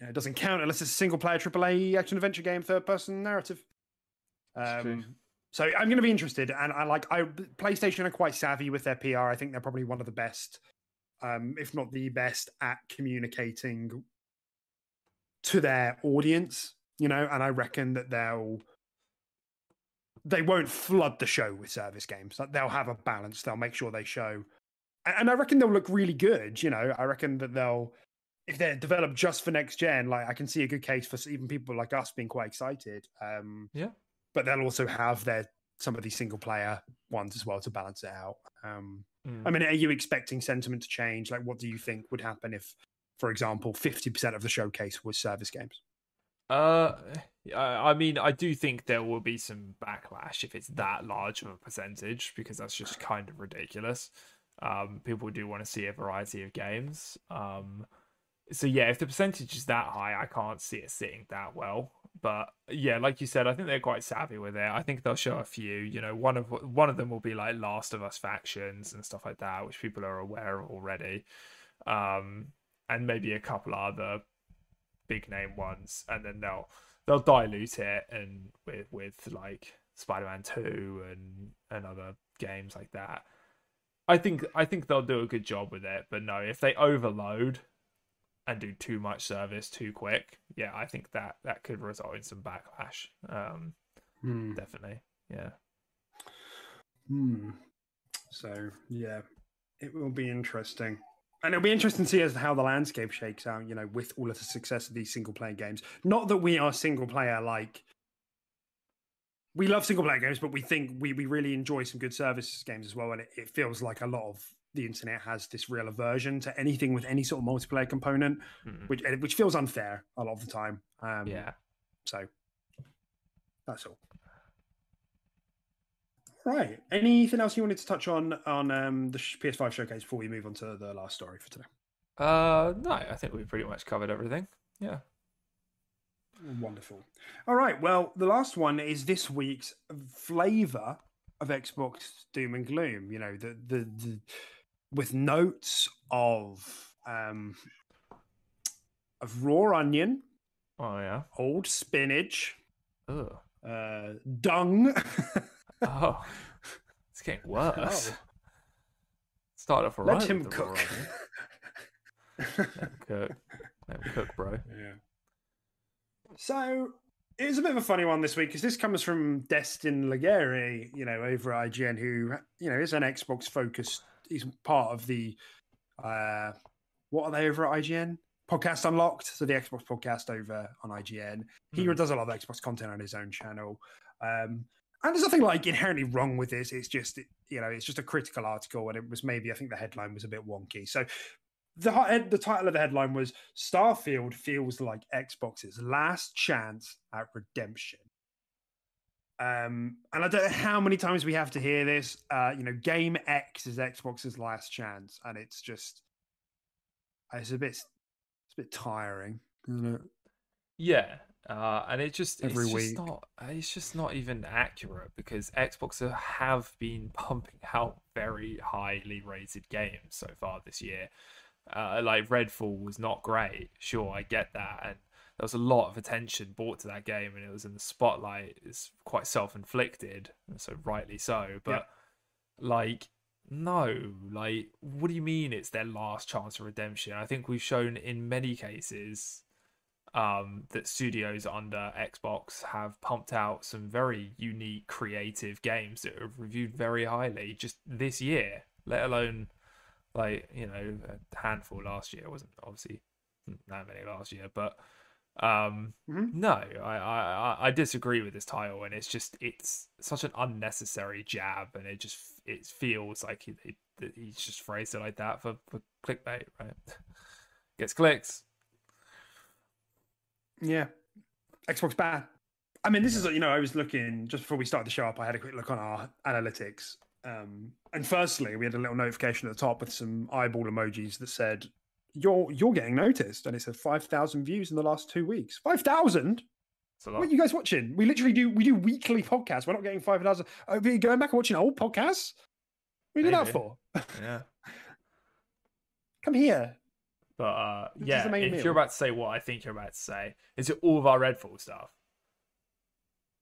yeah, it doesn't count unless it's a single player AAA action adventure game, third person narrative. Um, so I'm going to be interested, and I like I PlayStation are quite savvy with their PR. I think they're probably one of the best, um, if not the best, at communicating to their audience. You know, and I reckon that they'll they won't flood the show with service games. Like they'll have a balance. They'll make sure they show, and, I reckon they'll look really good. You know, I reckon that they'll if they're developed just for next gen, like I can see a good case for even people like us being quite excited. Um, Yeah. But they'll also have their some of these single player ones as well to balance it out. Um, Mm. I mean, are you expecting sentiment to change? Like, what do you think would happen if, for example, fifty percent of the showcase was service games? Uh, I I mean, I do think there will be some backlash if it's that large of a percentage because that's just kind of ridiculous. Um, people do want to see a variety of games. Um, so yeah, if the percentage is that high, I can't see it sitting that well. But yeah, like you said, I think they're quite savvy with it. I think they'll show a few. You know, one of one of them will be like Last of Us factions and stuff like that, which people are aware of already. Um, and maybe a couple other big name ones, and then they'll they'll dilute it and with with like Spider-Man Two and and other games like that. I think I think they'll do a good job with it, but no, if they overload and do too much service too quick, yeah, I think that that could result in some backlash. Um, Hmm. definitely, yeah. Hmm. So yeah, it will be interesting, and it'll be interesting to see as to how the landscape shakes out. You know, with all of the success of these single player games. Not that we are single player like. We love single player games, but we think we, we really enjoy some good services games as well. And it, it feels like a lot of the internet has this real aversion to anything with any sort of multiplayer component, Mm. which eh, which feels unfair a lot of the time. Um, Yeah. So that's all. Right. Anything else you wanted to touch on on um, the PS5 showcase before we move on to the last story for today? Uh, no, I think we pretty much covered everything. Yeah. Wonderful. All right. Well, the last one is this week's flavor of Xbox Doom and Gloom. You know, the the, the with notes of um of raw onion, Oh yeah. old spinach, Ugh. uh, dung. Oh, it's getting worse. Oh. Start off alright. Let him cook. Let him cook. Let him cook, bro. Yeah. So it's a bit of a funny one this week because this comes from Destin Legarie, you know, over IGN, who you know is an Xbox focused. He's part of the uh, what are they over at IGN? Podcast Unlocked, so the Xbox podcast over on IGN. He Hmm. does a lot of Xbox content on his own channel. Um, and there's nothing like inherently wrong with this. It's just, you know, it's just a critical article, and it was maybe I think the headline was a bit wonky. So the the title of the headline was Starfield feels like Xbox's last chance at redemption. Um, and I don't know how many times we have to hear this. Uh, you know, Game X is Xbox's last chance, and it's just it's a bit it's a bit tiring, isn't it? Yeah, uh, and it just Every it's week. just not it's just not even accurate because Xbox have been pumping out very highly rated games so far this year. Uh, like Redfall was not great, sure, I get that, and there was a lot of attention brought to that game, and it was in the spotlight. It's quite self-inflicted, and so rightly so. But like, no, like, what do you mean it's their last chance of redemption? I think we've shown in many cases um, that studios under Xbox have pumped out some very unique, creative games that have reviewed very highly just this year, let alone like you know a handful last year. It wasn't obviously that many last year, but um, Mhm. no, I, I I- I disagree with this title, and it's just it's such an unnecessary jab, and it just it feels like he, he, he's just phrased it like that for, for clickbait, right? Gets clicks. Yeah. Xbox bad. I mean, this is, you know, I was looking just before we started the show up, I had a quick look on our analytics. Um, and firstly, we had a little notification at the top with some eyeball emojis that said, You're you're getting noticed. And it said 5,000 views in the last two weeks. 5,000? So What are you guys watching? We literally do we do weekly podcasts. We're not getting 5,000. Are we going back and watching old podcasts? We you do that for? yeah. Come here. But uh, This yeah, if meal. you're about to say what I think you're about to say, is it all of our Redfall stuff?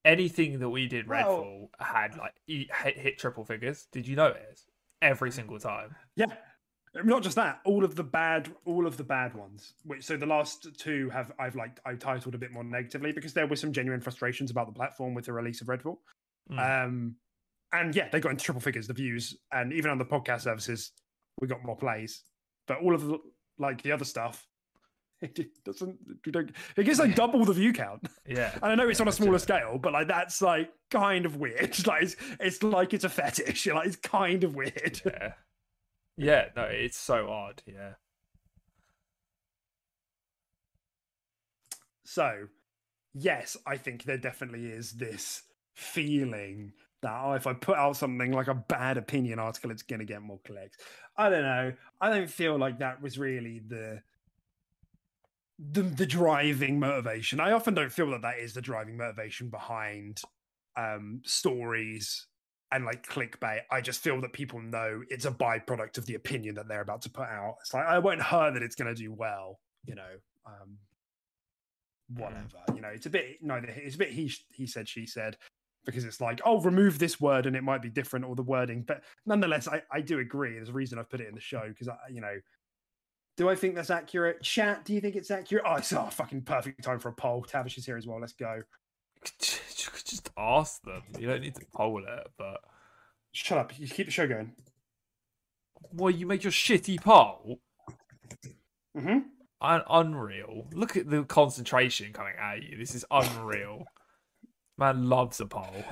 Anything that we did Well- Redfall had like hit, hit triple figures. Did you notice? Every single time. Yeah. Not just that, all of the bad, all of the bad ones. Which so the last two have I've like I titled a bit more negatively because there were some genuine frustrations about the platform with the release of Redfall. Mm. Um, and yeah, they got into triple figures, the views, and even on the podcast services, we got more plays. But all of the like the other stuff, it doesn't. We don't. It gets like double the view count. Yeah. And I know it's on a smaller scale, but like that's like kind of weird. Like it's, it's like it's a fetish. Like it's kind of weird. Yeah. Yeah, no, it's so odd. Yeah. So, yes, I think there definitely is this feeling that oh, if I put out something like a bad opinion article, it's going to get more clicks. I don't know. I don't feel like that was really the the the driving motivation. I often don't feel that that is the driving motivation behind um stories and like clickbait. I just feel that people know it's a byproduct of the opinion that they're about to put out. It's like I won't hurt that it's going to do well, you know. Um whatever. You know, it's a bit no, it's a bit he he said she said because it's like oh remove this word and it might be different or the wording, but nonetheless, I I do agree. There's a reason I've put it in the show because I you know. Do I think that's accurate? Chat, do you think it's accurate? Oh, it's oh, fucking perfect time for a poll. Tavish is here as well. Let's go. You could just ask them. You don't need to poll it, but Shut up. You keep the show going. well, you made your shitty poll. Mm-hmm. Un- unreal. Look at the concentration coming at you. This is unreal. Man loves a poll.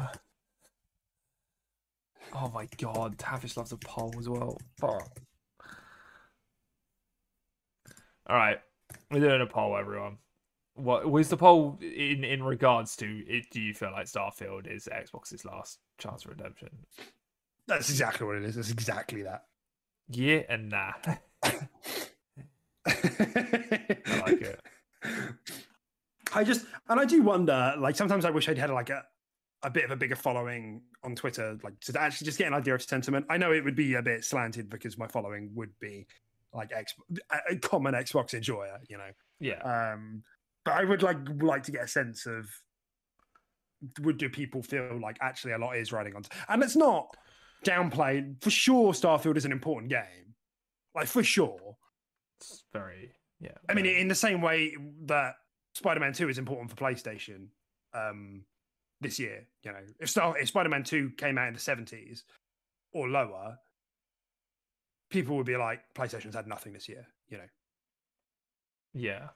Oh my god, Tavish loves a poll as well. Fuck. All right, we're doing a poll, everyone. What was the poll in in regards to? It, do you feel like Starfield is Xbox's last chance for redemption? That's exactly what it is. It's exactly that. Yeah and nah. I like it. I just and I do wonder. Like sometimes I wish I'd had like a a bit of a bigger following on Twitter, like to actually just get an idea of sentiment. I know it would be a bit slanted because my following would be like X, a common Xbox enjoyer, you know. Yeah. Um, but I would like like to get a sense of would do people feel like actually a lot is riding on, and it's not downplayed for sure. Starfield is an important game, like for sure. It's very yeah. I mean, in the same way that Spider-Man Two is important for PlayStation um, this year. You know, if, Star- if Spider-Man Two came out in the seventies or lower, people would be like, PlayStation's had nothing this year. You know, Yeah.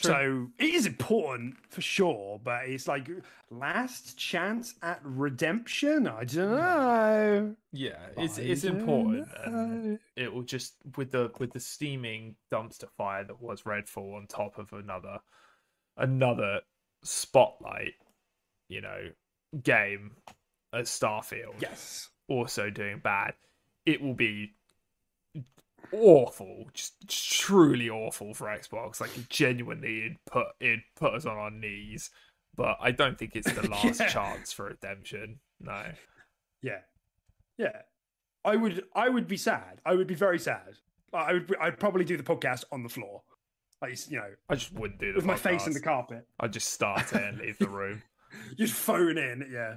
So it is important for sure, but it's like last chance at redemption. I don't hmm. know. Yeah, it's I it's important, it will just with the with the steaming dumpster fire that was Redfall on top of another another spotlight, you know, game as Starfield. Yes. also doing bad, it will be awful, just truly awful for Xbox. Like genuinely, it put it put us on our knees. But I don't think it's the last Yeah. chance for redemption. No. Yeah. Yeah. I would I would be sad. I would be very sad. I would I'd probably do the podcast on the floor. Like you know, I just wouldn't do the with my face in the carpet. I'd just start it and leave the room. You'd phone in, yeah.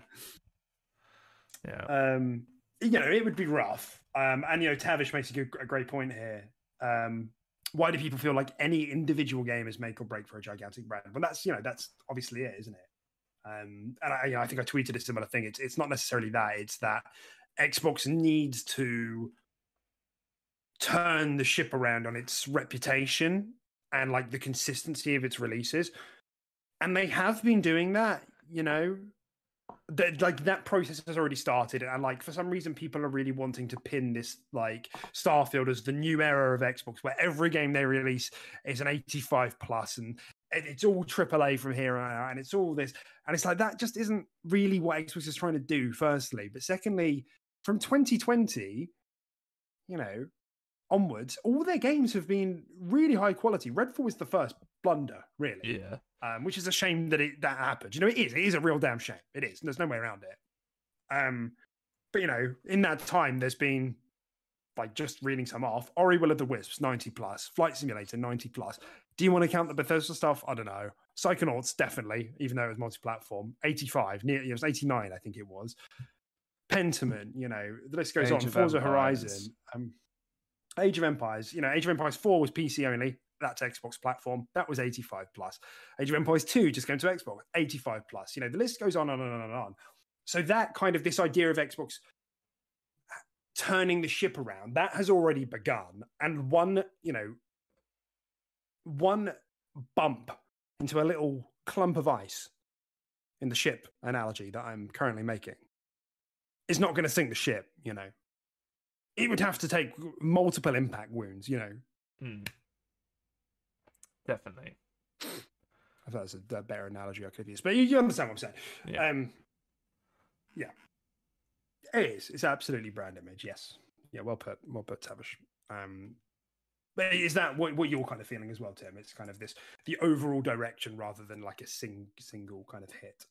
Yeah. Um you know, it would be rough. Um and you know, Tavish makes a, good, a great point here. Um why do people feel like any individual game is make or break for a gigantic brand? Well, that's you know that's obviously it, isn't it? Um, and I, you know, I think I tweeted a similar thing. It's it's not necessarily that; it's that Xbox needs to turn the ship around on its reputation and like the consistency of its releases, and they have been doing that. You know, that like that process has already started and like for some reason people are really wanting to pin this like starfield as the new era of xbox where every game they release is an 85 plus and it's all AAA from here on out and it's all this and it's like that just isn't really what xbox is trying to do firstly. But secondly from 2020 you know onwards all their games have been really high quality. Redfall was the first blunder really. Yeah. Um, which is a shame that it that happened. You know, it is. It is a real damn shame. It is. There's no way around it. Um, but you know, in that time, there's been like just reading some off. Ori Will of the Wisps, 90 plus. Flight Simulator, 90 plus. Do you want to count the Bethesda stuff? I don't know. Psychonauts, definitely, even though it was multi-platform. 85, near it was 89, I think it was. Pentiment, you know, the list goes Age on. of Forza Empires. Horizon, um, Age of Empires. You know, Age of Empires 4 was PC only. That's Xbox platform. That was 85 plus. Age of Empires 2 just came to Xbox, 85 plus. You know, the list goes on and on and on. So that kind of this idea of Xbox turning the ship around, that has already begun. And one, you know, one bump into a little clump of ice in the ship analogy that I'm currently making is not going to sink the ship, you know. It would have to take multiple impact wounds, you know. Mm. Definitely. I thought was a, a better analogy I could have used, but you, you understand what I'm saying. Yeah. Um, yeah, it is. It's absolutely brand image. Yes. Yeah. Well put. Well put, Tavish. Um, but is that what, what you're kind of feeling as well, Tim? It's kind of this the overall direction rather than like a sing, single kind of hit.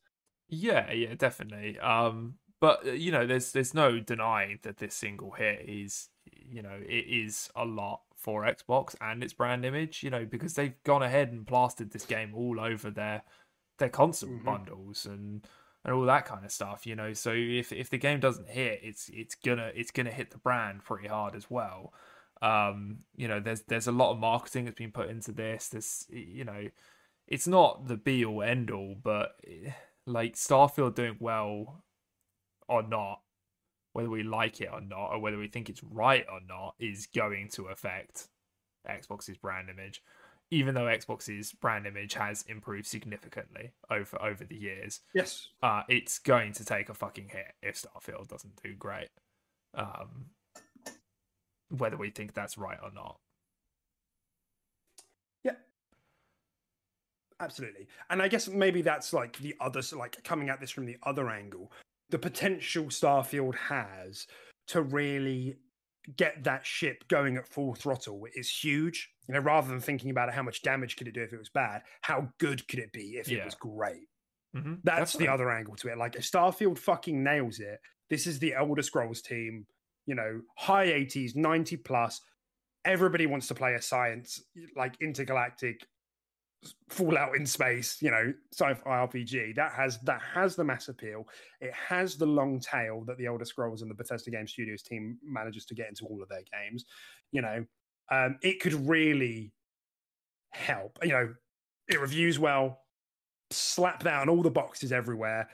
Yeah, yeah, definitely. Um, but uh, you know, there's there's no denying that this single hit is, you know, it is a lot for Xbox and its brand image. You know, because they've gone ahead and plastered this game all over their their console Mhm. bundles and and all that kind of stuff. You know, so if if the game doesn't hit, it's it's gonna it's gonna hit the brand pretty hard as well. Um, you know, there's there's a lot of marketing that's been put into this. This, you know, it's not the be all end all, but eh, like Starfield doing well or not, whether we like it or not, or whether we think it's right or not, is going to affect Xbox's brand image. Even though Xbox's brand image has improved significantly over over the years, Yes. uh, it's going to take a fucking hit if Starfield doesn't do great. Um, whether we think that's right or not. Yeah. Absolutely. And I guess maybe that's like the other, so like coming at this from the other angle. The potential Starfield has to really get that ship going at full throttle is huge. You know, rather than thinking about how much damage could it do if it was bad, how good could it be if it was great? Mm-hmm. That's the other angle to it. Like if Starfield fucking nails it, this is the Elder Scrolls team, you know, high 80s, 90 plus. Everybody wants to play a science like intergalactic Fallout in space, you know, sci-fi RPG. That has that has the mass appeal. It has the long tail that the Elder Scrolls and the Bethesda Game Studios team manages to get into all of their games. You know, um, it could really help. You know, it reviews well, slap that on all the boxes everywhere,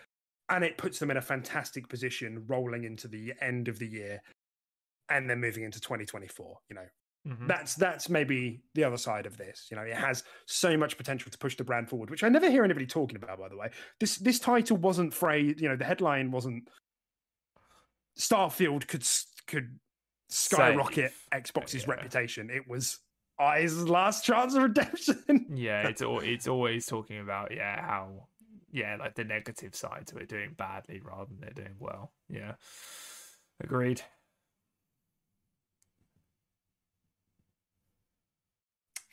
and it puts them in a fantastic position rolling into the end of the year and then moving into 2024. You know, Mhm. That's that's maybe the other side of this. You know, it has so much potential to push the brand forward, which I never hear anybody talking about. By the way, this this title wasn't phrased. You know, the headline wasn't Starfield could could skyrocket Save. Xbox's Yeah. reputation. It was Eyes' last chance of redemption. Yeah, it's al- it's always talking about yeah how yeah like the negative side to it doing badly rather than it doing well. Yeah, agreed.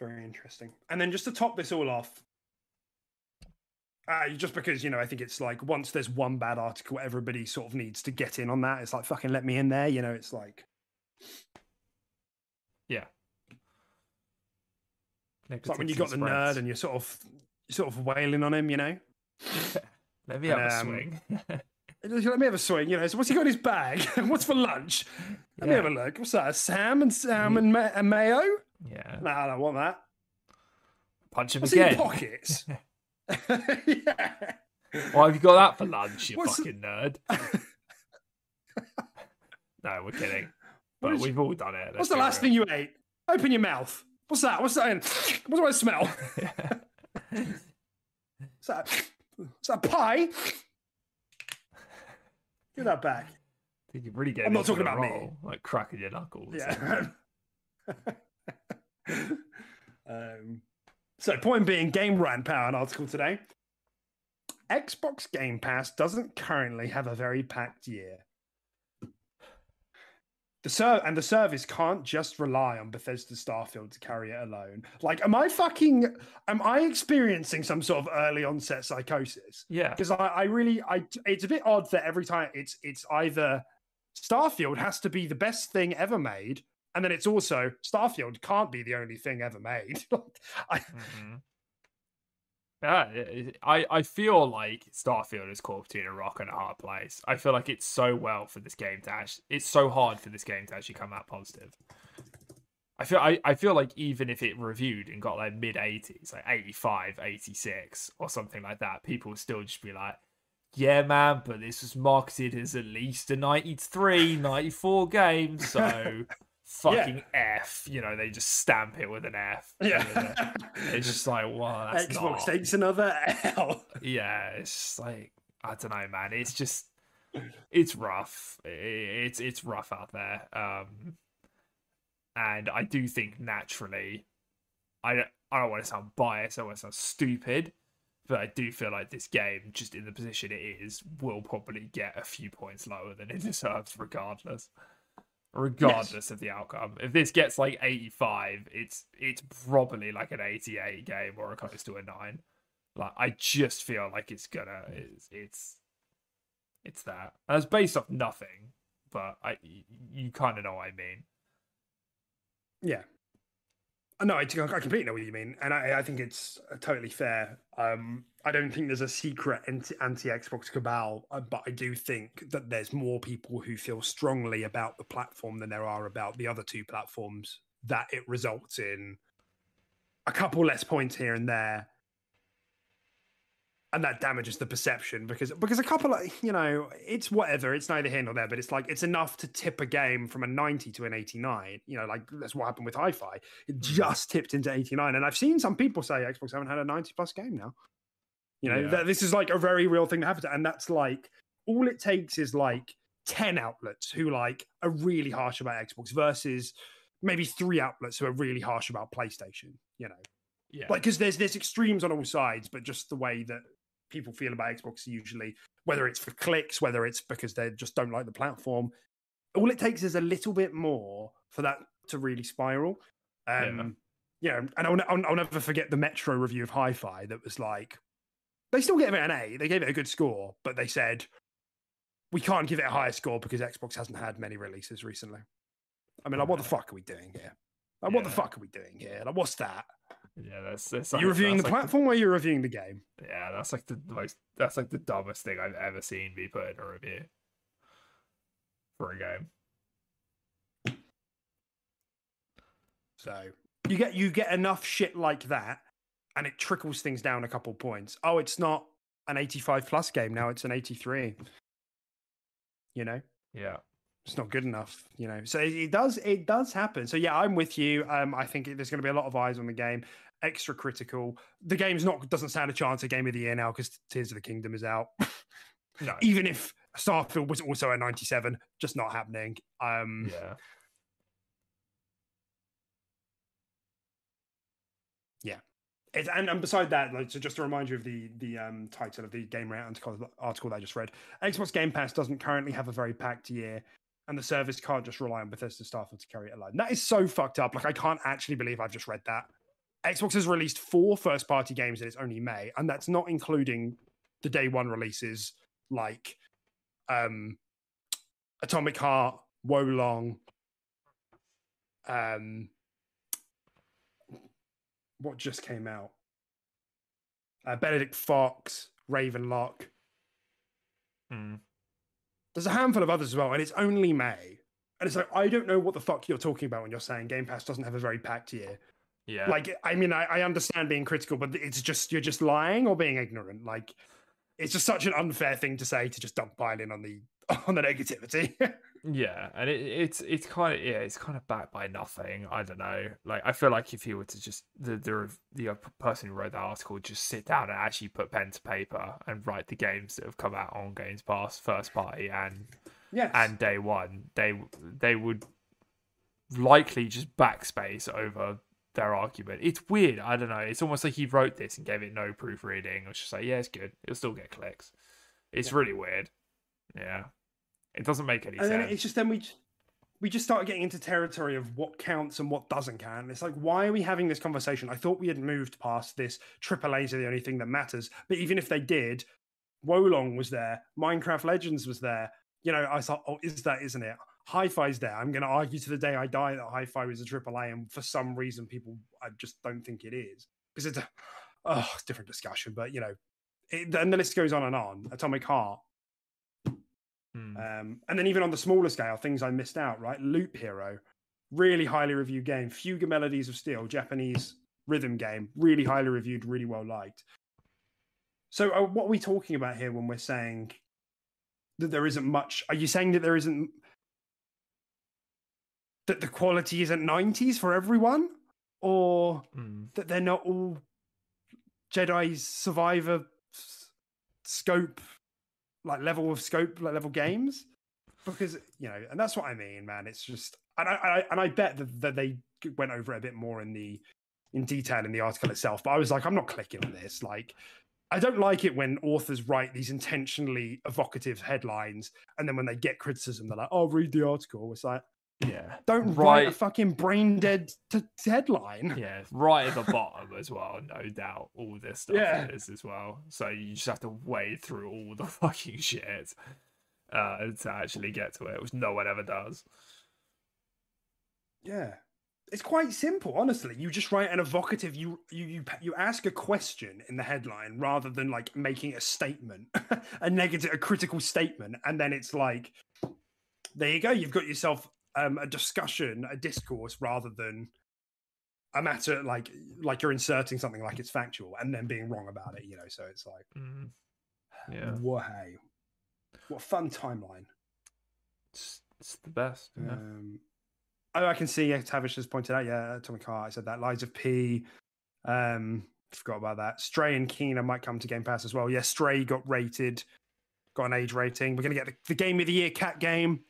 Very interesting. And then just to top this all off, uh, just because you know, I think it's like once there's one bad article, everybody sort of needs to get in on that. It's like fucking let me in there. You know, it's like Yeah. it's like when you got the nerd and you're sort of sort of wailing on him. You know, let me have a um, swing. let me have a swing. You know, so what's he got in his bag? what's for lunch? Let me have a look. What's that? Sam and Sam and, ma- and mayo? Yeah, No, I don't want that. punch him your again. pockets? yeah. Why have you got that for lunch, you What's the- fucking nerd? no, we're kidding. But we've all done it. What's the last thing you ate? Open your mouth. What's that? What's that? In? What do I smell? Is that, is that pie? Give that back. Think you really get I'm not talking the about me. like cracking your knuckles. Yeah. um, so, point being, Game Rant Power, an article today. Xbox Game Pass doesn't currently have a very packed year. The ser- and the service can't just rely on Bethesda Starfield to carry it alone. Like, am I fucking? Am I experiencing some sort of early onset psychosis? yeah, because I, I really I it's a bit odd that every time it's it's either Starfield has to be the best thing ever made, and then it's also Starfield can't be the only thing ever made. I, Mhm. Yeah, I, I feel like Starfield is caught between a rock and a hard place. I feel like it's so well for this game to actually, it's so hard for this game to actually come out positive. I feel I, I feel like even if it reviewed and got like mid 80s, like 85, 86 or something like that, people would still just be like, yeah, man, but this was marketed as at least a 93, 94 game, so fucking F. You know, they just stamp it with an F. yeah, It's just like, wow, that's Xbox not. takes another L. Yeah, it's like I don't know, man. It's just it's rough. It's it's rough out there. Um, and I do think naturally, I don't, I don't want to sound biased. I want to sound stupid, but I do feel like this game, just in the position it is, will probably get a few points lower than it deserves, regardless. Regardless of the outcome, if this gets like eighty-five, it's it's probably like an eighty-eight game or a close to a nine. Like I just feel like it's gonna it's it's, it's that. And it's based off nothing, but I you kind of know what I mean. Yeah. No, I, I completely know what you mean, and I, I think it's totally fair. Um, I don't think there's a secret anti Xbox cabal, uh, but I do think that there's more people who feel strongly about the platform than there are about the other two platforms. That it results in. A couple less points here and there, and that damages the perception because because a couple of you know it's whatever it's neither here nor there but it's like it's enough to tip a game from a 90 to an 89 you know like that's what happened with hi-fi. It just tipped into 89 and i've seen some people say xbox haven't had a 90 plus game now you know Yeah. that this is like a very real thing that happens. and that's like all it takes is like 10 outlets who like are really harsh about xbox versus maybe three outlets who are really harsh about playstation you know Yeah, like because there's there's extremes on all sides but just the way that people feel about xbox usually whether it's for clicks whether it's because they just don't like the platform all it takes is a little bit more for that to really spiral um yeah, and I'll, I'll, I'll never forget the metro review of hi-fi that was like they still gave it an a they gave it a good score but they said we can't give it a higher score because xbox hasn't had many releases recently i mean like what the fuck are we doing here like what the fuck are we doing here like what's that yeah. That's, that's are like, you reviewing the that's like platform or are reviewing the game yeah, that's like the most. That's like the dumbest thing I've ever seen be put in a review for a game. So you get you get enough shit like that, and it trickles things down a couple points. Oh, it's not an 85 plus game now; it's an 83. You know, Yeah, it's not good enough, you know. So it, it does it does happen. So yeah, I'm with you. Um, I think there's going to be a lot of eyes on the game. Extra critical. The game's not doesn't stand a chance at game of the year now because Tears of the Kingdom is out. No. Even if Starfield was also a 97, just not happening. Um, Yeah. It, and, and beside that, like, so just to remind you of the the um, title of the Game Rant article, that I just read, Xbox Game Pass doesn't currently have a very packed year, and the service can't just rely on Bethesda Starfield to carry it. And that is so fucked up. Like I can't actually believe I've just read that. Xbox has released four first party games and it's only May, and that's not including the day one releases like um, Atomic Heart, Wo Long, um, what just came out? Uh, Benedict Fox, Ravenlok. Mm. There's a handful of others as well, and it's only May. And it's like I don't know what the fuck you're talking about when you're saying Game Pass doesn't have a very packed year. Yeah. Like, I mean, I, I understand being critical, but it's just you're just lying or being ignorant. Like, it's just such an unfair thing to say to just dump pile in on the on the negativity. Yeah, and it, it's it's kind of yeah, it's kind of backed by nothing. I don't know. Like I feel like if he were to just the the the uh, person who wrote that article just sit down and actually put pen to paper and write the games that have come out on Games Pass first party and yes. and day one, they they would likely just backspace over their argument. It's weird. I don't know. It's almost like he wrote this and gave it no proofreading. It was just like, yeah, it's good. It'll still get clicks. It's Yeah. really weird. Yeah, it doesn't make any and then sense. it's just then we we just start getting into territory of what counts and what doesn't count. And it's like, why are we having this conversation? I thought we had moved past this. AAA's are the only thing that matters. But even if they did, Wo Long was there, Minecraft Legends was there. You know, I thought, oh, is that, isn't it? Hi-Fi's there. I'm going to argue to the day I die that Hi-Fi was a AAA, and for some reason, people I just don't think it is because it's a oh, different discussion. But you know, it, and the list goes on and on. Atomic Heart, Hmm. um, and then even on the smaller scale, things I missed out, right? Loop Hero, really highly reviewed game. Fuga Melodies of Steel, Japanese rhythm game, really highly reviewed, really well liked. So, uh, what are we talking about here when we're saying that there isn't much? Are you saying that there isn't that the quality isn't 90s for everyone, or Hmm. that they're not all Jedi Survivor scope, like level of scope, like level games? Because you know, and that's what I mean, man. It's just, and I, I and I bet that, that they went over it a bit more in the in detail in the article itself. But I was like, I'm not clicking on this. Like, I don't like it when authors write these intentionally evocative headlines, and then when they get criticism, they're like, "Oh, read the article." It's like, Yeah. don't write a fucking brain dead t- headline. Yeah, right at the bottom as well, no doubt. All this stuff Yeah. is as well. So you just have to wade through all the fucking shit uh, to actually get to it, which no one ever does. Yeah. It's quite simple, honestly. You just write an evocative you you you you ask a question in the headline rather than like making a statement, a negative a critical statement and then it's like there you go, you've got yourself um, a discussion, a discourse rather than a matter like like you're inserting something like it's factual and then being wrong about it, you know. So it's like Mm. Yeah, whoa, what a fun timeline. it's, it's the best. Yeah. Um, oh, I can see. Yeah, Tavish has pointed out. Yeah, Tommy Heart. I said that. Lies of P. Um, forgot about that. Stray and Kena might come to Game Pass as well. Yeah, Stray got rated, got an age rating. We're gonna get the, the Game of the Year cat game.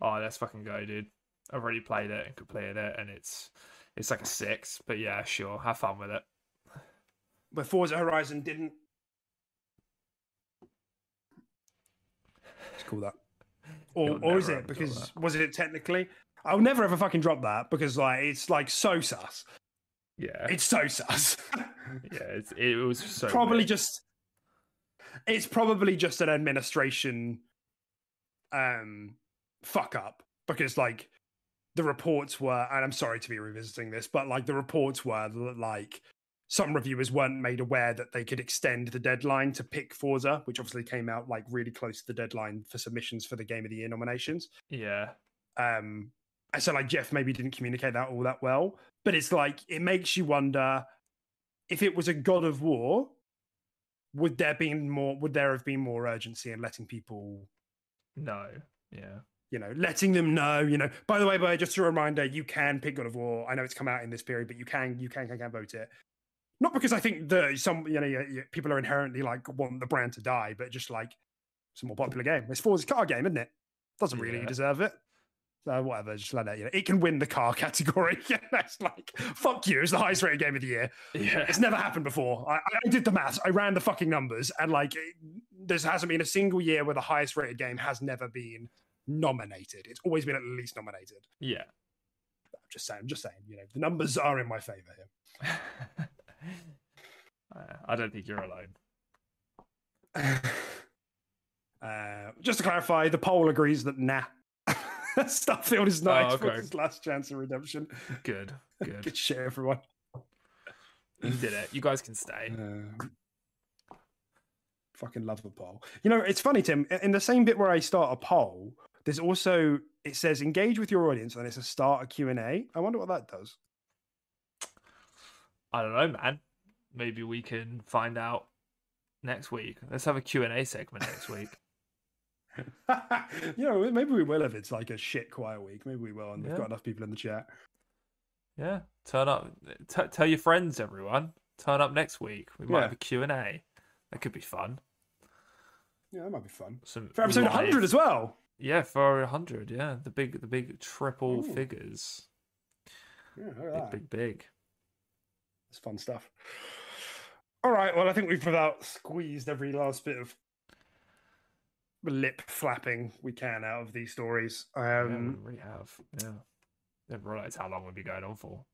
Oh, let's fucking go, dude. I've already played it and completed it, and it's it's like a six. But yeah, sure, have fun with it. Where Forza Horizon didn't. Let's call that. Or, or is it because was it technically? I'll never ever fucking drop that because like it's like so sus. Yeah, It's so sus. yeah, it's, it was so probably weird. just it's probably just an administration um fuck up because like the reports were and i'm sorry to be revisiting this but like the reports were like some reviewers weren't made aware that they could extend the deadline to pick Forza, which obviously came out like really close to the deadline for submissions for the Game of the Year nominations. yeah, Um, so like Geoff maybe didn't communicate that all that well, but it's like it makes you wonder if it was a God of War, would there been more? Would there have been more urgency in letting people? no, yeah, you know, letting them know, you know, by the way, by just a reminder, you can pick God of War. I know it's come out in this period, but you can, you can, can, can vote it. Not because I think that some, you know, people are inherently like want the brand to die, but just like it's a more popular game. It's Forza's car game, isn't it? Doesn't really Yeah. deserve it. So whatever, just let it. You know, it can win the car category. That's like fuck you. It's the highest rated game of the year. Yeah. It's never happened before. I, I did the maths. I ran the fucking numbers, and like, it, there hasn't been a single year where the highest rated game has never been nominated. It's always been at least nominated. Yeah. I'm just saying. I'm just saying. You know, the numbers are in my favor here. Uh, I don't think you're alone. Uh, just to clarify, the poll agrees that nah. Starfield is not Oh, okay. Xbox's last chance of redemption. Good. Good. Good shit, everyone. you did it. You guys can stay. Uh, fucking love a poll. You know, it's funny, Tim. In the same bit where I start a poll, there's also it says engage with your audience, and it's a start a Q and A. I wonder what that does. I don't know, man. Maybe we can find out next week. Let's have a Q&A segment next week. you know, maybe we will if it's like a shit quiet week. Maybe we will, and we've got enough people in the chat. Yeah. Turn up. T- tell your friends, everyone. Turn up next week. We might Yeah. have a Q&A. That could be fun. Yeah, that might be fun Some for episode live- 100 as well. Yeah, for 100. Yeah. The big the big triple Ooh. figures. Yeah, Big, big, big. It's fun stuff. All right. Well, I think we've about squeezed every last bit of lip flapping we can out of these stories. yeah, Um, we really have. Yeah. Didn't realize how long we'd be going on for.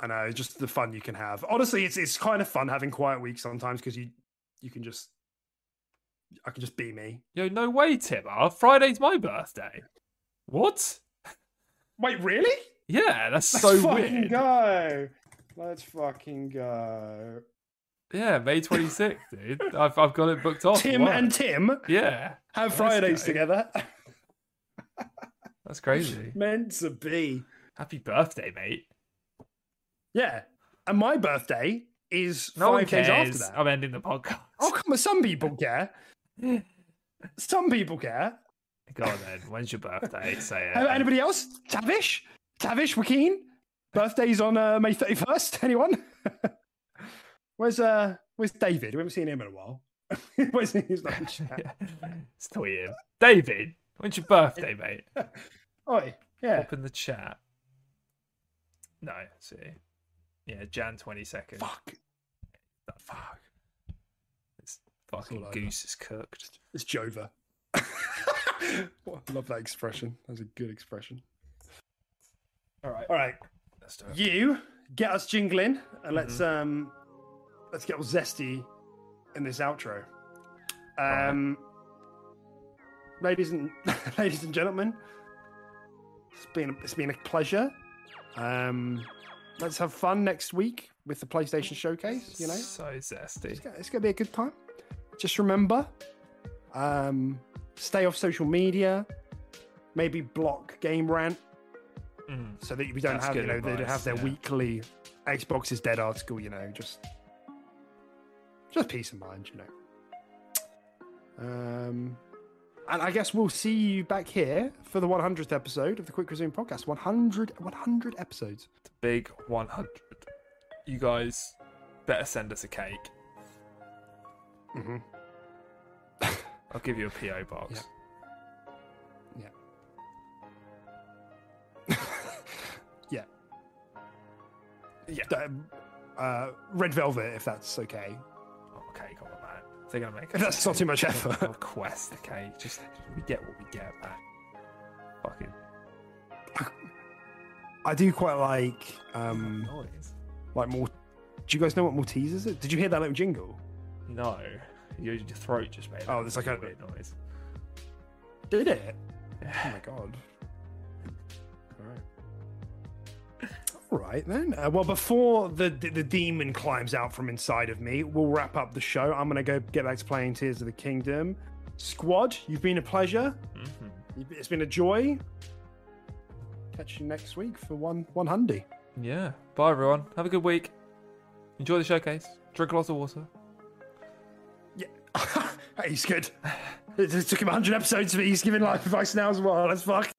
I know, just the fun you can have. Honestly, it's it's kind of fun having quiet weeks sometimes because you you can just I can just be me. Yo, no way, Timmer. Ah, Friday's my birthday. What? Wait, really? Yeah, that's Let's so fucking weird. go. Let's fucking go. Yeah, May 26th, dude. I've, I've got it booked off. Tim What? and Tim Yeah, have Fridays together. that's crazy. Meant to be. Happy birthday, mate. Yeah. And my birthday is No one five days after that. I'm ending the podcast. Oh, come on. Some people care. Some people care. Go on then. When's your birthday? Say it. Uh, Anybody else? Tavish? Tavish Joaquin? Birthday's on uh, May 31st. Anyone? where's uh where's David? We haven't seen him in a while. where's not in. It's tweet him. David, when's your birthday, mate? Oi, yeah. Pop in the chat. No, see. Yeah, Jan 22nd. Fuck. Fuck. Fucking goose is cooked. It's Jova. I love that expression. That's a good expression. All right. All right. Let's do it. You get us jingling and let's um let's get all zesty in this outro. right. Um ladies and ladies and gentlemen, it's been it's been a pleasure. Um let's have fun next week with the PlayStation showcase, you know. So zesty. It's it's gonna be a good time. Just remember, um, stay off social media. Maybe block Game Rant Mm. so that we don't That's have you know they don't have their yeah. weekly Xbox is dead article. You know, just just peace of mind. You know. Um, and I guess we'll see you back here for the 100th episode of the Quick Resume podcast. 100, 100 episodes. Big 100. You guys better send us a cake. Mm-hmm. I'll give you a PO box. Yeah. Yeah. Yeah. Um, uh, red velvet, if that's okay. Oh, okay, come on, man. They're gonna make If that's not too much effort. request. Okay, just we get what we get, man. Fucking I do quite like um like more. Do you guys know what Maltese is? Did you hear that little jingle? No, your, your throat just made. Oh, there's like a- weird noise. Did it? Oh my god. All right then. Uh, well, before the, the the demon climbs out from inside of me, we'll wrap up the show. I'm gonna go get back to playing Tears of the Kingdom. Squad, you've been a pleasure. Mhm. It's been a joy. Catch you next week for one one hundy. Yeah. Bye, everyone. Have a good week. Enjoy the showcase. Drink lots of water. He's good. It took him 100 episodes, but he's giving life advice now as well. Let's fuck.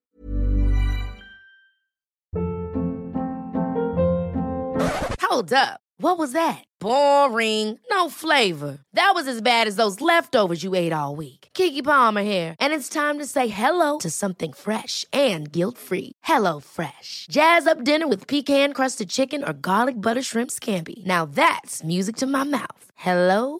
Hold up. What was that? Boring. No flavor. That was as bad as those leftovers you ate all week. Keke Palmer here, and it's time to say hello to something fresh and guilt-free. Hello Fresh. Jazz up dinner with pecan-crusted chicken or garlic butter shrimp scampi. Now that's music to my mouth. Hello